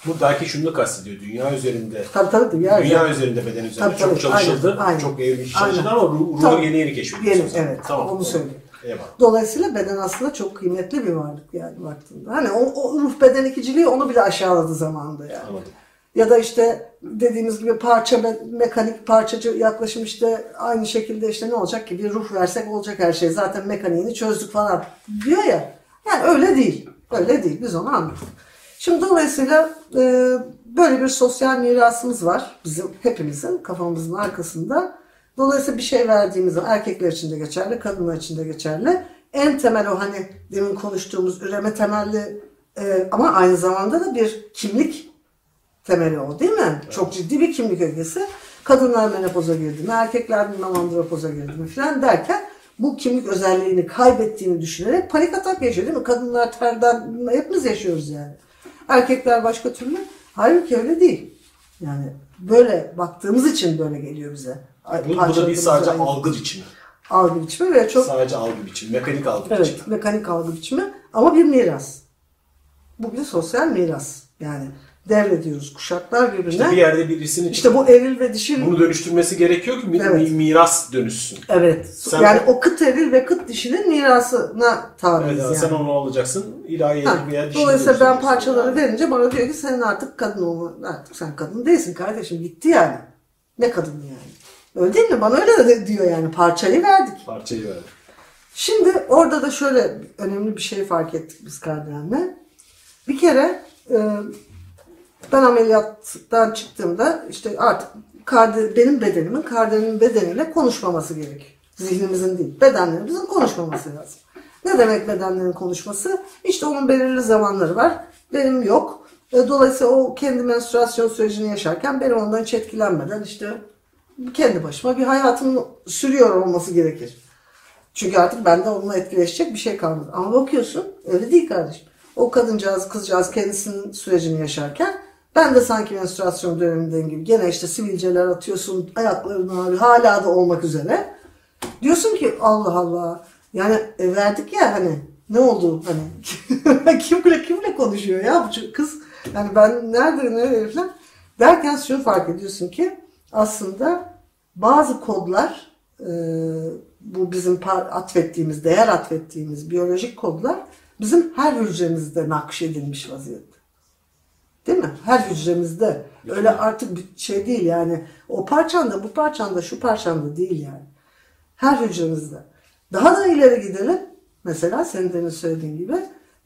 Bu belki şunu kastediyor. Dünya üzerinde Tabii tabii. Dünya, Dünya üzerinde beden üzerinde Tabii, çok tabii. çalışıldı. Aynen, aynen. Çok evrilmiş çalışıldı ama ruh, Tabii. yeni yeni keşfediyorsun. Yeni, evet. Onu söylüyor. Eyvallah. Dolayısıyla beden aslında çok kıymetli bir varlık yani baktığında. Hani o, o ruh beden ikiciliği onu bile aşağıladı zamanında yani. Anladım. Ya da işte dediğimiz gibi parça me- mekanik parçacı yaklaşım işte aynı şekilde işte ne olacak ki bir ruh versek olacak her şey. Zaten mekaniğini çözdük falan diyor ya. Yani öyle değil. Öyle değil. Biz onu anladık. Şimdi dolayısıyla e, böyle bir sosyal mirasımız var. Bizim hepimizin kafamızın arkasında. Dolayısıyla bir şey verdiğimiz zaman erkekler için de geçerli, kadınlar için de geçerli. En temel o hani demin konuştuğumuz üreme temelli e, ama aynı zamanda da bir kimlik temeli o değil mi? Çok ciddi bir kimlik ögesi. Kadınlar menopoza girdi mi, erkekler bilmem andropoza girdi mi falan derken bu kimlik özelliğini kaybettiğini düşünerek panik atak yaşıyor değil mi? Kadınlar terden hepimiz yaşıyoruz yani. Erkekler başka türlü. Halbuki öyle değil. Yani böyle baktığımız için böyle geliyor bize. Bu, bu da bir sadece aynı algı biçimi. algı biçimi ve çok Sadece algı biçimi. Mekanik algı Evet, biçimi. mekanik algı biçimi ama bir miras. Bu bir sosyal miras. Yani devrediyoruz kuşaklar birbirine. İşte bir yerde birisinin İşte bu eril ve dişil. bunu dönüştürmesi gerekiyor ki Evet. miras dönüşsün. Evet. Sen- yani o kıt eril ve kıt dişinin mirasına tabiiz Evet, yani. Sen onu alacaksın. İlahi Ha, veya dişi Dolayısıyla ben parçaları verince bana diyor ki senin artık kadın olma. Artık sen kadın değilsin kardeşim. Gitti yani. Ne kadın yani. Öyle değil mi? Bana öyle de diyor yani. Parçayı verdik. Parçayı ver. Şimdi orada da şöyle önemli bir şey fark ettik biz Kardelen'le. Bir kere e, ben ameliyattan çıktığımda işte artık karde, benim bedenimin Kardelen'in bedeniyle konuşmaması gerek. Zihnimizin değil, bedenlerimizin konuşmaması lazım. Ne demek bedenlerin konuşması? İşte onun belirli zamanları var. Benim yok. E, Dolayısıyla o kendi menstruasyon sürecini yaşarken benim ondan hiç etkilenmeden işte kendi başıma bir hayatım sürüyor olması gerekir. Çünkü artık bende onunla etkileşecek bir şey kalmadı. Ama bakıyorsun öyle değil kardeşim. O kadıncağız, kızcağız kendisinin sürecini yaşarken ben de sanki menstruasyon dönemindeyim gibi. Gene işte sivilceler atıyorsun, ayakların ağrıyor, hala da olmak üzere. Diyorsun ki Allah Allah. Yani e, verdik ya hani ne oldu? Hani (laughs) kimle kimle konuşuyor ya bu kız? Yani ben nerede nerede falan. Derken şunu fark ediyorsun ki aslında bazı kodlar e, bu bizim atfettiğimiz, değer atfettiğimiz biyolojik kodlar bizim her hücremizde nakşedilmiş vaziyette. Değil mi? Her hücremizde. Öyle artık bir şey değil yani. O parçanda, bu parçanda, şu parçanda değil yani. Her hücremizde. Daha da ileri gidelim. Mesela senin demin söylediğin gibi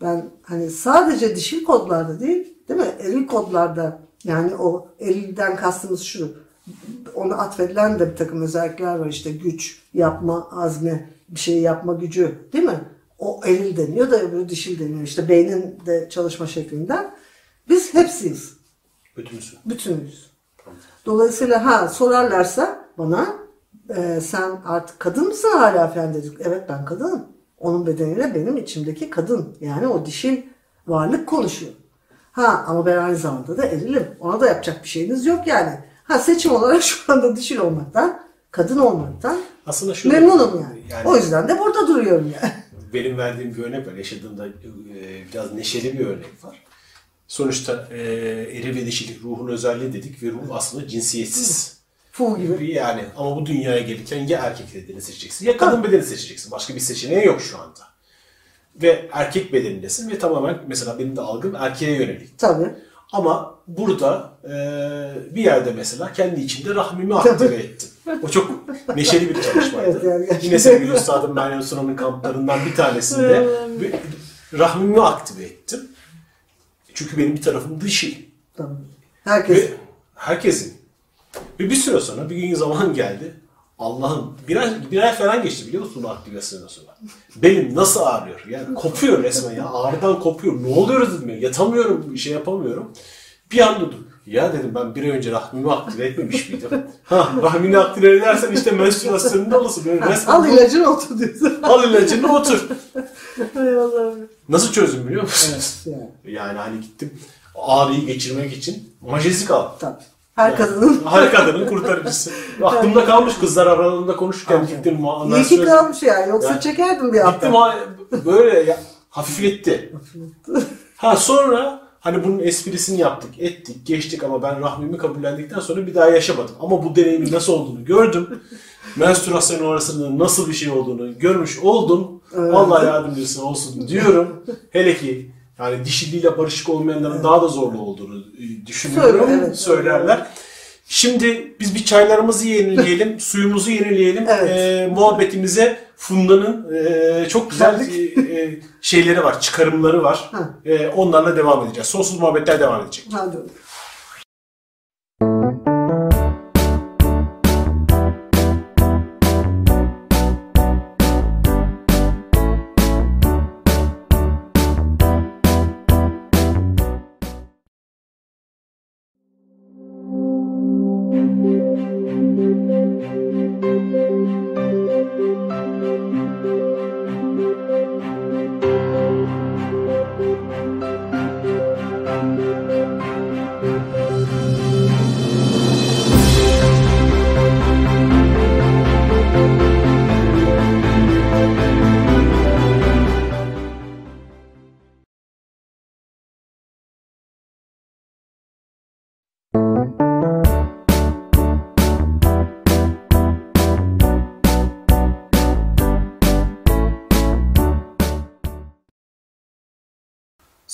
ben hani sadece dişil kodlarda değil, değil mi? Eril kodlarda Yani o erilden kastımız şu. Ona atfedilen de bir takım özellikler var işte güç, yapma, azmi, bir şey yapma gücü değil mi? O eril deniyor da öbürü dişil deniyor. İşte beynin de çalışma şeklinden. Biz hepsiyiz. Bütünsün. Bütünüz. Dolayısıyla ha sorarlarsa bana e, sen artık kadın mısın hala falan dedik. Evet ben kadınım. Onun bedeniyle benim içimdeki kadın. Yani o dişil varlık konuşuyor. Ha ama ben aynı zamanda da erilim. Ona da yapacak bir şeyiniz yok yani. Ha seçim olarak (laughs) şu anda dişil olmaktan, kadın olmaktan Aslında şu memnunum yani. O yüzden de burada duruyorum yani. benim verdiğim bir örnek var. Yaşadığımda e, biraz neşeli bir örnek var. Sonuçta e, eri ve dişilik ruhun özelliği dedik ve ruh aslında cinsiyetsiz. Fu gibi. Yani ama bu dünyaya gelirken ya erkek bedeni seçeceksin ya kadın bedeni seçeceksin. Başka bir seçeneği yok şu anda. Ve erkek bedenindesin ve tamamen mesela benim de algım erkeğe yönelik. Tabii. Ama burada e, bir yerde mesela kendi içinde rahmimi aktive ettim. O çok neşeli bir çalışmaydı. Evet, yani. Yine sevgili üstadım Meryem Sunam'ın kamplarından bir tanesinde rahmimi aktive ettim. Çünkü benim bir tarafım dişi. Tabii. Herkes Ve herkesin. Ve bir süre sonra bir gün zaman geldi. Allah'ım bir ay, bir ay falan geçti biliyor musun aktivasyondan sonra. Benim nasıl ağrıyor? Yani kopuyor resmen ya. Ağrıdan kopuyor. Ne oluyoruz dedim ya. Yatamıyorum, bir şey yapamıyorum. Bir an durdum. Ya dedim ben bir önce rahmimi aktive etmemiş miydim? (laughs) ha rahmini aktive edersen işte menstruasyonunda olasın. Böyle resmen al ilacını otur diyorsun. (laughs) al ilacını otur. Hay Allah'ım. Nasıl çözdüm biliyor musun? Yani, Yani hani gittim ağrıyı geçirmek için majezik aldım. tabii. Her kadının (laughs) Her kadının kurtarıcısı. Aklımda kalmış kızlar aralarında konuşurken gittim. iyi ki kalmış yani. Yoksa Ya, çekerdim bir hafta. Gittim böyle ya, hafifletti. Ha sonra hani bunun esprisini yaptık, ettik, geçtik ama ben rahmimi kabullendikten sonra bir daha yaşamadım. Ama bu deneyimin nasıl olduğunu gördüm. (laughs) Menstrüasyon arasında nasıl bir şey olduğunu görmüş oldum. Allah yardımcısı olsun diyorum. Hele ki yani dişiliğiyle barışık olmayanların daha da zorlu olduğunu e, düşünüyorum. Söyle, evet. Söylerler. Şimdi biz bir çaylarımızı yenileyelim, (laughs) suyumuzu yenileyelim. Evet. Ee, muhabbetimize Funda'nın e, çok güzel e, e, şeyleri var, çıkarımları var. E, onlarla devam edeceğiz. Sonsuz muhabbetler devam edecek. Hadi.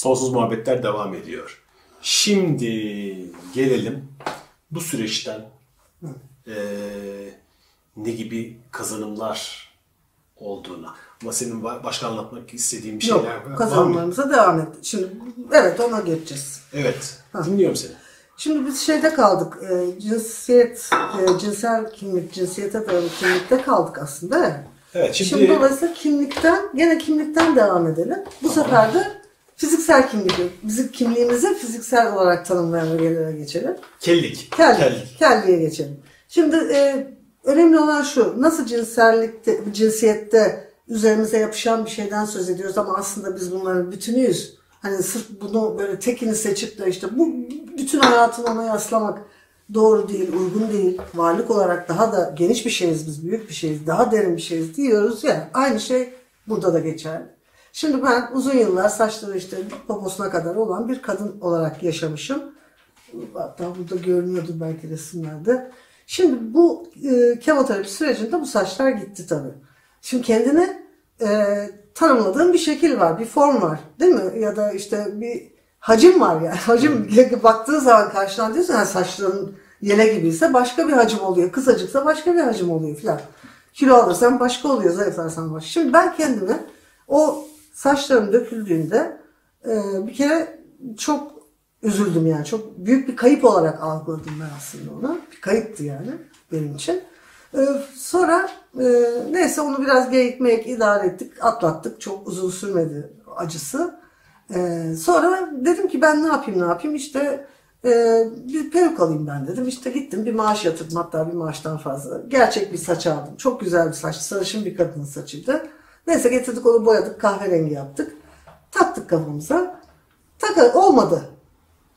Sonsuz muhabbetler devam ediyor. Şimdi gelelim bu süreçten e, ne gibi kazanımlar olduğuna. Ama senin ba- başka anlatmak istediğin bir şeyler Yok, kazanımlarımıza devam et. Şimdi evet ona geçeceğiz. Evet. Dinliyorum seni. Şimdi biz şeyde kaldık. E, cinsiyet, e, cinsel kimlik, cinsiyete dayalı kimlikte kaldık aslında. Evet Şimdi, şimdi dolayısıyla kimlikten, gene kimlikten devam edelim. Bu sefer de fiziksel kimlik, bizim kimliğimizi fiziksel olarak tanımlayan ögelere geçelim. kellik. Kellik, kelliğe geçelim. Şimdi e, önemli olan şu, nasıl cinsellikte, cinsiyette üzerimize yapışan bir şeyden söz ediyoruz ama aslında biz bunların bütünüyüz. Hani sırf bunu böyle tekini seçip de işte bu bütün hayatını ona yaslamak doğru değil, uygun değil. Varlık olarak daha da geniş bir şeyiz biz, büyük bir şeyiz, daha derin bir şeyiz diyoruz ya. Aynı şey burada da geçerli. Şimdi ben uzun yıllar saçları işte poposuna kadar olan bir kadın olarak yaşamışım. Hatta burada görünüyordu belki resimlerde. Şimdi bu e, kemoterapi sürecinde bu saçlar gitti tabii. Şimdi kendine e, tanımladığın bir şekil var, bir form var değil mi? Ya da işte bir hacim var yani. (laughs) Hacim baktığı zaman karşıdan diyorsun ha, saçların yele gibiyse başka bir hacim oluyor. Kısacıksa başka bir hacim oluyor filan. Kilo alırsan başka oluyor, zayıflarsan başka. Şimdi ben kendimi o saçlarım döküldüğünde e, bir kere çok üzüldüm yani. Çok büyük bir kayıp olarak algıladım ben aslında onu. Bir kayıptı yani benim için. Ee, sonra e, neyse onu biraz geyik meyik idare ettik, atlattık. Çok uzun sürmedi acısı. Ee, sonra dedim ki ben ne yapayım ne yapayım işte e, bir peruk alayım ben dedim. İşte gittim bir maaş yatırdım hatta bir maaştan fazla. Gerçek bir saç aldım. Çok güzel bir saç. Sarışın bir kadının saçıydı. Neyse getirdik onu boyadık kahverengi yaptık. Taktık kafamıza. Tak olmadı.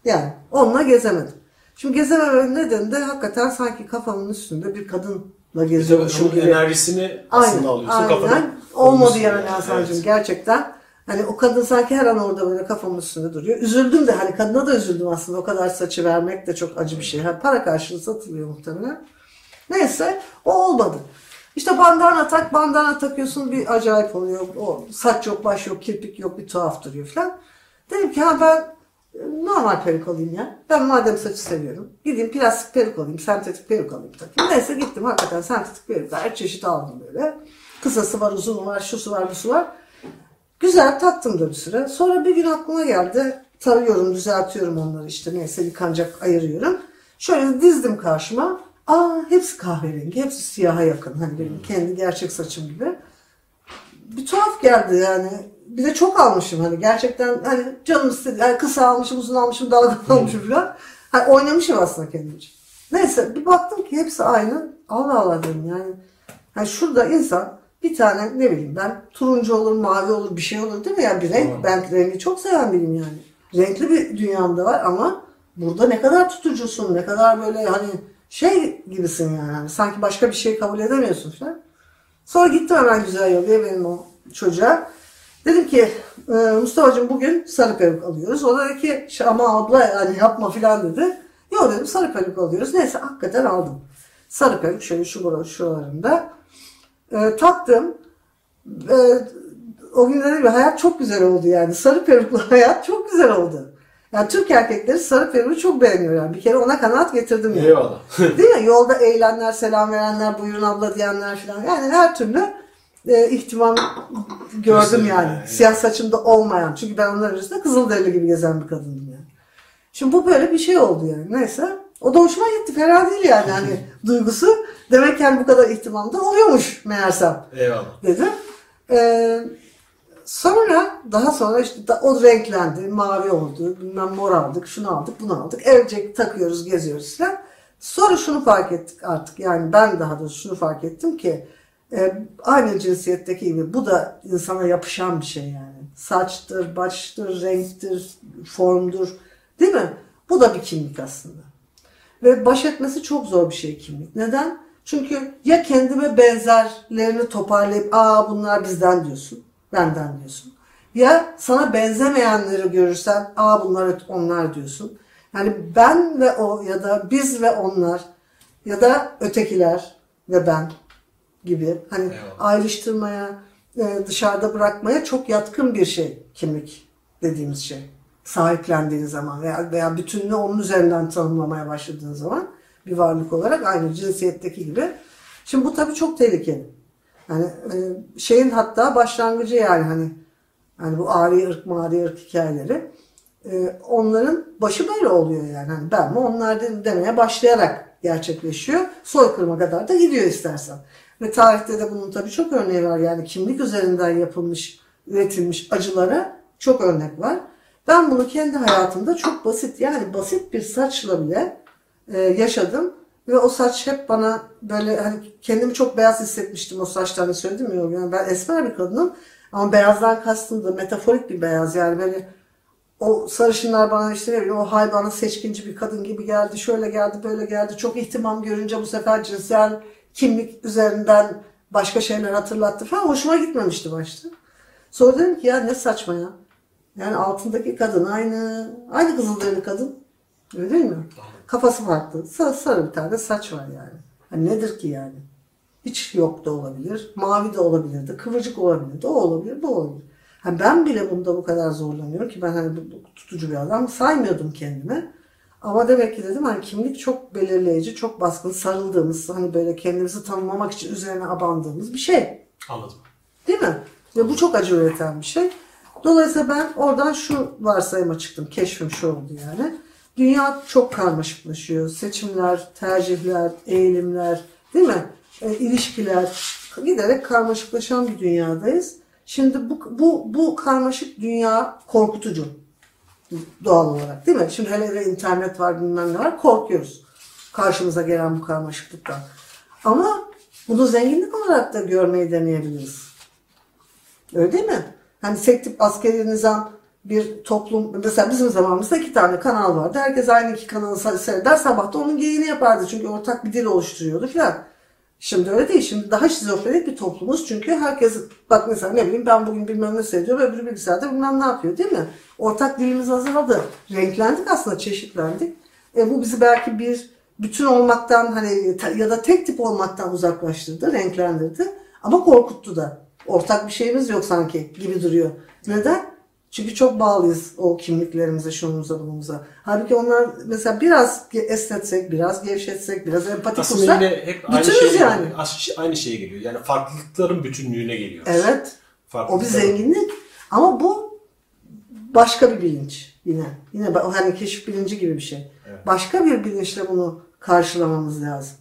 Yani onunla gezemedim. Şimdi gezemememin nedeni de hakikaten sanki kafamın üstünde bir kadınla İşte geziyormuşum onun gibi. enerjisini aslında alıyorsun aynen. kafana. Olmadı yani. Hasan'cığım Evet. gerçekten. Hani o kadın sanki her an orada böyle kafamın üstünde duruyor. Üzüldüm de hani kadına da üzüldüm aslında. O kadar saçı vermek de çok acı bir şey. Ha, para karşılığı satılıyor muhtemelen. Neyse o olmadı. İşte bandana tak, bandana takıyorsun bir acayip oluyor. O saç yok, baş yok, kirpik yok, bir tuhaf duruyor falan. Dedim ki ha ben e, normal peruk alayım ya. Ben madem saçı seviyorum. Gideyim plastik peruk alayım, sentetik peruk alayım takayım. Neyse gittim hakikaten sentetik peruklar her çeşit aldım böyle. Kısası var, uzun var, şusu var, busu var. Güzel taktım da bir süre. Sonra bir gün aklıma geldi. Tarıyorum, düzeltiyorum onları işte neyse yıkanacak ayırıyorum. Şöyle dizdim karşıma. Aa hepsi kahverengi, hepsi siyaha yakın. Hani benim kendi gerçek saçım gibi. Bir tuhaf geldi yani. Bir de çok almışım hani gerçekten hani canım istedi. Yani kısa almışım, uzun almışım, dalga almışım falan. Hani oynamışım aslında kendimce. Neyse bir baktım ki hepsi aynı. Allah Allah dedim yani. Hani şurada insan bir tane ne bileyim ben turuncu olur, mavi olur, bir şey olur değil mi? Yani bir renk, ben rengi çok seven biriyim yani. Renkli bir dünyamda var ama burada ne kadar tutucusun, ne kadar böyle hani şey gibisin yani. Sanki başka bir şey kabul edemiyorsun falan. Sonra gittim hemen güzel yolluya benim o çocuğa. Dedim ki e, Mustafa'cığım bugün sarı peruk alıyoruz. O da dedi ki "Şey, ama abla yani yapma filan dedi. Yok dedim sarı peruk alıyoruz. Neyse hakikaten aldım. Sarı peruk şöyle şu bura şuralarında. E, taktım. E, o gün dedim ki hayat çok güzel oldu yani. Sarı peruklu (laughs) hayat çok güzel oldu. Yani Türk erkekleri sarı peruğu çok beğeniyor yani. Bir kere ona kanaat getirdim yani. Eyvallah. (laughs) Değil mi? Yolda eğilenler, selam verenler, buyurun abla diyenler falan. Yani her türlü e, ihtimam gördüm yani. yani. Siyah saçımda olmayan. Çünkü ben onların arasında kızılderili gibi gezen bir kadındım yani. Şimdi bu böyle bir şey oldu yani. Neyse. O da hoşuma gitti. Fena değil yani hani (laughs) duygusu. Demek ki yani bu kadar ihtimamda oluyormuş meğersem Eyvallah. dedim. Ee, sonra daha sonra işte o renklendi. Mavi oldu. Bilmem mor aldık. Şunu aldık. Bunu aldık. Evce takıyoruz. Geziyoruz falan. Sonra şunu fark ettik artık. Yani ben daha da şunu fark ettim ki e, aynı cinsiyetteki gibi bu da insana yapışan bir şey yani. Saçtır, baştır, renktir, formdur. Değil mi? Bu da bir kimlik aslında. Ve baş etmesi çok zor bir şey kimlik. Neden? Çünkü ya kendime benzerlerini toparlayıp aa bunlar bizden diyorsun, benden diyorsun. Ya sana benzemeyenleri görürsen aa bunlar onlar diyorsun. Yani ben ve o ya da biz ve onlar ya da ötekiler ve ben gibi hani Eyvallah. ayrıştırmaya, e, dışarıda bırakmaya çok yatkın bir şey kimlik dediğimiz şey. Sahiplendiğin zaman veya, veya bütününü onun üzerinden tanımlamaya başladığın zaman bir varlık olarak aynı cinsiyetteki gibi. Şimdi bu tabii çok tehlikeli. Yani e, şeyin hatta başlangıcı yani hani hani bu ari ırk mari ırk hikayeleri e, onların başı böyle oluyor yani. Hani ben mi onlar de- demeye başlayarak gerçekleşiyor. Soykırıma kadar da gidiyor istersen. Ve tarihte de bunun tabii çok örneği var. Yani kimlik üzerinden yapılmış, üretilmiş acılara çok örnek var. Ben bunu kendi hayatımda çok basit yani basit bir saçla bile e, yaşadım. Ve o saç hep bana böyle hani kendimi çok beyaz hissetmiştim o saçtan söyledim ya. Yani ben esmer bir kadınım ama beyazdan kastım da metaforik bir beyaz yani böyle o sarışınlar bana işte ne bileyim o hay bana seçkinci bir kadın gibi geldi. Şöyle geldi böyle geldi. Çok ihtimam görünce bu sefer cinsel kimlik üzerinden başka şeyler hatırlattı falan. Hoşuma gitmemişti başta. Sonra dedim ki ya ne saçma ya. Yani altındaki kadın aynı. Aynı kızılderili kadın. Öyle değil mi? Kafası farklı. Sarı, sarı bir tane saç var yani. Hani nedir ki yani? Hiç yok da olabilir. Mavi de olabilirdi. Kıvırcık olabilirdi. O olabilir, bu olabilir. Ha ben bile bunda bu kadar zorlanıyorum ki ben hani tutucu bir adam saymıyordum kendimi. Ama demek ki dedim hani kimlik çok belirleyici, çok baskın, sarıldığımız, hani böyle kendimizi tanımlamak için üzerine abandığımız bir şey. Anladım. Değil mi? Ve bu çok acı üreten bir şey. Dolayısıyla ben oradan şu varsayıma çıktım. Keşfim şu oldu yani. Dünya çok karmaşıklaşıyor. Seçimler, tercihler, eğilimler, değil mi? E, ilişkiler giderek karmaşıklaşan bir dünyadayız. Şimdi bu, bu, bu karmaşık dünya korkutucu doğal olarak değil mi? Şimdi hele hele internet var bilmem ne var korkuyoruz. Karşımıza gelen bu karmaşıklıktan. Ama bunu zenginlik olarak da görmeyi deneyebiliriz. Öyle değil mi? Hani tek tip askeri nizam bir toplum mesela bizim zamanımızda iki tane kanal vardı. Herkes aynı iki kanalı seyreder. Sabah da onun geyini yapardı. Çünkü ortak bir dil oluşturuyordu filan. Şimdi öyle değil. Şimdi daha şizofrenik bir toplumuz. Çünkü herkes bak mesela ne bileyim ben bugün bilmem ne seyrediyorum. Öbürü bilgisayarda bilmem ne yapıyor değil mi? Ortak dilimiz azaldı. Renklendik aslında çeşitlendik. E, bu bizi belki bir bütün olmaktan hani ya da tek tip olmaktan uzaklaştırdı, renklendirdi. Ama korkuttu da. Ortak bir şeyimiz yok sanki gibi duruyor. Neden? Çünkü çok bağlıyız o kimliklerimize, şunumuza, bunumuza. Halbuki onlar mesela biraz esnetsek, biraz gevşetsek, biraz empati Aslında kursak yine hep aynı bütünüz şey yani. Aynı şeye geliyor. Yani farklılıkların bütünlüğüne geliyoruz. Evet. O bir zenginlik. Ama bu başka bir bilinç yine. Yine hani keşif bilinci gibi bir şey. Başka bir bilinçle bunu karşılamamız lazım.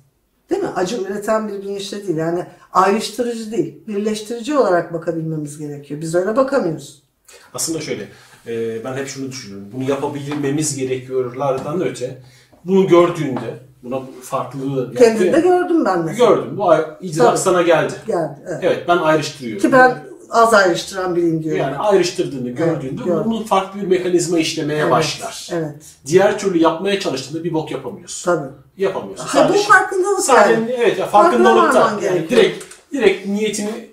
Değil mi? Acı üreten bir bilinçle değil. Yani ayrıştırıcı değil. Birleştirici olarak bakabilmemiz gerekiyor. Biz öyle bakamıyoruz. Aslında şöyle, e, ben hep şunu düşünüyorum. Bunu yapabilmemiz gerekiyorlardan öte, bunu gördüğünde, buna farklılığı... yani- Kendimde gördüm ben mesela. Gördüm. Bu idrak Tabii. sana geldi. Geldi. Evet. Evet, ben ayrıştırıyorum. Ki ben az ayrıştıran biriyim diyorum. Yani ayrıştırdığını gördüğünde gördüm. bunun farklı bir mekanizma işlemeye Evet, başlar. Evet. Diğer türlü yapmaya çalıştığında bir bok yapamıyorsun. Tabii. Yapamıyorsun. Ha, bu farkındalık sadece, yani. Evet, farkındalıkta. Yani direkt direkt niyetini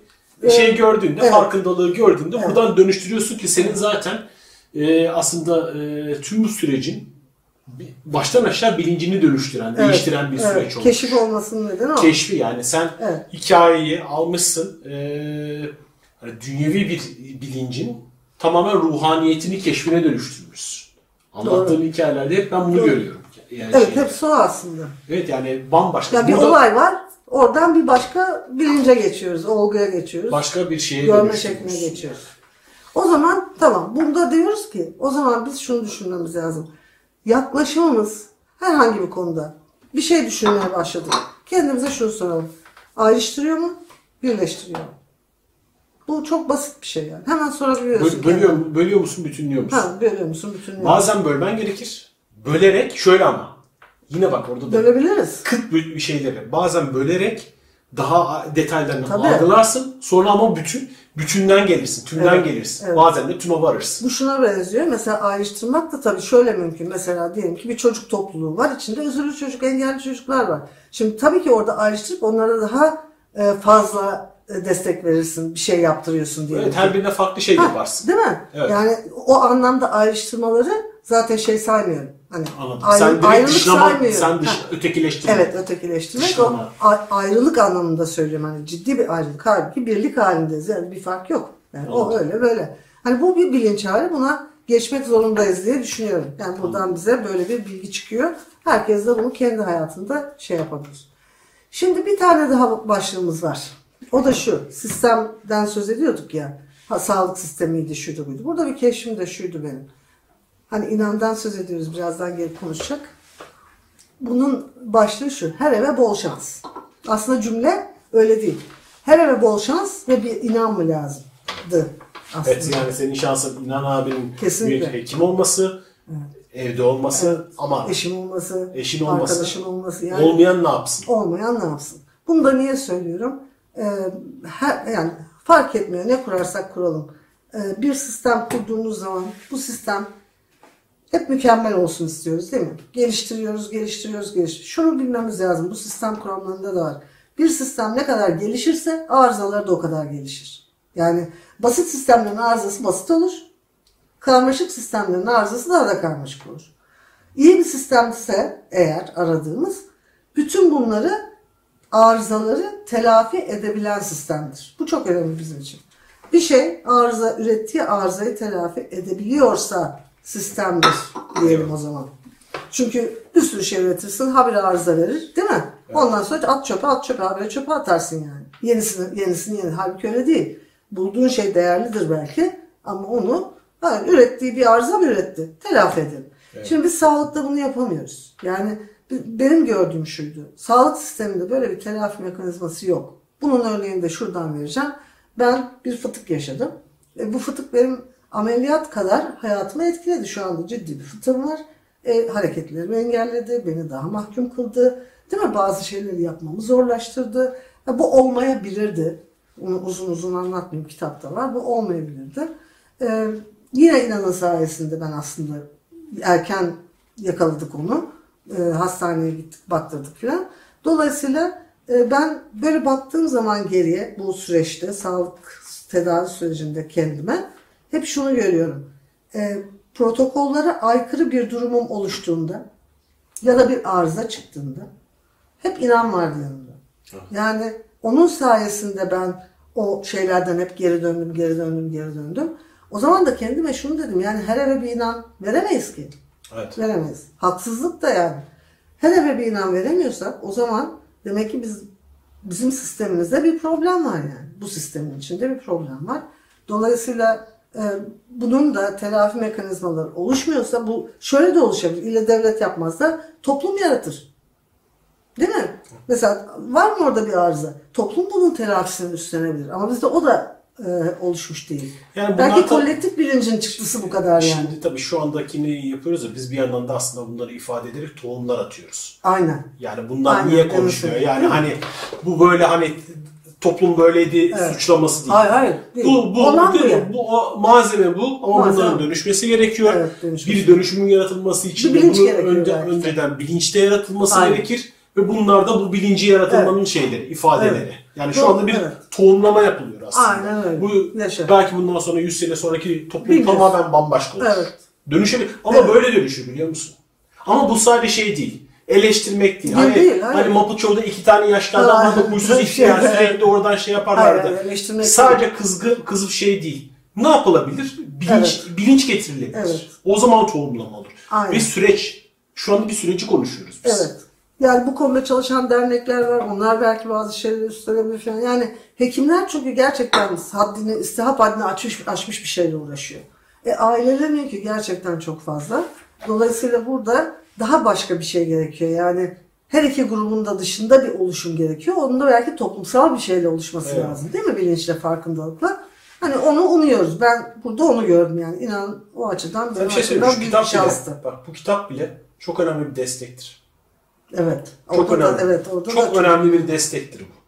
şey gördüğünde, evet. farkındalığı gördüğünde Evet. buradan dönüştürüyorsun ki senin zaten e, aslında e, tüm bu sürecin baştan aşağı bilincini dönüştüren, değiştiren bir evet. süreç olmuş. Keşif olmasının nedeni o. Keşfi yani sen Evet. hikayeyi almışsın e, hani dünyevi bir bilincin tamamen ruhaniyetini keşfine dönüştürmüşsün. Anlattığım hikayelerde hep ben bunu Doğru. görüyorum. Yani Evet şey- hepsi o aslında. evet yani bambaşka. Ya bir Burada olay var. Oradan bir başka bilince geçiyoruz. Olguya geçiyoruz. başka bir şeye görme şekline geçiyoruz. O zaman tamam. Bunda diyoruz ki o zaman biz şunu düşünmemiz lazım. Yaklaşımımız herhangi bir konuda bir şey düşünmeye başladık. Kendimize şunu soralım. Ayrıştırıyor mu? Birleştiriyor mu? Bu çok basit bir şey yani. Hemen sorabiliyorsun. Böl- bölüyor, kendine. bölüyor musun, bütünlüyor musun? Ha, bölüyor musun? Bütünlüyor musun? Bazen bölmen gerekir. Bölerek şöyle ama. Yine bak orada da Bölebiliriz. kıt bir şeyleri. Bazen bölerek daha detaylarını Tabii. algılarsın. Sonra ama bütün bütünden gelirsin, tümden Evet, gelirsin. evet. Bazen de tüme varırsın. Bu şuna benziyor. Mesela ayrıştırmak da tabii şöyle mümkün. Mesela diyelim ki bir çocuk topluluğu var. İçinde özürlü çocuk, engelli çocuklar var. Şimdi tabii ki orada ayrıştırıp onlara daha e, fazla destek verirsin. Bir şey yaptırıyorsun diyelim. Evet, her birine farklı şey Ha, yaparsın. Değil mi? Evet. Yani o anlamda ayrıştırmaları zaten şey saymıyorum. Hani Anladım. ayrı- sen ayrılık dışlama, saymıyorum. sen dış, Ha. ötekileştirme. Evet ötekileştirmek Dışlama. o ayrılık anlamında söylüyorum. Hani ciddi bir ayrılık. Halbuki birlik halindeyiz. Yani bir fark yok. Yani o Anladım. öyle böyle. Hani bu bir bilinç hali. Buna geçmek zorundayız diye düşünüyorum. Yani buradan bize böyle bir bilgi çıkıyor. Herkes de bunu kendi hayatında şey yapabilir. Şimdi bir tane daha başlığımız var. O da şu. Sistemden söz ediyorduk ya. Ha, sağlık sistemiydi, şuydu buydu. Burada bir keşfim de şuydu benim. Hani inandan söz ediyoruz. Birazdan gelip konuşacak. Bunun başlığı şu. Her eve bol şans. Aslında cümle öyle değil. Her eve bol şans ve bir inan mı lazımdı aslında. Evet yani senin şansın İnan abinin Kesinlikle. bir hekim olması, evde olması ama Eşim olması, eşin olması, arkadaşım olması. Yani olmayan ne yapsın? olmayan ne yapsın? Bunu da niye söylüyorum? Ee, her, yani fark etmiyor ne kurarsak kuralım. Ee, bir sistem kurduğumuz zaman bu sistem hep mükemmel olsun istiyoruz değil mi? Geliştiriyoruz, geliştiriyoruz, geliştiriyoruz. Şunu bilmemiz lazım. Bu sistem kuramlarında da var. Bir sistem ne kadar gelişirse arızaları da o kadar gelişir. Yani basit sistemlerin arızası basit olur. Karmaşık sistemlerin arızası daha da karmaşık olur. İyi bir sistemse eğer aradığımız bütün bunları arızaları telafi edebilen sistemdir. Bu çok önemli bizim için. Bir şey arıza ürettiği arızayı telafi edebiliyorsa sistemdir diyelim o zaman. Çünkü bir sürü şey üretirsin habire arıza verir değil mi? Ondan sonra at çöpe at çöpe habire çöpe atarsın yani. Yenisini yenisini yeni. Halbuki öyle değil. Bulduğun şey değerlidir belki. Ama onu ha, ürettiği bir arıza mı üretti? Telafi edelim. Şimdi biz sağlıkta bunu yapamıyoruz. Yani benim gördüğüm şuydu. Sağlık sisteminde böyle bir telafi mekanizması yok. Bunun örneğini de şuradan vereceğim. Ben bir fıtık yaşadım. E, bu fıtık benim ameliyat kadar hayatımı etkiledi. Şu anda ciddi bir fıtığım var. E, hareketlerimi engelledi. Beni daha mahkum kıldı. Değil mi? Bazı şeyleri yapmamı zorlaştırdı. Ya, bu olmayabilirdi. Onu uzun uzun anlatmayayım. Kitapta var. Bu olmayabilirdi. E, yine inanın sayesinde ben aslında erken yakaladık onu. E, hastaneye gittik, baktırdık filan. Dolayısıyla e, ben böyle baktığım zaman geriye bu süreçte, sağlık tedavi sürecinde kendime hep şunu görüyorum. E, protokollere aykırı bir durumum oluştuğunda ya da bir arıza çıktığında hep inan vardı yanımda. Yani onun sayesinde ben o şeylerden hep geri döndüm, geri döndüm, geri döndüm. O zaman da kendime şunu dedim yani her eve bir inan veremeyiz ki. Evet. Veremeyiz. Haksızlık da yani. Her eve bir inan veremiyorsak o zaman demek ki biz bizim sistemimizde bir problem var yani. Bu sistemin içinde bir problem var. Dolayısıyla e, bunun da telafi mekanizmaları oluşmuyorsa bu şöyle de oluşabilir. İlle devlet yapmaz da toplum yaratır. Değil mi? Mesela var mı orada bir arıza? Toplum bunun telafisini üstlenebilir. Ama bizde o da oluşmuş değil. Yani Belki da- kolektif bilincin çıktısı bu kadar yani. Şimdi tabii şu andakini yapıyoruz ya biz bir yandan da aslında bunları ifade ederek tohumlar atıyoruz. Aynen. Yani bunlar Aynen, niye evet, konuşmuyor? evet. Yani Değil hani bu böyle hani toplum böyleydi Evet. suçlaması değil. Hayır hayır. Değil. Bu, bu, Olan bu, bu yani. bu o malzeme bu ama Malzeme. bunların dönüşmesi gerekiyor. Evet, dönüşmesi. Bir dönüşümün yaratılması için Bir bilinç bunu gerekiyor önce, belki. önceden bilinçte yaratılması Aynen. gerekir ve bunlar da bu bilinci yaratılmanın şeyleri, ifadeleri. Evet. Yani şu Doğru, anda bir evet. tohumlama yapılıyor aslında. Aynen öyle. Bu Yaşa. belki bundan sonra 100 sene sonraki toplum Bilmiyoruz. tamamen bambaşka olur. Evet. Dönüşebilir. Ama Evet. böyle dönüşür biliyor musun? Ama bu sadece şey değil. Eleştirmek değil. Değil, hani, değil, hani Mapuço'da iki tane yaşlı adam vardı huysuz (laughs) Şey, ihtiyar evet. sürekli oradan şey yaparlardı. Eleştirmek sadece kızgın kızıp şey değil. Ne yapılabilir? Bilinç, bilinç getirilebilir. Evet. O zaman tohumlama olur. Aynen. Ve süreç. Şu anda bir süreci konuşuyoruz biz. Evet. Yani bu konuda çalışan dernekler var. Onlar belki bazı şeyleri üstlenebilir falan. Yani hekimler çünkü gerçekten haddini, istihap haddini açmış, aşmış bir şeyle uğraşıyor. E ailelerin yükü gerçekten çok fazla. Dolayısıyla burada daha başka bir şey gerekiyor. Yani her iki grubun da dışında bir oluşum gerekiyor. Onun da belki toplumsal bir şeyle oluşması Evet. lazım. Değil mi bilinçle, farkındalıkla? Hani onu umuyoruz. Ben burada onu gördüm yani. İnan o açıdan benim bir şey açımdan büyük şanstı. bak bu kitap bile çok önemli bir destektir. Evet. Çok Orada da- önemli. evet, orada çok da önemli bir destektir bu.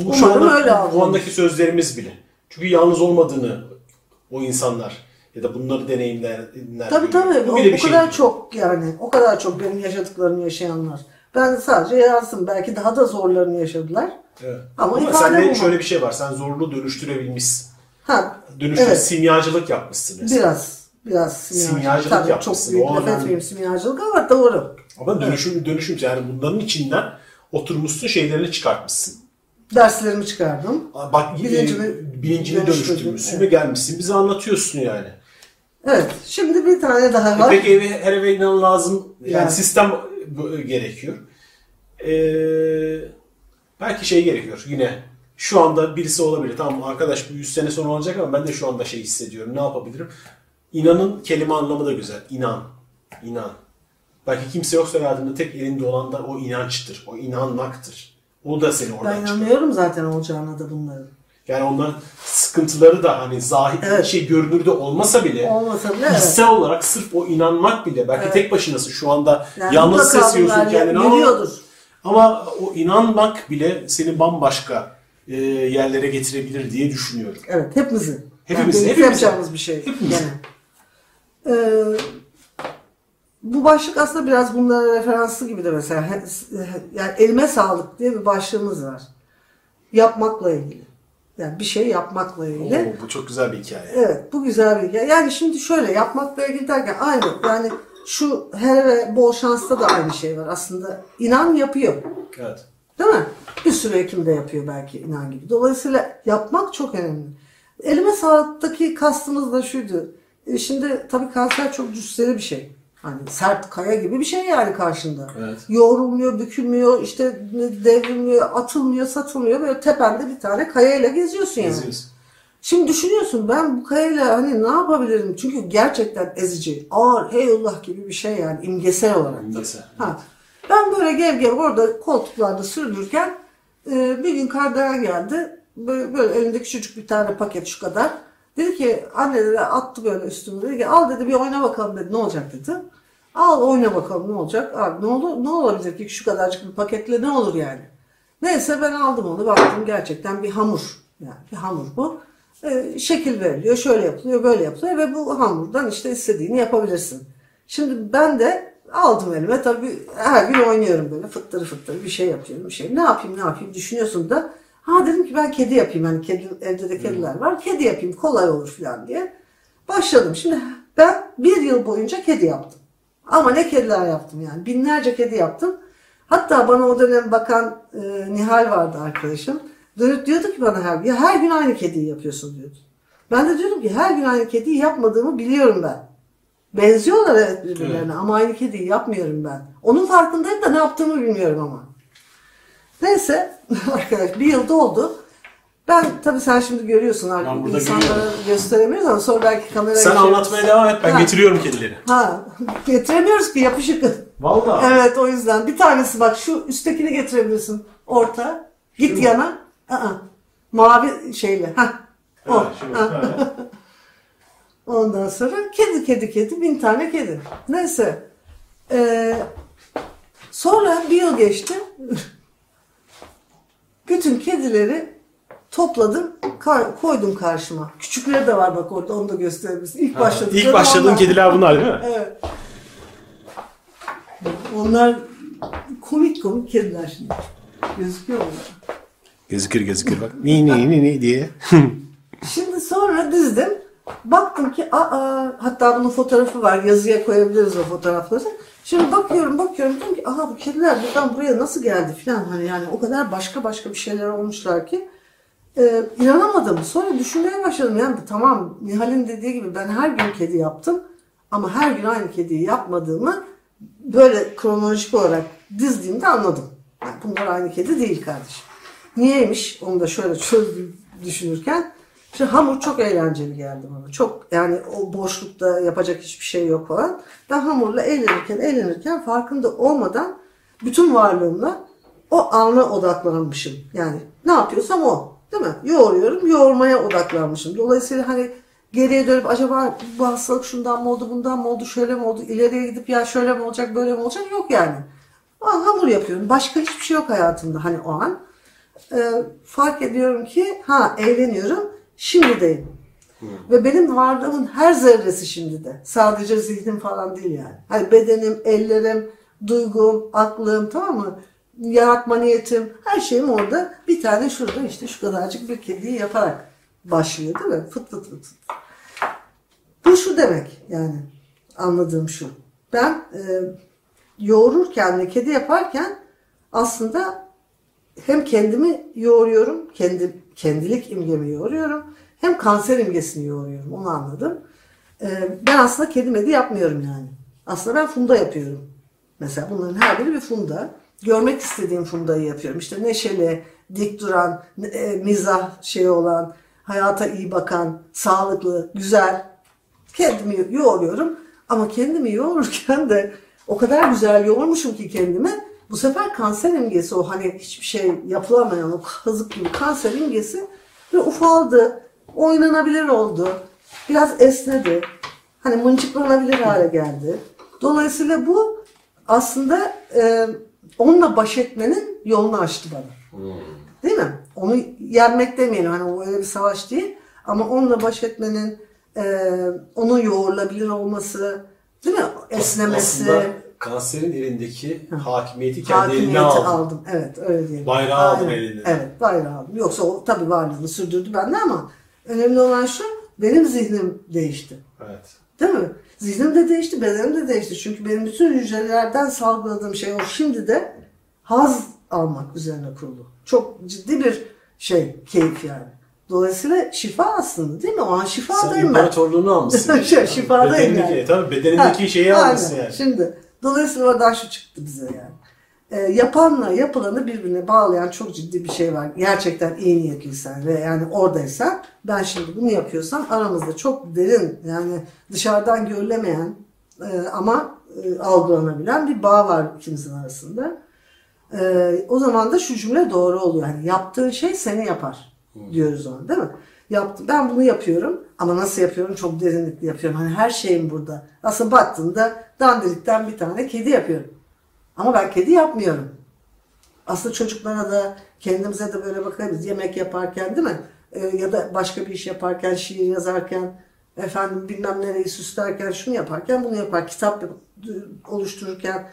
Bu, bu şu anda, öyle bu andaki sözlerimiz bile. Çünkü yalnız olmadığını o insanlar ya da bunları deneyimleyenler Tabii tabii. Bu O, bu şey kadar değil. çok yani. O kadar çok benim yaşadıklarımı yaşayanlar. Ben sadece yazdım. Belki daha da zorlarını yaşadılar. Evet. Ama Ama, sende bulmak. şöyle bir şey var. Sen zorluğu dönüştürebilmişsin. Ha, Dönüştür, Evet. simyacılık yapmışsın mesela. biraz. Biraz simyacılık. Simyacılık Tabii çok yapmışsın, büyük o laf etmeyeyim simyacılık ama doğru. Ama dönüşüm dönüşüm yani bunların içinden oturmuşsun şeylerini çıkartmışsın. Derslerimi çıkardım. Bak Bilincimi bilincini, dönüştürmüşsün evet. ve gelmişsin. Bize anlatıyorsun yani. Evet. Şimdi bir tane daha E var. Peki eve, her eve inan lazım. Yani, Yani. sistem bu- gerekiyor. Ee, belki şey gerekiyor yine. Şu anda birisi olabilir. Tamam arkadaş bu 100 sene sonra olacak ama ben de şu anda şey hissediyorum. Ne yapabilirim? İnanın kelime anlamı da güzel. İnan. İnan. Belki kimse yoksa hayatında tek elinde olan da o inançtır. O inanmaktır. O da seni oradan Ben çıkar. inanıyorum zaten olacağına da bunların. Yani onların sıkıntıları da hani zahir Evet. şey görünürde olmasa bile Olmasa bile evet. hissel olarak sırf o inanmak bile belki Evet. tek başınasın şu anda Yani yalnız bunlar kendini ama, ama o inanmak bile seni bambaşka e, yerlere getirebilir diye düşünüyorum. Evet hepimizin. Hepimizin, Yani hepimizin. yapacağımız bir şey. Hepimizin. Gene. Ee, bu başlık aslında biraz bunlara referanslı gibi de mesela. Yani elime sağlık diye bir başlığımız var. Yapmakla ilgili. Yani bir şey yapmakla ilgili. Oo, bu çok güzel bir hikaye. Evet bu güzel bir hikaye. Yani şimdi şöyle yapmakla ilgili derken aynı. Yani şu her ve bol şansta da aynı şey var. Aslında inan yapıyor. Evet. Değil mi? Bir sürü hekim de yapıyor belki inan gibi. Dolayısıyla yapmak çok önemli. Elime sağlıktaki kastımız da şuydu. E şimdi tabii kanser çok cüsseli bir şey. Hani sert kaya gibi bir şey yani karşında. Evet. Yoğrulmuyor, bükülmüyor, işte devrilmiyor, atılmıyor, satılmıyor. Böyle tepende bir tane kayayla geziyorsun yani. Geziyoruz. Şimdi düşünüyorsun ben bu kayayla hani ne yapabilirim? Çünkü gerçekten ezici, ağır, heyullah gibi bir şey yani imgesel olarak. İmgesel. Ha. Ben böyle gev gev orada koltuklarda sürünürken e, bir gün Kardelen geldi. Böyle, böyle elindeki küçücük bir tane paket şu kadar. Dedi ki anne dedi attı böyle üstüme dedi ki al dedi bir oyna bakalım dedi ne olacak dedi. Al oyna bakalım ne olacak. Abi ne olur ne olabilir ki şu kadarcık bir paketle ne olur yani. Neyse ben aldım onu baktım gerçekten bir hamur. Yani bir hamur bu. Ee, şekil veriliyor şöyle yapılıyor böyle yapılıyor ve bu hamurdan işte istediğini yapabilirsin. Şimdi ben de aldım elime tabii her gün oynuyorum böyle fıttırı fıttırı bir şey yapıyorum bir şey. Ne yapayım ne yapayım düşünüyorsun da ha dedim ki ben kedi yapayım hani kedi, evde de kediler var kedi yapayım kolay olur falan diye. Başladım şimdi ben bir yıl boyunca kedi yaptım. Ama ne kediler yaptım yani binlerce kedi yaptım. Hatta bana o dönem bakan e, Nihal vardı arkadaşım. Dönüp diyordu ki bana her ya her gün aynı kediyi yapıyorsun diyordu. Ben de diyordum ki her gün aynı kediyi yapmadığımı biliyorum ben. Benziyorlar evet birbirlerine ama aynı kediyi yapmıyorum ben. Onun farkındayım da ne yaptığımı bilmiyorum ama. Neyse (laughs) arkadaş bir yılda oldu. Ben tabii sen şimdi görüyorsun artık burada insanlara görüyorum. gösteremiyoruz ama sonra belki kameraya Sen geçeriz. anlatmaya devam et ben Ha. getiriyorum kedileri. Ha (laughs) getiremiyoruz ki yapışık. Vallahi. Evet o yüzden. Bir tanesi bak şu üsttekini getirebilirsin. Orta. Git Şu yana. Aa, mavi şeyle. Ha. O. Ha. (laughs) Ondan sonra kedi kedi kedi bin tane kedi. Neyse. Ee, sonra bir yıl geçti. Bütün kedileri topladım, kar- koydum karşıma. Küçükleri de var bak orada onu da gösterebilirsin. İlk başladıkları İlk başladığın onlar. kediler bunlar değil mi? Evet. Onlar komik komik kediler şimdi. Gözüküyor mu? Gözükür gözükür bak. Ni ni ni ni diye. (laughs) Şimdi sonra dizdim. Baktım ki aa hatta bunun fotoğrafı var. Yazıya koyabiliriz o fotoğrafları. Şimdi bakıyorum bakıyorum. Diyorum ki aha bu kediler buradan buraya nasıl geldi? falan hani yani o kadar başka başka bir şeyler olmuşlar ki. E, inanamadım. Sonra düşünmeye başladım. Yani tamam Nihal'in dediği gibi ben her gün kedi yaptım. Ama her gün aynı kediyi yapmadığımı böyle kronolojik olarak dizdiğimde anladım. Yani bunlar aynı kedi değil kardeşim. Niyeymiş? Onu da şöyle çözdüm düşünürken işte hamur çok eğlenceli geldi bana. Çok yani o boşlukta yapacak hiçbir şey yok falan. Ben hamurla eğlenirken eğlenirken farkında olmadan bütün varlığımla o ana odaklanmışım. Yani ne yapıyorsam o. Değil mi? Yoğuruyorum, yoğurmaya odaklanmışım. Dolayısıyla hani geriye dönüp acaba bu hastalık şundan mı oldu, bundan mı oldu, şöyle mi oldu, ileriye gidip ya şöyle mi olacak, böyle mi olacak yok yani. O an hamur yapıyorum. Başka hiçbir şey yok hayatımda hani o an. Ee, fark ediyorum ki ha eğleniyorum, şimdideyim. Ve benim varlığımın her zerresi şimdide. Sadece zihnim falan değil yani. Hani bedenim, ellerim, duygum, aklım tamam mı? Yaratma niyetim, her şeyim orada. Bir tane şurada işte şu kadarcık bir kediyi yaparak başlıyor değil mi? Fıt fıt fıt. fıt. Bu şu demek yani anladığım şu. Ben e, yoğururken ve kedi yaparken aslında hem kendimi yoğuruyorum, kendi kendilik imgemi yoğuruyorum. Hem kanser imgesini yoğuruyorum. Onu anladım. Ee, ben aslında kedi medi yapmıyorum yani. Aslında ben funda yapıyorum. Mesela bunların her biri bir funda. Görmek istediğim fundayı yapıyorum. İşte neşeli, dik duran, e, mizah şeyi olan, hayata iyi bakan, sağlıklı, güzel. Kendimi yoğuruyorum. Ama kendimi yoğururken de o kadar güzel yoğurmuşum ki kendimi. Bu sefer kanser imgesi o hani hiçbir şey yapılamayan o kazık gibi kanser imgesi ve ufaldı. Oynanabilir oldu. Biraz esnedi. Hani mıncıklanabilir hale geldi. Dolayısıyla bu aslında e, onunla baş etmenin yolunu açtı bana. Değil mi? Onu yenmek demeyelim. Hani o öyle bir savaş değil. Ama onunla baş etmenin e, onun yoğrulabilir olması değil mi? Esnemesi. Aslında kanserin elindeki hakimiyeti kendi eline Hakimiyeti aldı. aldım. Evet öyle diyelim. Bayrağı Aynen. eline. Evet bayrağı aldım. Yoksa o tabii varlığını sürdürdü bende ama önemli olan şu benim zihnim değişti. Evet. Değil mi? Zihnim de değişti, bedenim de değişti. Çünkü benim bütün hücrelerden salgıladığım şey o şimdi de haz almak üzerine kurulu. Çok ciddi bir şey, keyif yani. Dolayısıyla şifa aslında değil mi? O an Sen şifadayım ben. imparatorluğunu almışsın. (laughs) Şey, şifadayım bedenindeki, yani. Tabii bedenindeki Ha, şeyi almışsın yani. Şimdi dolayısıyla oradan şu çıktı bize yani. e, yapanla yapılanı birbirine bağlayan çok ciddi bir şey var. Gerçekten iyi niyetliysen ve yani oradaysan ben şimdi bunu yapıyorsam aramızda çok derin yani dışarıdan görülemeyen e, ama e, algılanabilen bir bağ var ikimizin arasında. E, o zaman da şu cümle doğru oluyor. Yani yaptığın şey seni yapar diyoruz ona değil mi? Yaptım. Ben bunu yapıyorum ama nasıl yapıyorum? Çok derinlikli yapıyorum. Hani her şeyim burada. Aslında baktığında dandirikten bir tane kedi yapıyorum. Ama ben kedi yapmıyorum. Aslında çocuklara da kendimize de böyle bakabiliriz. Yemek yaparken değil mi? Ee, ya da başka bir iş yaparken, şiir yazarken, efendim bilmem nereyi süslerken, şunu yaparken, bunu yapar. Kitap oluştururken.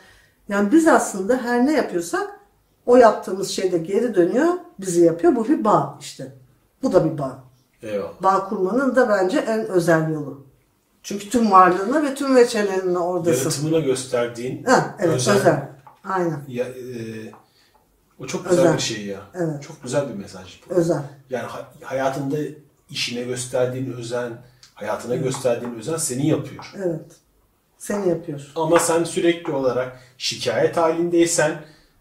Yani biz aslında her ne yapıyorsak o yaptığımız şeyde geri dönüyor, bizi yapıyor. Bu bir bağ işte. Bu da bir bağ. Eyvallah. Bağ kurmanın da bence en özel yolu. Çünkü tüm varlığına ve tüm veçelerinle oradasın. Yaratımına gösterdiğin Ha, evet özen- özel. Aynen. Ya, e, o çok güzel Özel. bir şey ya. Evet. Çok güzel bir mesaj. bu. Özel. Yani ha- hayatında işine gösterdiğin özen, hayatına gösterdiğin özen seni yapıyor. Evet. Seni yapıyor. Ama sen sürekli olarak şikayet halindeysen,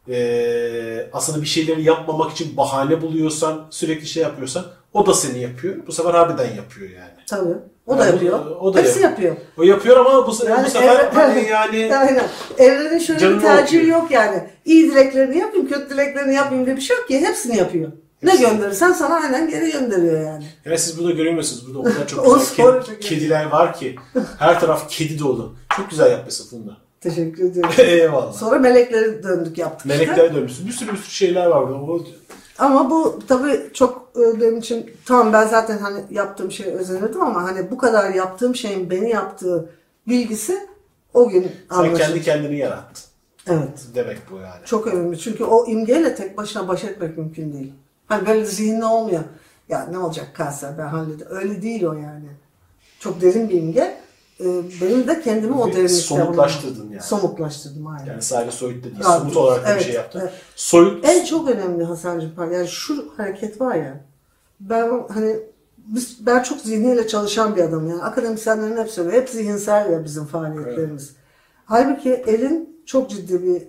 e, aslında bir şeyleri yapmamak için bahane buluyorsan, sürekli şey yapıyorsan o da seni yapıyor. Bu sefer harbiden yapıyor yani. Tabii. O da Yani yapıyor. o da Hepsi yap- yapıyor. O yapıyor ama bu, se- bu sefer evren- hani (laughs) yani Aynen. Evrenin şöyle Canını bir tercihi okuyor. yok yani. İyi dileklerini yapayım, kötü dileklerini yapayım diye bir şey yok ki. Hepsini yapıyor. Ne Hepsini. gönderirsen sana aynen geri gönderiyor yani. Yani siz bunu göremiyorsunuz. Burada o kadar (laughs) çok güzel iyi. kediler var ki. Her taraf kedi dolu. Çok güzel yapmışsın Funda. Teşekkür (laughs) ediyorum. Eyvallah. Sonra melekleri döndük yaptık işte. Meleklere dönmüşsün. Bir sürü bir sürü şeyler var burada. Ama bu tabii çok e, benim için tamam ben zaten hani yaptığım şeye özenirdim ama hani bu kadar yaptığım şeyin beni yaptığı bilgisi o gün Sen anlaşıldı. kendi kendini yarattın. Evet. Demek bu yani. Çok önemli. Çünkü o imgeyle tek başına baş etmek mümkün değil. Hani böyle zihinli olmuyor. Ya ne olacak kanser ben hallederim. Öyle değil o yani. Çok derin bir imge. Ee, benim de kendimi o Ve derinlikte somutlaştırdın yani. Somutlaştırdım aynen. Yani sadece soyut da değil. Somut olarak evet, bir şey yaptın. evet. Soyut En çok önemli Hasan'cığım. Yani şu hareket var ya. Ben hani biz, ben çok zihniyle çalışan bir adamım yani. Akademisyenlerin hepsi öyle. Hep zihinsel ya bizim faaliyetlerimiz. Halbuki elin çok ciddi bir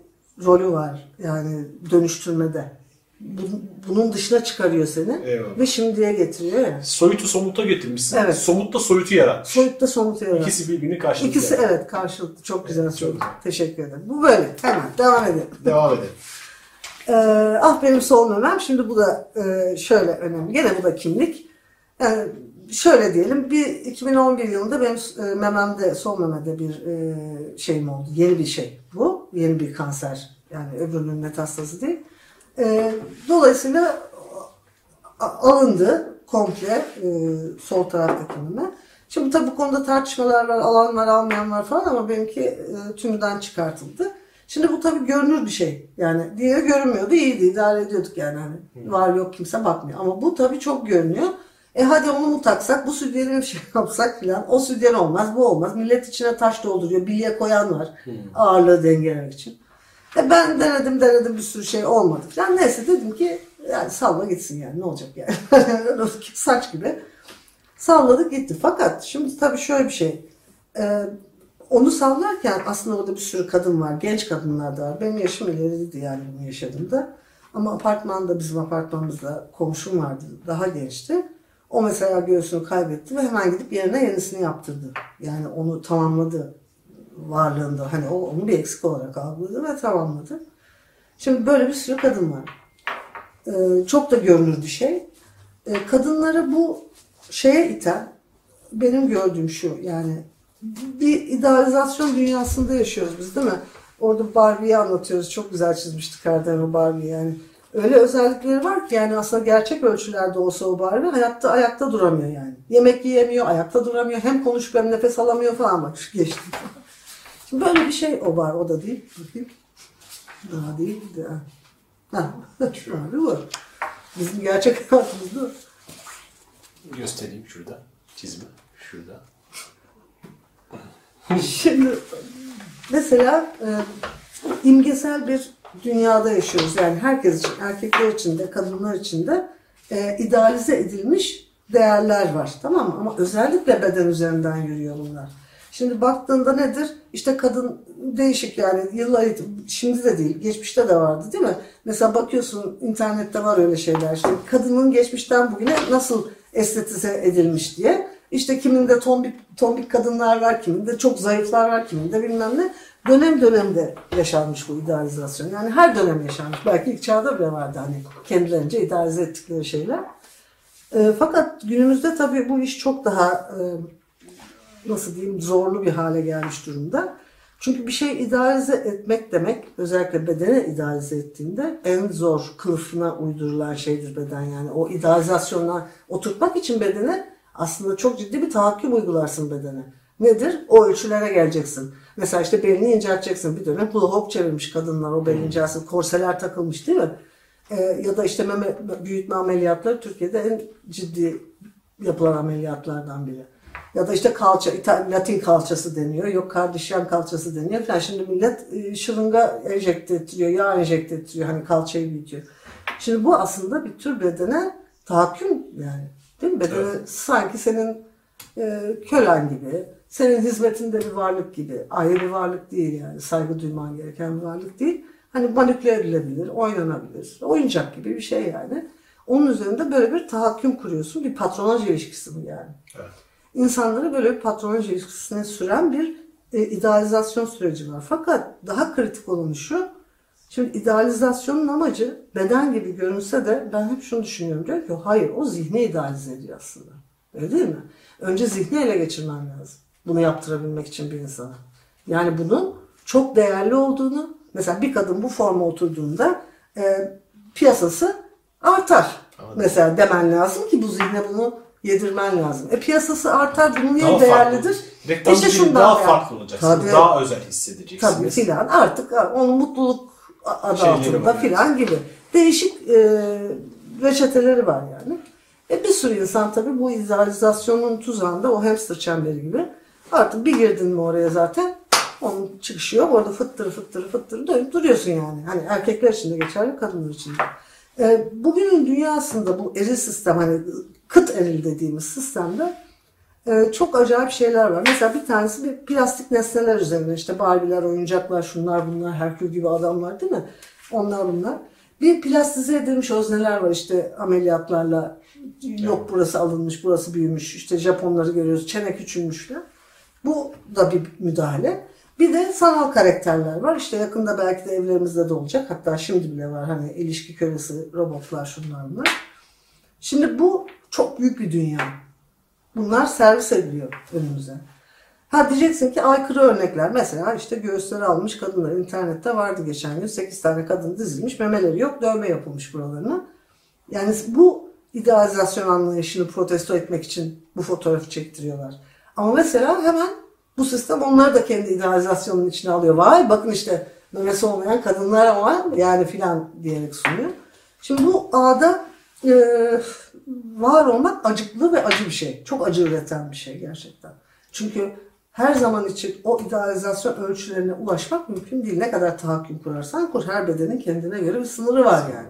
rolü var. Yani dönüştürmede. Bu- Bunun dışına çıkarıyor seni. Eyvallah. Ve şimdiye getiriyor ya. soyutu somuta getirmişsin. Evet. Somut da soyutu yaratmış. Soyutta somut yarar. İkisi birbirini karşılıklı. İkisi yani. evet karşılıklı. Çok güzel Evet, çok söyledin. güzel. Teşekkür ederim. Bu böyle. Hemen devam edelim. Devam edelim. Ee, ah benim sol memem. Şimdi bu da e, şöyle önemli. Gene bu da kimlik. Yani şöyle diyelim. Bir 2011 yılında benim e, mememde, sol memede bir e, şeyim oldu. Yeni bir şey bu. Yeni bir kanser. Yani öbürünün metastazı değil. E, dolayısıyla alındı komple e, sol taraftaki meme. Şimdi tabii bu konuda tartışmalar var, alan var, almayan var falan ama benimki e, tümden çıkartıldı. Şimdi bu tabii görünür bir şey. Yani diğeri görünmüyordu, iyiydi, idare ediyorduk yani. Hani var yok kimse bakmıyor. Ama bu tabii çok görünüyor. E hadi onu mu taksak, bu sütyeni bir şey (laughs) yapsak filan. O sütyen olmaz, bu olmaz. Millet içine taş dolduruyor, bilye koyan var. Ağırlığı dengelemek için. E ben denedim denedim bir sürü şey olmadı falan. Neyse dedim ki yani salla gitsin yani ne olacak yani. (laughs) Saç gibi. Salladık gitti. Fakat şimdi tabii şöyle bir şey. Ee, onu sallarken aslında orada bir sürü kadın var. Genç kadınlar da var. Benim yaşım ileriydi yani bunu yaşadığımda. Ama apartmanda bizim apartmanımızda komşum vardı. Daha gençti. O mesela göğsünü kaybetti ve hemen gidip yerine yenisini yaptırdı. Yani onu tamamladı varlığında. Hani o onu bir eksik olarak algıladı ve tamamladı. Şimdi böyle bir sürü kadın var. Ee, çok da görünür bir şey. Ee, kadınları bu şeye iten benim gördüğüm şu yani bir idealizasyon dünyasında yaşıyoruz biz değil mi? Orada Barbie'yi anlatıyoruz. Çok güzel çizmiştik Erdem o Barbie yani. Öyle özellikleri var ki yani aslında gerçek ölçülerde olsa o Barbie hayatta ayakta duramıyor yani. Yemek yiyemiyor, ayakta duramıyor. Hem konuşup hem nefes alamıyor falan bak geçti. Böyle bir şey o var. O da değil. Bakayım. Daha değil. Daha. Ha, (laughs) şu abi bu. Bizim gerçek hayatımızda. Göstereyim şurada. Çizme. Şurada. Şimdi mesela e, imgesel bir dünyada yaşıyoruz. Yani herkes için, erkekler için de, kadınlar için de e, idealize edilmiş değerler var. Tamam mı? Ama özellikle beden üzerinden yürüyor bunlar. Şimdi baktığında nedir? İşte kadın değişik yani yıllar şimdi de değil geçmişte de vardı değil mi? Mesela bakıyorsun internette var öyle şeyler. İşte kadının geçmişten bugüne nasıl estetize edilmiş diye. İşte kiminde tombik, tombik kadınlar var, kiminde çok zayıflar var, kiminde bilmem ne. Dönem dönemde yaşanmış bu idealizasyon. Yani her dönem yaşanmış. Belki ilk çağda bile vardı hani kendilerince idealize ettikleri şeyler. E, fakat günümüzde tabii bu iş çok daha e, nasıl diyeyim zorlu bir hale gelmiş durumda. Çünkü bir şey idealize etmek demek özellikle bedene idealize ettiğinde en zor kılıfına uydurulan şeydir beden yani. O idealizasyonla oturtmak için bedene aslında çok ciddi bir tahakküm uygularsın bedene. Nedir? O ölçülere geleceksin. Mesela işte belini incelteceksin. Bir dönem hula hop çevirmiş kadınlar o belini incelsin. Korseler takılmış değil mi? Ee, ya da işte meme, büyütme ameliyatları Türkiye'de en ciddi yapılan ameliyatlardan biri. Ya da işte kalça, İtal- Latin kalçası deniyor. Yok kardişyan kalçası deniyor falan. Şimdi millet e, şırınga enjekte ettiriyor, yağ enjekte ettiriyor. Hani kalçayı büyütüyor. Şimdi bu aslında bir tür bedene tahakküm yani. Değil mi? Bedene sanki senin e, kölen gibi, senin hizmetinde bir varlık gibi. Ayrı bir varlık değil yani. Saygı duyman gereken bir varlık değil. Hani manipüle edilebilir, oynanabilir. Oyuncak gibi bir şey yani. Onun üzerinde böyle bir tahakküm kuruyorsun. Bir patronaj ilişkisi bu yani. Evet. İnsanları böyle patronaj ilişkisine süren bir e, idealizasyon süreci var. Fakat daha kritik olanı şu. Şimdi idealizasyonun amacı beden gibi görünse de ben hep şunu düşünüyorum. Diyor ki hayır o zihni idealize ediyor aslında. Öyle değil mi? Önce zihni ele geçirmen lazım. Bunu yaptırabilmek için bir insana. Yani bunun çok değerli olduğunu mesela bir kadın bu forma oturduğunda e, piyasası artar. Mesela demen lazım ki bu zihne bunu yedirmen lazım. E piyasası artar bunun niye Daha değerlidir? Reklam İşte dilini şundan daha yani. farklı olacaksınız. Tabii. Daha özel hissedeceksiniz. Tabii filan artık ha, onun mutluluk adı Şeyleri altında filan gibi. Değişik e, reçeteleri var yani. E bir sürü insan tabii bu idealizasyonun tuzağında o hamster çemberi gibi. Artık bir girdin mi oraya zaten onun çıkışı yok. Orada fıttırı fıttırı fıttırı dönüp duruyorsun yani. Hani erkekler için de geçerli kadınlar için de. E, bugünün dünyasında bu eril sistem hani kıt eril dediğimiz sistemde ee, çok acayip şeyler var. Mesela bir tanesi bir plastik nesneler üzerine işte Barbie'ler, oyuncaklar, şunlar bunlar, Herkül gibi adamlar değil mi? Onlar bunlar. Bir plastize edilmiş özneler var işte ameliyatlarla. Yok burası alınmış, burası büyümüş. İşte Japonları görüyoruz, çene küçülmüşler. Bu da bir müdahale. Bir de sanal karakterler var. İşte yakında belki de evlerimizde de olacak. Hatta şimdi bile var. Hani ilişki kölesi, robotlar, şunlar bunlar. Şimdi bu çok büyük bir dünya. Bunlar servis ediliyor önümüze. Ha diyeceksin ki aykırı örnekler. Mesela işte göğüsleri almış kadınlar. internette vardı geçen gün. 8 tane kadın dizilmiş. Memeleri yok. Dövme yapılmış buralarına. Yani bu idealizasyon anlayışını protesto etmek için bu fotoğrafı çektiriyorlar. Ama mesela hemen bu sistem onları da kendi idealizasyonun içine alıyor. Vay bakın işte memesi olmayan kadınlar var yani filan diyerek sunuyor. Şimdi bu ağda e, var olmak acıklı ve acı bir şey. Çok acı üreten bir şey gerçekten. Çünkü her zaman için o idealizasyon ölçülerine ulaşmak mümkün değil. Ne kadar tahakküm kurarsan kur. Her bedenin kendine göre bir sınırı var yani.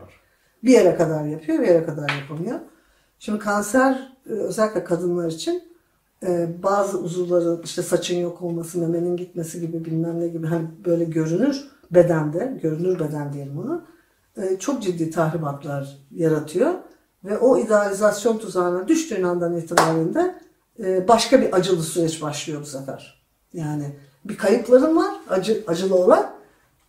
Bir yere kadar yapıyor, bir yere kadar yapamıyor. Şimdi kanser e, özellikle kadınlar için e, bazı uzuvların işte saçın yok olması, memenin gitmesi gibi bilmem ne gibi hani böyle görünür bedende, görünür beden diyelim onu e, çok ciddi tahribatlar yaratıyor. Ve o idealizasyon tuzağına düştüğün andan itibaren de e, başka bir acılı süreç başlıyor bu sefer. Yani bir kayıpların var, acı, acılı olan.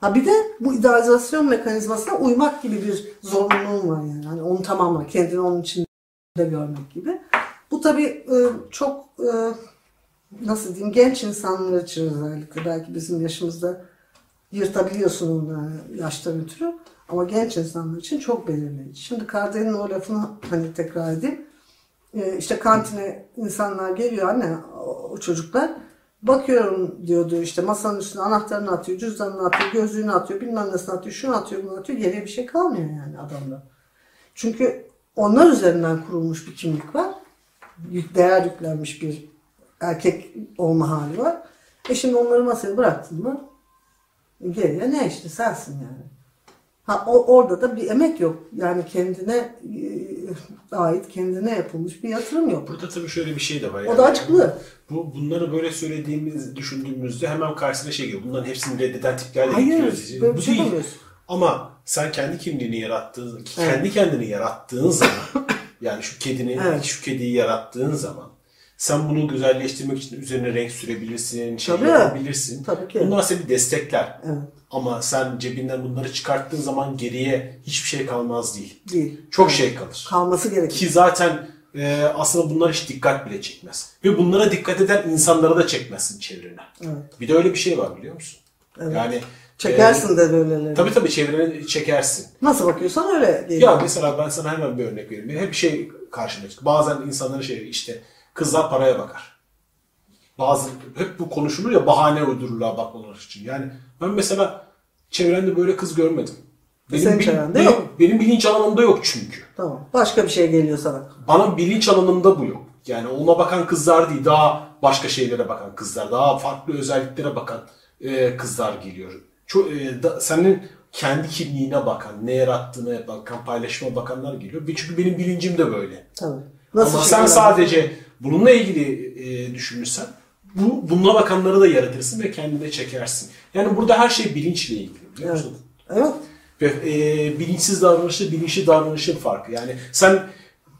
Ha bir de bu idealizasyon mekanizmasına uymak gibi bir zorunluluğun var yani. Hani onu tamamla, kendini onun içinde görmek gibi. Bu tabii e, çok e, nasıl diyeyim genç insanlar için özellikle belki bizim yaşımızda yırtabiliyorsun onu yaştan ötürü. Ama genç insanlar için çok belirleyici. Şimdi Kardel'in o lafını hani tekrar edeyim. Ee, işte kantine insanlar geliyor anne o, çocuklar. Bakıyorum diyordu işte masanın üstüne anahtarını atıyor, cüzdanını atıyor, gözlüğünü atıyor, bilmem nesini atıyor, şunu atıyor, bunu atıyor. Geriye bir şey kalmıyor yani adamda. Çünkü onlar üzerinden kurulmuş bir kimlik var. Değer yüklenmiş bir erkek olma hali var. E şimdi onları masaya bıraktın mı geriye ne işte sensin yani. Ha, o, orada da bir emek yok. Yani kendine e, ait, kendine yapılmış bir yatırım yok. Burada tabii şöyle bir şey de var. O da açıklı. Bu, bunları böyle söylediğimiz, düşündüğümüzde hemen karşısına şey geliyor. Bunların hepsini reddeden tiplerle Hayır, böyle Bu şey değil. Ama sen kendi kimliğini yarattığın, kendi kendini yarattığın zaman, yani şu kedini, Evet. şu kediyi yarattığın zaman, sen bunu güzelleştirmek için üzerine renk sürebilirsin, şey Tabii. yapabilirsin. Tabii ki. Bunlar seni destekler. Evet. Ama sen cebinden bunları çıkarttığın zaman geriye hiçbir şey kalmaz değil. Değil. Çok şey kalır. Kalması gerekir. Ki zaten e, aslında bunlar hiç dikkat bile çekmez. Ve bunlara dikkat eden insanları da çekmezsin çevrene. Evet. Bir de öyle bir şey var biliyor musun? Yani Çekersin e, de böyleleri. Tabii tabii çevreni çekersin. Nasıl bakıyorsan öyle geliyor. Ya mesela ben sana hemen bir örnek vereyim. Hep şey karşıma çıkıyor. Bazen insanların şey işte kızlar paraya bakar. Bazı hep bu konuşulur ya bahane uydururlar bakmaları için. Yani ben mesela çevremde böyle kız görmedim. Benim, Senin çevrende benim, yok. benim bilinç alanımda yok çünkü. Tamam. Başka bir şey geliyor sana. Bana bilinç alanımda bu yok. Yani ona bakan kızlar değil, daha başka şeylere bakan kızlar, daha farklı özelliklere bakan e, kızlar geliyor. Çok, e, da, senin kendi kimliğine bakan, ne yarattığına bakan, paylaşıma bakanlar geliyor. Çünkü benim bilincim de böyle. Tabii. Ama sen şekillendir- sadece bununla ilgili e, düşünürsen, bu bununla bakanları da yaratırsın ve kendine çekersin. Yani burada her şey bilinçle ilgili biliyor Evet. musun? Evet. Ve e, bilinçsiz davranışla bilinçli davranışın farkı. Yani sen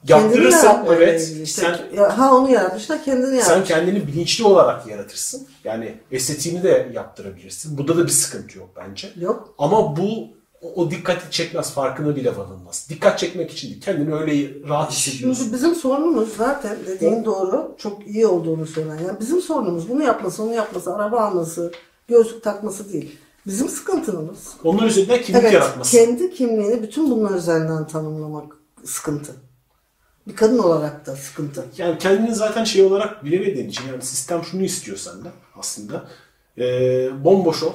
yaptırırsan evet işte. sen Ya, ha onu yaratmışlar kendini sen yaratmış. kendini bilinçli olarak yaratırsın. Yani estetiğini de yaptırabilirsin. Burada da bir sıkıntı yok bence. Yok. Ama bu o, o dikkati çekmez, farkına bile varılmaz. Dikkat çekmek için değil, kendini öyle rahat hissediyorsun. Şimdi bizim sorunumuz zaten dediğin doğru. Çok iyi olduğunu söylen. Yani bizim sorunumuz bunu yapması, onu yapması, araba alması, gözlük takması değil. Bizim sıkıntımız Onun üzerinden kimlik evet, yaratması. kendi kimliğini bütün bunlar üzerinden tanımlamak sıkıntı. Bir kadın olarak da sıkıntı. Yani kendini zaten şey olarak bilemediğin için yani sistem şunu istiyor senden aslında. Ee, bomboş ol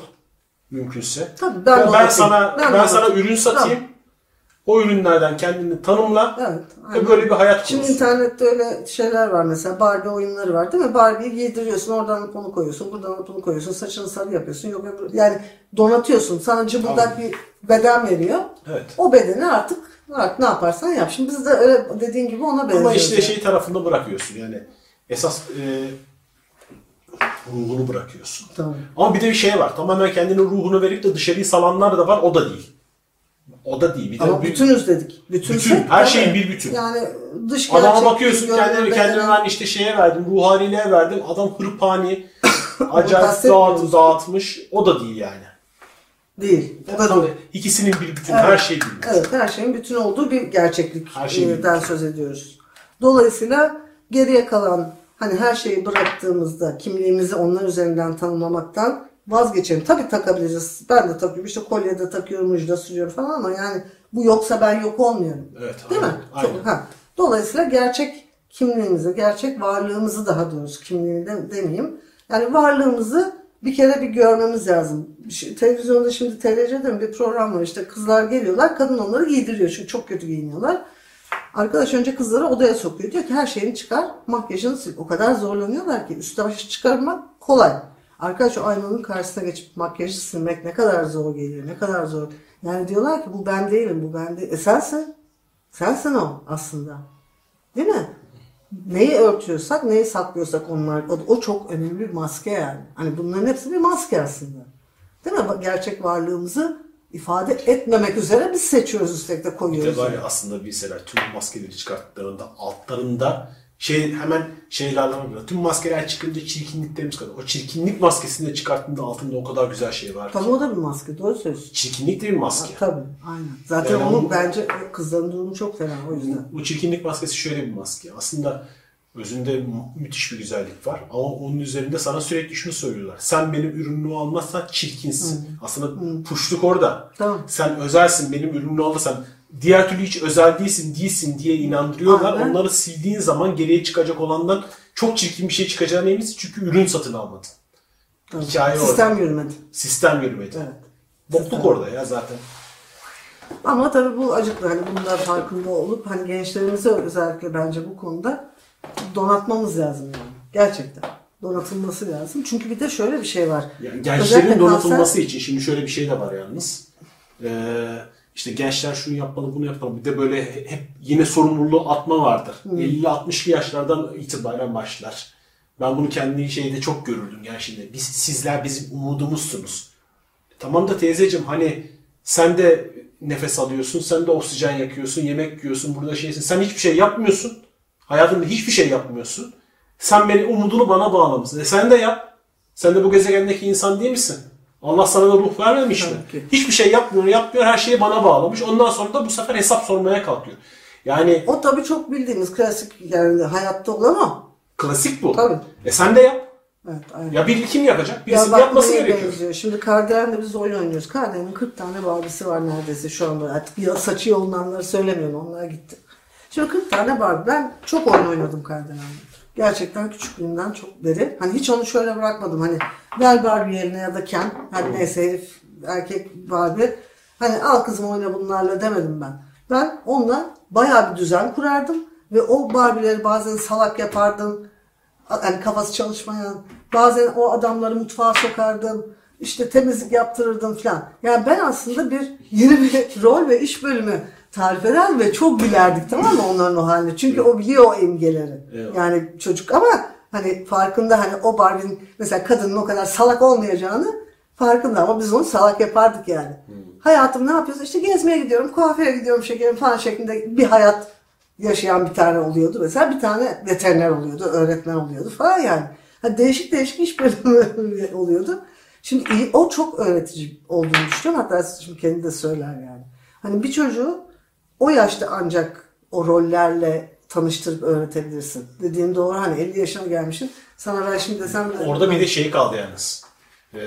mümkünse. Tabii, ben ben, sana. Ben ben, sana ürün satayım. O ürünlerden kendini tanımla Evet. ve aynen. böyle bir hayat Şimdi kurursun. internette öyle şeyler var mesela Barbie oyunları var değil mi? Barbie'yi giydiriyorsun oradan onu koyuyorsun buradan onu koyuyorsun saçını sarı yapıyorsun yok yani donatıyorsun sana cıbıldak bir beden veriyor. Evet. O bedeni artık artık ne yaparsan yap. Şimdi biz de öyle dediğin gibi ona benziyoruz. Ama işte yani. şey tarafında bırakıyorsun yani esas e, ruhunu bırakıyorsun. Tamam. Ama bir de bir şey var. Tamamen kendini ruhunu verip de dışarıyı salanlar da var. O da değil. O da değil. Bir de Ama bir- bütünüz dedik. Bütünsek Bütün, her şeyin bir bütün. Yani dış Adama gerçek, bakıyorsun görünür kendine, kendime ben işte şeye verdim, ruhaniliğe verdim. Adam hırpani, (laughs) acayip dağıt, dağıtmış. O da değil yani. Değil. O da Tabii, değil. ikisinin bir bütün, Evet. her şey bir bütün. Evet her şeyin bütün olduğu bir gerçeklikten bir söz ediyoruz. Dolayısıyla geriye kalan hani her şeyi bıraktığımızda kimliğimizi onlar üzerinden tanımlamaktan vazgeçelim. Tabii takabiliriz. Ben de takıyorum. İşte kolye de takıyorum, müjde sürüyorum falan ama yani bu yoksa ben yok olmuyorum. Evet, Değil aynen, mi? aynen. Çok- ha. Dolayısıyla gerçek kimliğimizi, gerçek varlığımızı daha doğrusu kimliğini de, demeyeyim. Yani varlığımızı bir kere bir görmemiz lazım. Şey- televizyonda şimdi TRC'de bir program var işte kızlar geliyorlar kadın onları giydiriyor çünkü çok kötü giyiniyorlar. Arkadaş önce kızları odaya sokuyor. Diyor ki her şeyini çıkar, makyajını sil. O kadar zorlanıyorlar ki üstü başı çıkarmak kolay. Arkadaş o aynanın karşısına geçip makyajı silmek ne kadar zor geliyor, ne kadar zor. Yani diyorlar ki bu ben değilim, bu ben değil. E sensin. Sensin o aslında. Değil mi? Neyi örtüyorsak, neyi saklıyorsak onlar, o, o çok önemli bir maske yani. Hani bunların hepsi bir maske aslında. Değil mi? Gerçek varlığımızı ifade etmemek üzere biz seçiyoruz üstelik de Bir koyuyoruz. de var ya aslında bilseler tüm maskeleri çıkarttıklarında altlarında şey hemen şeyler var. Tüm maskeler çıkınca çirkinliklerimiz kalır. O çirkinlik maskesini de çıkarttığında altında o kadar güzel şey var. ki. Tabii o da bir maske. Doğru söylüyorsun. Çirkinlik de bir maske. Tabii. Aynen. Zaten Yani onu onu- bence kızların durumu çok fena o yüzden. Bu çirkinlik maskesi şöyle bir maske. Aslında özünde mü- müthiş bir güzellik var. Ama onun üzerinde sana sürekli şunu söylüyorlar. Sen benim ürünümü almazsan çirkinsin. Aslında puşluk orada. Tamam. Sen özelsin benim ürünümü alırsan diğer türlü hiç özel değilsin, değilsin diye inandırıyorlar. Aynen. Onları sildiğin zaman geriye çıkacak olandan çok çirkin bir şey çıkacağına eminsin. Çünkü ürün satın almadın. Tabii. Hikaye Sistem orada. yürümedi. Sistem yürümedi. Evet. Bokluk orada ya zaten. Ama tabii bu acıklı. Hani bunlar farkında olup hani gençlerimize özellikle bence bu konuda donatmamız lazım yani. Gerçekten. Donatılması lazım. Çünkü bir de şöyle bir şey var. Yani gençlerin Özellikle donatılması kanser- için şimdi şöyle bir şey de var yalnız. Ee, işte gençler şunu yapmalı, bunu yapmalı. Bir de böyle hep yine sorumluluğu atma vardır. 50-60'lı yaşlardan itibaren başlar. Ben bunu kendi şeyde çok görürdüm gençliğinde. Biz, sizler bizim umudumuzsunuz. Tamam da teyzeciğim hani sen de nefes alıyorsun, sen de oksijen yakıyorsun, yemek yiyorsun, burada şeysin. Sen hiçbir şey yapmıyorsun. Hayatında hiçbir şey yapmıyorsun. Sen beni umudunu bana bağlamışsın. E sen de yap. Sen de bu gezegendeki insan değil misin? Allah sana da ruh vermemiş mi? Tabii ki. Hiçbir şey yapmıyor, yapmıyor. Her şeyi bana bağlamış. Ondan sonra da bu sefer hesap sormaya kalkıyor. Yani O tabii çok bildiğimiz klasik yani hayatta olan o. klasik bu. Tabii. E sen de yap. Evet, aynen. Ya bir kim yapacak? Ya Birisinin bak yapması neye gerekiyor. benziyor. Şimdi Kardelen'de biz oyun oynuyoruz. Kardelen'in 40 tane Barbie'si var neredeyse şu anda. Artık ya saçı yolunanları söylemiyorum. Onlar gitti. Şimdi 40 tane Barbie. Ben çok oyun oynadım Kardelen'de. Gerçekten küçüklüğümden çok beri. Hani hiç onu şöyle bırakmadım. Hani ver Barbie yerine ya da Ken. Hani neyse herif erkek Barbie. Hani al kızım oyna bunlarla demedim ben. Ben onunla bayağı bir düzen kurardım. Ve o Barbie'leri bazen salak yapardım yani kafası çalışmayan, bazen o adamları mutfağa sokardım, işte temizlik yaptırırdım falan. Yani ben aslında bir yeni bir (laughs) rol ve iş bölümü tarif eder ve çok gülerdik tamam mı onların o haline. Çünkü o biliyor o imgeleri. Evet. Yani çocuk ama hani farkında hani o Barbie'nin mesela kadının o kadar salak olmayacağını farkında ama biz onu salak yapardık yani. Hayatım ne yapıyorsun? İşte gezmeye gidiyorum, kuaföre gidiyorum şekerim falan şeklinde bir hayat yaşayan bir tane oluyordu. Mesela bir tane veteriner oluyordu, öğretmen oluyordu falan yani. Ha, değişik değişik iş bölümü (laughs) oluyordu. Şimdi iyi, o çok öğretici olduğunu düşünüyorum. Hatta şimdi kendi de söyler yani. Hani bir çocuğu o yaşta ancak o rollerle tanıştırıp öğretebilirsin. Dediğin doğru hani 50 yaşına gelmişsin. Sana ben şimdi desem de... Orada bir de şey kaldı yalnız. Ee,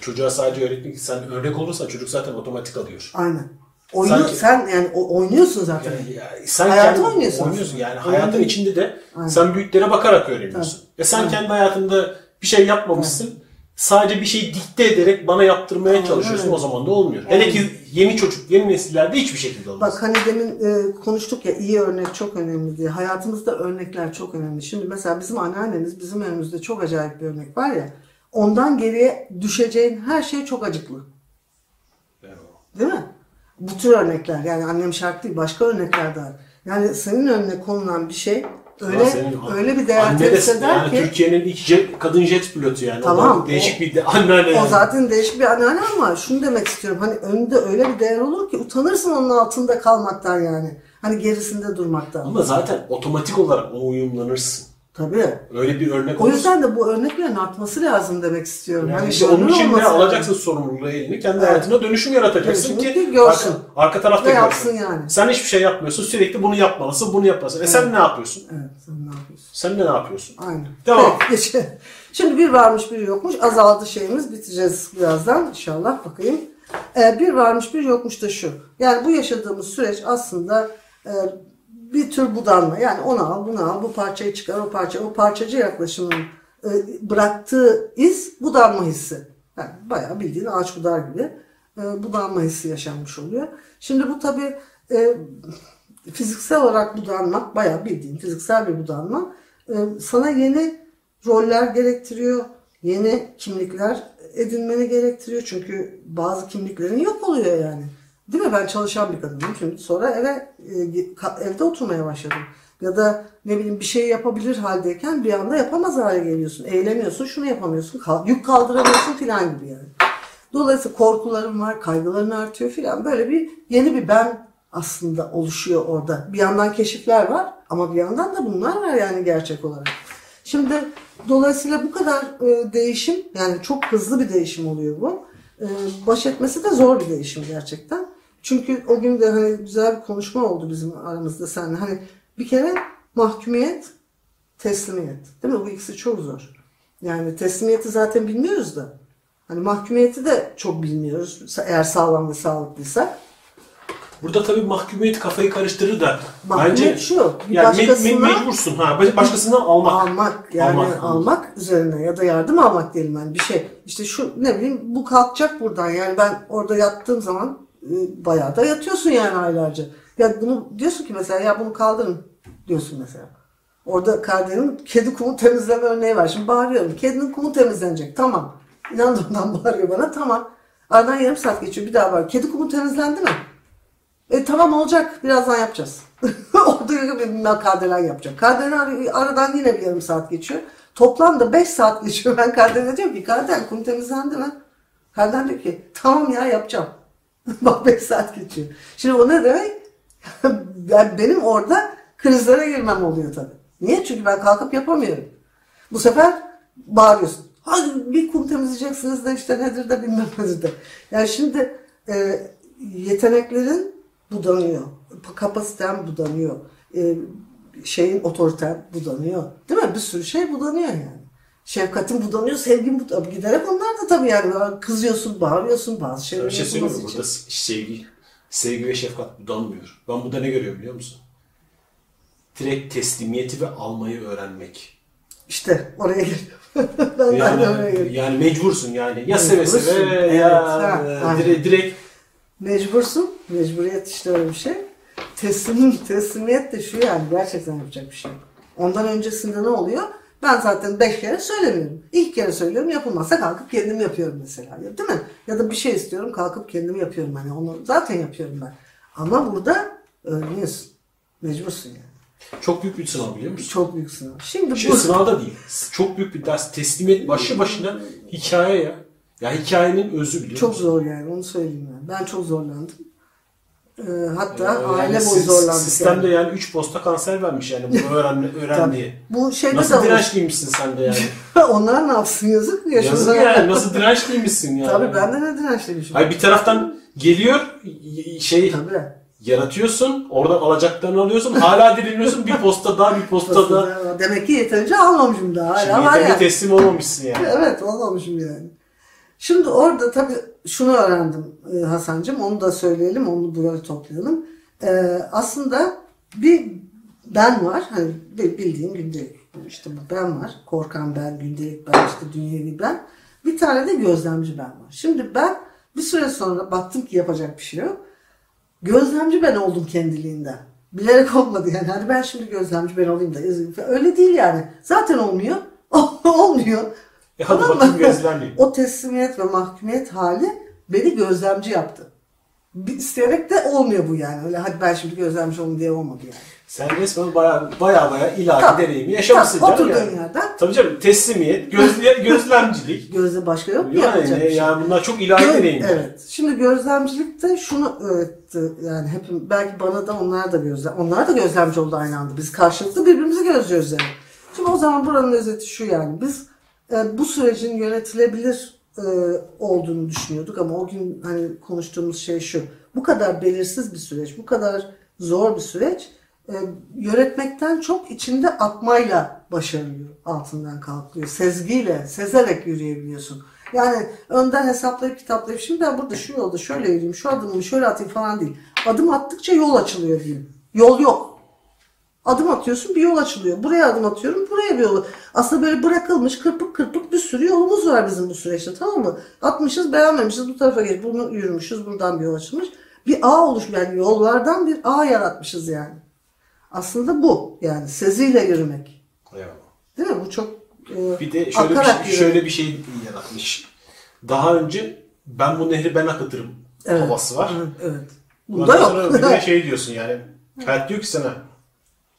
çocuğa sadece öğretmek sen örnek olursan çocuk zaten otomatik alıyor. Aynen. Oyunu, Sanki- sen yani oynuyorsun zaten. Yani ya, sen Hayatı kendi- oynuyorsun oynuyorsun. Yani hayatın Oyun- içinde de Aynen. sen büyüklere bakarak öğreniyorsun. E sen Aynen. kendi hayatında bir şey yapmamışsın. Sadece bir şey dikte ederek bana yaptırmaya çalışıyorsun. öyle. O zaman da olmuyor. Hele ki yeni çocuk, yeni nesillerde hiçbir şekilde olmaz. Bak hani demin e, konuştuk ya iyi örnek çok önemli diye. Hayatımızda örnekler çok önemli. Şimdi mesela bizim anneannemiz bizim önümüzde çok acayip bir örnek var ya. Ondan geriye düşeceğin her şey çok acıklı. Değil mi? Bu tür örnekler yani annem şart değil başka örnekler de var. Yani senin önüne konulan bir şey öyle senin- öyle bir değer temsil eder yani ki Türkiye'nin ilk jet, kadın jet pilotu yani. Tamam, O da değişik o- bir de (laughs) anneanne. O yani. zaten değişik bir anneanne ama şunu demek istiyorum. Hani önünde öyle bir değer olur ki utanırsın onun altında kalmaktan yani. Hani gerisinde durmaktan. Ama zaten otomatik olarak ona uyumlanırsın. Tabii. Öyle bir örnek O yüzden de bu örneklerin artması lazım demek istiyorum. Yani hani işte onun için de alacaksın lazım. sorumluluğu elini. Kendi Evet. hayatına dönüşüm yaratacaksın Dönüşümü ki görsün. Arka, arka tarafta Ve görsün. yani. Sen hiçbir şey yapmıyorsun. Sürekli bunu yapmalısın, bunu yapmalısın. E sen ne yapıyorsun? Evet sen ne yapıyorsun? Sen ne yapıyorsun? Aynen. Devam. (laughs) Şimdi bir varmış bir yokmuş. Azaldı şeyimiz. Biteceğiz birazdan inşallah bakayım. Ee, bir varmış bir yokmuş da şu. Yani bu yaşadığımız süreç aslında e, bir tür budanma. Yani onu al bunu al bu parçayı çıkar o parça. O parçacı yaklaşımın e, bıraktığı iz budanma hissi. Yani bayağı bildiğin ağaç budar gibi e, budanma hissi yaşanmış oluyor. Şimdi bu tabii e, fiziksel olarak budanmak bayağı bildiğin fiziksel bir budanma e, sana yeni roller gerektiriyor. Yeni kimlikler edinmeni gerektiriyor. Çünkü bazı kimliklerin yok oluyor yani. Değil mi? Ben çalışan bir kadınım. Şimdi sonra eve e, evde oturmaya başladım. Ya da ne bileyim bir şey yapabilir haldeyken bir anda yapamaz hale geliyorsun. Eğleniyorsun, şunu yapamıyorsun, yük kaldıramıyorsun filan gibi yani. Dolayısıyla korkuların var, kaygıların artıyor filan. Böyle bir yeni bir ben aslında oluşuyor orada. Bir yandan keşifler var ama bir yandan da bunlar var yani gerçek olarak. Şimdi dolayısıyla bu kadar e, değişim yani çok hızlı bir değişim oluyor bu. E, baş etmesi de zor bir değişim gerçekten. Çünkü o gün de hani güzel bir konuşma oldu bizim aramızda seninle. Hani bir kere mahkumiyet, teslimiyet. Değil mi? Bu ikisi çok zor. Yani teslimiyeti zaten bilmiyoruz da. Hani mahkumiyeti de çok bilmiyoruz. Eğer sağlam ve sağlıklıysa. Burada tabii mahkumiyet kafayı karıştırır da Mahkumiyet bence şu, bir yani me- me- mecbursun ha başkasından almak. Almak yani Almak. almak, üzerine ya da yardım almak diyelim yani bir şey. İşte şu ne bileyim bu kalkacak buradan yani ben orada yattığım zaman bayağı da yatıyorsun yani aylarca. Ya bunu diyorsun ki mesela ya bunu kaldırın diyorsun mesela. Orada Kardelen'in kedi kumu temizleme örneği var. Şimdi bağırıyorum. Kedinin kumu temizlenecek. Tamam. İnandığımdan (laughs) bağırıyor bana. Tamam. Aradan yarım saat geçiyor bir daha var. Kedi kumu temizlendi mi? E tamam olacak. Birazdan yapacağız. (laughs) Orada bir kardelen yapacak. Kardelen ar- aradan yine bir yarım saat geçiyor. Toplamda 5 saat geçiyor. Ben Kardelen'e diyorum ki Kardelen kum temizlendi mi? Kardelen diyor ki tamam ya yapacağım. (laughs) Bak 5 saat geçiyor. Şimdi o ne demek? (laughs) ben, benim orada krizlere girmem oluyor tabii. Niye? Çünkü ben kalkıp yapamıyorum. Bu sefer bağırıyorsun. Hadi bir kum temizleyeceksiniz de işte nedir de bilmem nedir de. Yani şimdi e, yeteneklerin budanıyor. Kapasiten budanıyor. E, şeyin otoriten budanıyor. Değil mi? Bir sürü şey budanıyor yani. Şefkatin budanıyor, sevgin budanıyor. Giderek onlar da tabii yani kızıyorsun, bağırıyorsun bazı şeyler Bir şey söyleyeyim mi? Burada sevgi, sevgi ve şefkat budanmıyor. Ben burada ne görüyorum biliyor musun? Direkt teslimiyeti ve almayı öğrenmek. İşte oraya geliyor. (laughs) ben Yani, oraya geliyorum. yani mecbursun yani. Ya seve seve Evet, ya ha, direkt, direkt Mecbursun. Mecburiyet işte öyle bir şey. Teslim, teslimiyet de şu yani gerçekten yapacak bir şey. Ondan öncesinde ne oluyor? Ben zaten beş kere söylemiyorum. İlk kere söylüyorum yapılmazsa kalkıp kendim yapıyorum mesela. Değil mi? Ya da bir şey istiyorum kalkıp kendim yapıyorum. Hani onu zaten yapıyorum ben. Ama burada öğreniyorsun. Mecbursun yani. çok büyük bir sınav biliyor musun? Çok büyük sınav. Şimdi Şey bu sınavda değil. Çok büyük bir ders. Teslimiyet başlı başına hikaye ya. Ya hikayenin özü biliyor çok musun? zor yani onu söyleyeyim ben. Ben çok zorlandım. Ee, hatta Yani aile boyu sis- zorlandık. Sistemde yani. yani 3 posta kanser vermiş yani bunu öğren, (laughs) öğren diye. Bu şeyde de Nasıl dirençliymişsin sen de yani. (laughs) Onlar ne yapsın yazık. Yazık Yaşımıza yani nasıl dirençliymişsin yani. Tabii ben de ne dirençliymişim. Hayır bir taraftan geliyor şey Tabii. yaratıyorsun oradan alacaklarını alıyorsun hala direniyorsun bir posta daha bir posta daha. Demek ki yeterince almamışım daha. Şimdi Hala var yeterince yani. teslim olmamışsın yani. Evet olmamışım yani. Şimdi orada tabii şunu öğrendim e, Hasan'cığım. Onu da söyleyelim. Onu böyle toplayalım. E, aslında bir ben var. Hani bi- bildiğim gündelik. işte bu ben var. Korkan ben, gündelik ben, işte dünyevi ben. Bir tane de gözlemci ben var. Şimdi ben bir süre sonra baktım ki yapacak bir şey yok. Gözlemci ben oldum kendiliğinden. Bilerek olmadı yani. Hani ben şimdi gözlemci ben olayım da. Öyle değil yani. Zaten olmuyor. (laughs) olmuyor. E hadi Tamam bakayım gözlemleyeyim. (laughs) o teslimiyet ve mahkumiyet hali beni gözlemci yaptı. İsteyerek de olmuyor bu yani. Öyle hadi ben şimdi gözlemci olayım diye olmadı yani. Sen resmen baya baya, baya ilahi Tabii. deneyimi yaşamışsın Tabii, canım oturduğun yani. yerden. Tabii canım teslimiyet, gözle, (laughs) gözlemcilik. Gözde başka yok mu Yani, yapacak bir şey? yani bunlar çok ilahi Gö- deneyimler. Evet. Şimdi gözlemcilikte şunu öğretti. Yani hep belki bana da onlar da gözlem. Onlar da gözlemci oldu aynı anda. Biz karşılıklı birbirimizi gözlüyoruz yani. Şimdi o zaman buranın özeti şu yani. Biz e, bu sürecin yönetilebilir e, olduğunu düşünüyorduk ama o gün hani konuştuğumuz şey şu. Bu kadar belirsiz bir süreç, bu kadar zor bir süreç e, yönetmekten çok içinde atmayla başarılıyor, altından kalkıyor. Sezgiyle, sezerek yürüyebiliyorsun. Yani önden hesaplayıp kitaplayıp şimdi ben burada şu yolda şöyle yürüyeyim, şu adımımı şöyle atayım falan değil. Adım attıkça yol açılıyor diyeyim. Yol yok. Adım atıyorsun bir yol açılıyor. Buraya adım atıyorum buraya bir yol. Aslında böyle bırakılmış kırpık kırpık bir sürü yolumuz var bizim bu süreçte tamam mı? Atmışız beğenmemişiz bu tarafa geç bunu yürümüşüz buradan bir yol açılmış. Bir ağ oluş yani yollardan bir ağ yaratmışız yani. Aslında bu yani seziyle yürümek. Eyvallah. Değil mi? Bu çok e, Bir de şöyle bir, şey, şöyle bir şey yaratmış. Daha önce ben bu nehri ben akıtırım Evet. havası var. Evet. evet. Bunda yok. Bir de (laughs) şey diyorsun yani. Hayat diyor ki sana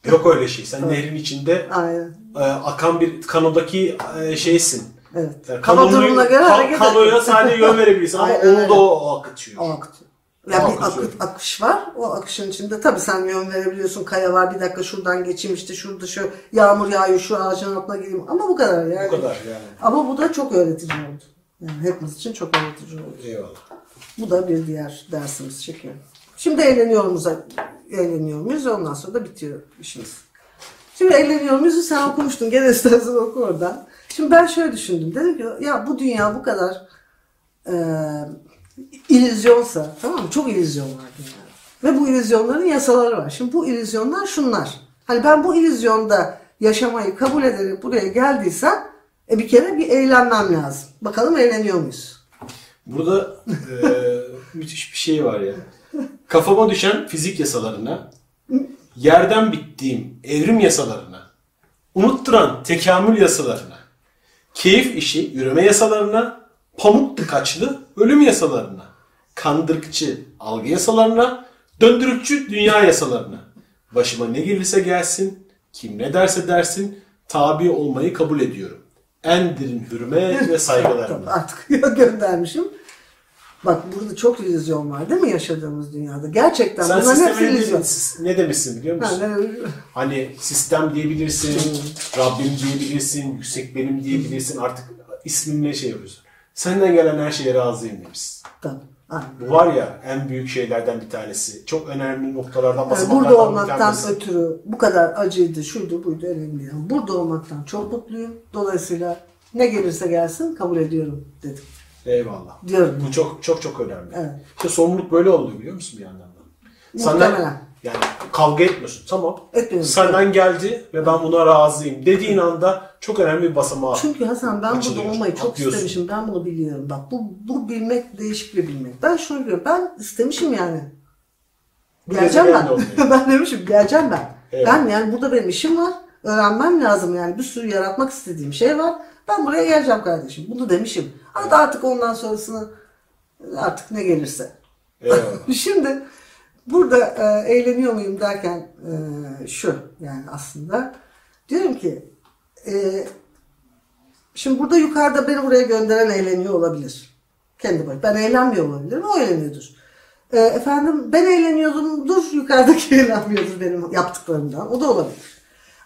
yok öyle şey. Sen nehrin içinde Aynen. E, akan bir kanodaki e, şeysin. Evet. Yani Hava kanonu- durumuna göre hareket Kanoya ediyorsun. sadece yön verebilirsin (laughs) ama Aynen onu da o, o akıtıyor. O akıtıyor. Ya O bir akıt, akış var. O akışın içinde tabii sen yön verebiliyorsun. Kaya var bir dakika şuradan geçeyim işte şurada şu yağmur yağıyor şu ağacın altına gireyim. Ama bu kadar yani. Bu kadar yani. Ama bu da çok öğretici oldu. Yani hepimiz için çok öğretici oldu. Eyvallah. Bu da bir diğer dersimiz çekiyor. Şimdi eğleniyor muyuz? Eğleniyor muyuz? Ondan sonra da bitiyor işimiz. Şimdi eğleniyor muyuz? Sen okumuştun. Gene istersen oku oradan. Şimdi ben şöyle düşündüm. Dedim ki ya bu dünya bu kadar e, illüzyonsa tamam mı? Çok illüzyon var dünyada. Ve bu illüzyonların yasaları var. Şimdi bu illüzyonlar şunlar. Hani ben bu illüzyonda yaşamayı kabul ederek buraya geldiysem e bir kere bir eğlenmem lazım. Bakalım eğleniyor muyuz? Burada e, (laughs) müthiş bir şey var ya. Kafama düşen fizik yasalarına, yerden bittiğim evrim yasalarına, unutturan tekamül yasalarına, keyif işi yürüme yasalarına, pamuk tıkaçlı ölüm yasalarına, kandırıkçı algı yasalarına, döndürükçü dünya yasalarına. Başıma ne gelirse gelsin, kim ne derse dersin, tabi olmayı kabul ediyorum. En derin hürmet ve saygılarımla. Artık (laughs) göndermişim. Bak burada çok illüzyon var değil mi yaşadığımız dünyada? Gerçekten Sen bunların hepsi illüzyon. ne, demişsin biliyor musun? Hani sistem diyebilirsin, Rabbim diyebilirsin, yüksek benim diyebilirsin. Artık isminle şey yapıyorsun. Senden gelen her şeye razıyım demişsin. Tabii, aynen. Bu var ya en büyük şeylerden bir tanesi. Çok önemli noktalardan Yani burada olmaktan ötürü bu kadar acıydı, şuydu, buydu önemli. Ama Burada olmaktan çok mutluyum. Dolayısıyla ne gelirse gelsin kabul ediyorum dedim. Eyvallah. Diyorum. Bu çok çok çok önemli. Evet. İşte sorumluluk böyle oluyor biliyor musun bir yandan da? Muhtemelen. yani kavga etmiyorsun. Tamam. Etmiyorum. Senden geldi ve ben buna razıyım dediğin anda çok önemli bir basamağa. Çünkü Hasan ben Açılıyor. burada olmayı çok Atlıyorsun. istemişim. Ben bunu biliyorum. Bak bu, bu bilmek değişik bir bilmek. Ben şunu biliyorum. Ben istemişim yani. Geleceğim ben. (laughs) ben demişim geleceğim ben. Evet. Ben yani burada benim işim var. Öğrenmem lazım yani. Bir sürü yaratmak istediğim şey var. Ben buraya geleceğim kardeşim. Bunu demişim. Ama artık ondan sonrasını artık ne gelirse. Eyvallah. (laughs) Şimdi burada e, eğleniyor muyum derken e, şu yani aslında diyorum ki e, şimdi burada yukarıda beni buraya gönderen eğleniyor olabilir. Kendi başına. Ben eğlenmiyor olabilirim. O eğleniyordur. E, efendim ben eğleniyordumdur. Yukarıdaki (laughs) eğlenmiyordur benim yaptıklarımdan. O da olabilir.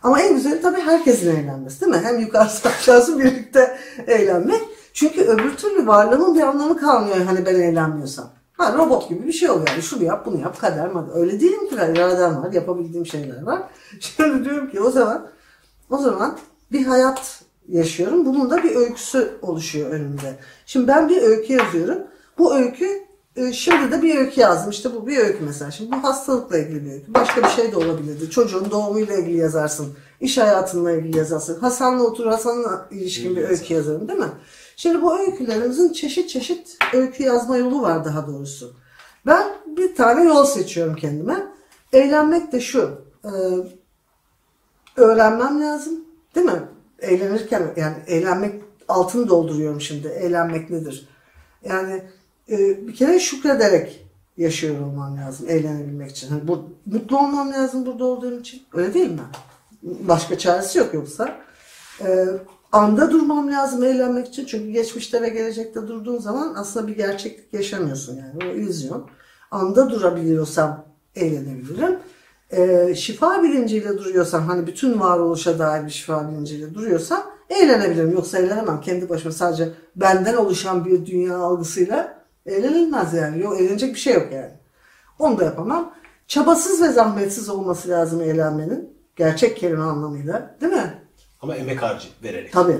Ama en güzeli tabii herkesin eğlenmesi değil mi? Hem yukarısı (laughs) aşağısı birlikte eğlenmek. Çünkü öbür türlü varlığımın bir anlamı kalmıyor hani ben eğlenmiyorsam. Ha robot gibi bir şey oluyor yani şunu yap bunu yap kader mi? Öyle değilim ki ben iradem var yapabildiğim şeyler var. (laughs) Şimdi diyorum ki o zaman o zaman bir hayat yaşıyorum. Bunun da bir öyküsü oluşuyor önümde. Şimdi ben bir öykü yazıyorum. Bu öykü e, şimdi de bir öykü yazdım. İşte bu bir öykü mesela. Şimdi bu hastalıkla ilgili bir öykü. Başka bir şey de olabilirdi. Çocuğun doğumuyla ilgili yazarsın. İş hayatınla ilgili yazarsın. Hasan'la otur Hasan'la ilişkin bir öykü yazarım değil mi? Şimdi bu öykülerimizin çeşit çeşit öykü yazma yolu var daha doğrusu. Ben bir tane yol seçiyorum kendime. Eğlenmek de şu. e, öğrenmem lazım. Değil mi? Eğlenirken yani eğlenmek altını dolduruyorum şimdi. Eğlenmek nedir? Yani e, bir kere şükrederek yaşıyor olmam lazım eğlenebilmek için. Hani bu, mutlu olmam lazım burada olduğum için. Öyle değil mi? Başka çaresi yok yoksa. E, anda durmam lazım eğlenmek için. Çünkü geçmişte ve gelecekte durduğun zaman aslında bir gerçeklik yaşamıyorsun yani. O illüzyon. Anda durabiliyorsam eğlenebilirim. Ee, şifa bilinciyle duruyorsam hani bütün varoluşa dair bir şifa bilinciyle duruyorsam eğlenebilirim. Yoksa eğlenemem. Kendi başıma sadece benden oluşan bir dünya algısıyla eğlenilmez yani. Yok, eğlenecek bir şey yok yani. Onu da yapamam. Çabasız ve zahmetsiz olması lazım eğlenmenin. Gerçek kelime anlamıyla. Değil mi? Ama emek harcı vererek. Tabii.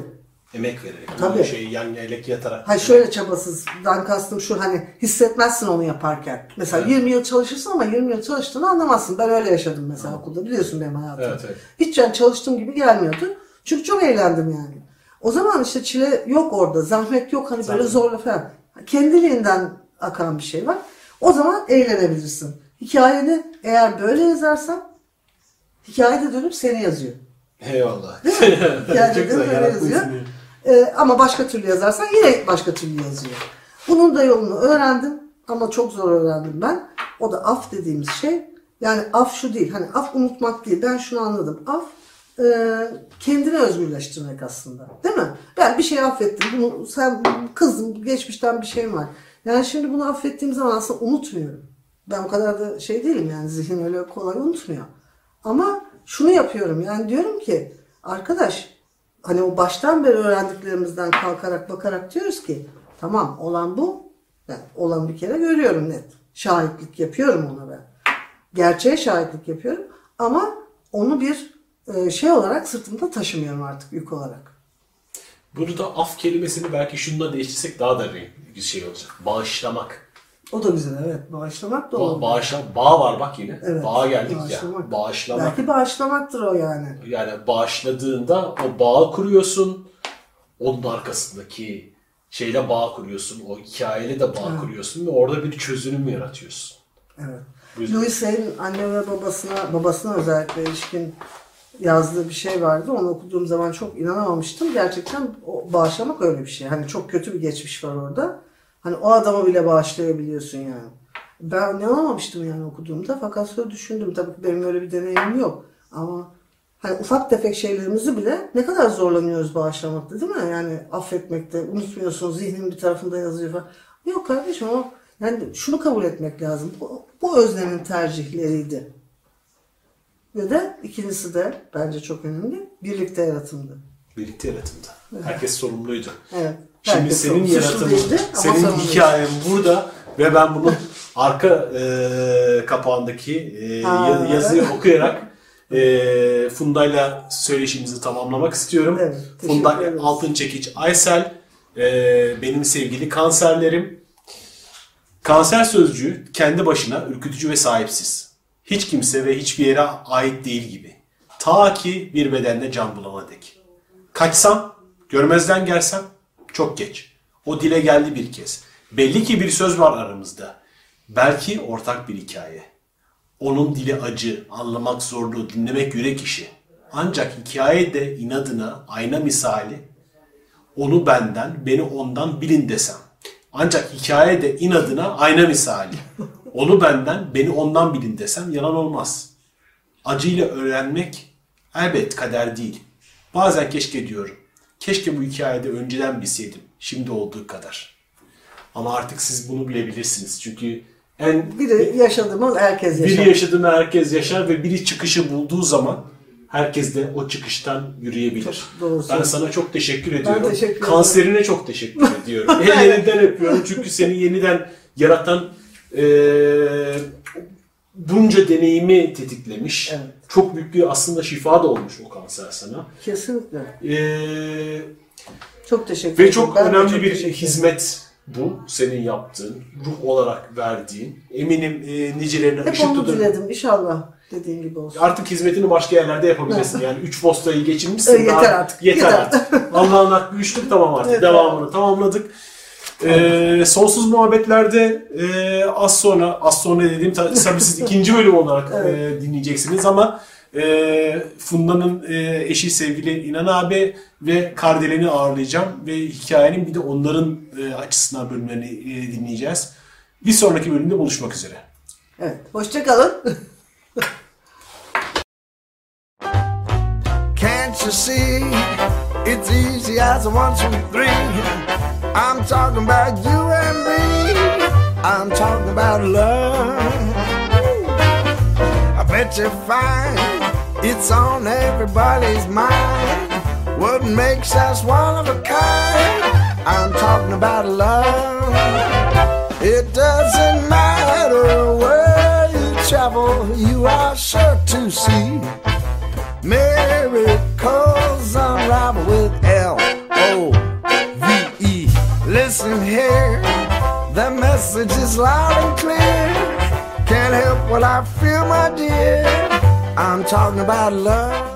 Emek vererek. Tabii. Tabii. Şey yan elek yatarak. Ha şöyle çabasızdan kastım şu hani hissetmezsin onu yaparken. Mesela 20 yıl çalışırsın ama 20 yıl çalıştığını anlamazsın. Ben öyle yaşadım mesela okulda biliyorsun benim hayatımı. Evet, evet. Hiç yani çalıştığım gibi gelmiyordu. Çünkü çok eğlendim yani. O zaman işte çile yok orada. Zahmet yok hani böyle Zahmet. zorla falan. Kendiliğinden akan bir şey var. O zaman eğlenebilirsin. Hikayeni eğer böyle yazarsan hikayede dönüp seni yazıyor. Eyvallah. Yani (laughs) Çok güzel öyle yarattın yazıyor. ismini. Ee, ama başka türlü yazarsan yine başka türlü yazıyor. Bunun da yolunu öğrendim ama çok zor öğrendim ben. O da af dediğimiz şey. Yani af şu değil. Hani af unutmak değil. Ben şunu anladım. Af e, kendini özgürleştirmek aslında. Değil mi? Ben bir şey affettim. Bunu sen kızdım. Geçmişten bir şeyim var. Yani şimdi bunu affettiğim zaman aslında unutmuyorum. Ben o kadar da şey değilim yani zihin öyle kolay unutmuyor. Ama şunu yapıyorum yani diyorum ki arkadaş hani o baştan beri öğrendiklerimizden kalkarak bakarak diyoruz ki tamam olan bu. Yani olan bir kere görüyorum net. Şahitlik yapıyorum ona ben. Gerçeğe şahitlik yapıyorum ama onu bir şey olarak sırtımda taşımıyorum artık yük olarak. Burada af kelimesini belki şununla değiştirsek daha da bir şey olacak. Bağışlamak. O da güzel evet. Bağışlamak da olur. bağışla, bağ var bak yine. Evet, Bağa geldik bağışlamak. ya. Bağışlamak. Belki bağışlamaktır o yani. Yani bağışladığında o bağı kuruyorsun. Onun arkasındaki şeyle bağ kuruyorsun. O hikayeyle de bağ kuruyorsun ve orada bir çözünüm yaratıyorsun. Evet. Louis Hay'in anne ve babasına, babasına özellikle ilişkin yazdığı bir şey vardı. Onu okuduğum zaman çok inanamamıştım. Gerçekten o bağışlamak öyle bir şey. Hani çok kötü bir geçmiş var orada. Hani o adamı bile bağışlayabiliyorsun yani. Ben inanamamıştım yani okuduğumda. Fakat sonra düşündüm. Tabii ki benim öyle bir deneyimim yok. Ama hani ufak tefek şeylerimizi bile ne kadar zorlanıyoruz bağışlamakta değil mi? Yani affetmekte. Unutmuyorsun zihnin bir tarafında yazıyor falan. Yok kardeşim o yani şunu kabul etmek lazım. Bu, bu Özlem'in tercihleriydi. Ve de ikincisi de bence çok önemli. Birlikte yaratımdı. Birlikte yaratımda. Herkes sorumluydu. Evet. Şimdi Herkes senin yaratımın, senin hikayen burada ve ben bunun arka e, kapağındaki e, Ha. ya- yazıyı okuyarak e, Funda'yla söyleşimizi tamamlamak istiyorum. Evet, Funda ederiz. Altın Çekiç Aysel, e, benim sevgili kanserlerim. Kanser sözcüğü kendi başına ürkütücü ve sahipsiz. Hiç kimse ve hiçbir yere ait değil gibi. Ta ki bir bedende can bulana dek. Kaçsam, görmezden gelsem çok geç. O dile geldi bir kez. Belli ki bir söz var aramızda. Belki ortak bir hikaye. Onun dili acı, anlamak zorlu, dinlemek yürek işi. Ancak hikaye de inadına, ayna misali, onu benden, beni ondan bilin desem. Ancak hikaye de inadına ayna misali. Onu benden, beni ondan bilin desem yalan olmaz. Acıyla öğrenmek elbet kader değil. Bazen keşke diyorum. Keşke bu hikayede önceden bilseydim. Şimdi olduğu kadar. Ama artık siz bunu bilebilirsiniz. Çünkü en Biri yaşadı mı herkes yaşar. biri yaşadığında herkes yaşar ve biri çıkışı bulduğu zaman herkes de o çıkıştan yürüyebilir. Çok doğru ben sana çok teşekkür ediyorum. teşekkür ederim. Kanserine çok teşekkür ediyorum. (laughs) Ellerinden öpüyorum çünkü seni yeniden yaratan eee, bunca deneyimi tetiklemiş. Evet. Çok büyük bir aslında şifa da olmuş o kanser sana. Kesinlikle. Eee Çok teşekkür ve ederim. çok Ben önemli çok bir hizmet bu senin yaptığın, ruh olarak verdiğin. Eminim e, nicelerine Hep ışık onu tutun. diledim. İnşallah dediğin gibi olsun. Artık hizmetini başka yerlerde yapabilirsin. Yani 3 postayı geçirmişsin. Evet, yeter artık. Yeter, Yeter. artık. Allah'ın hakkı üçlük tamam artık. Evet, Devamını tamamladık. Ee, sonsuz muhabbetlerde e, az sonra az sonra dediğim ta- tabii siz ikinci bölüm olarak (laughs) e, dinleyeceksiniz ama e, Funda'nın e, eşi sevgili İnan abi ve Kardelen'i ağırlayacağım ve hikayenin bir de onların e, açısından bölümlerini e, dinleyeceğiz. Bir sonraki bölümde buluşmak üzere. Evet. Hoşçakalın. Can't you see? It's easy as a one, two, three. I'm talking about you and me. I'm talking about love. I bet you find it's on everybody's mind. What makes us one of a kind? I'm talking about love. It doesn't matter where you travel, you are sure to see miracles unravel with L O. Listen here, the message is loud and clear. Can't help what I feel, my dear. I'm talking about love.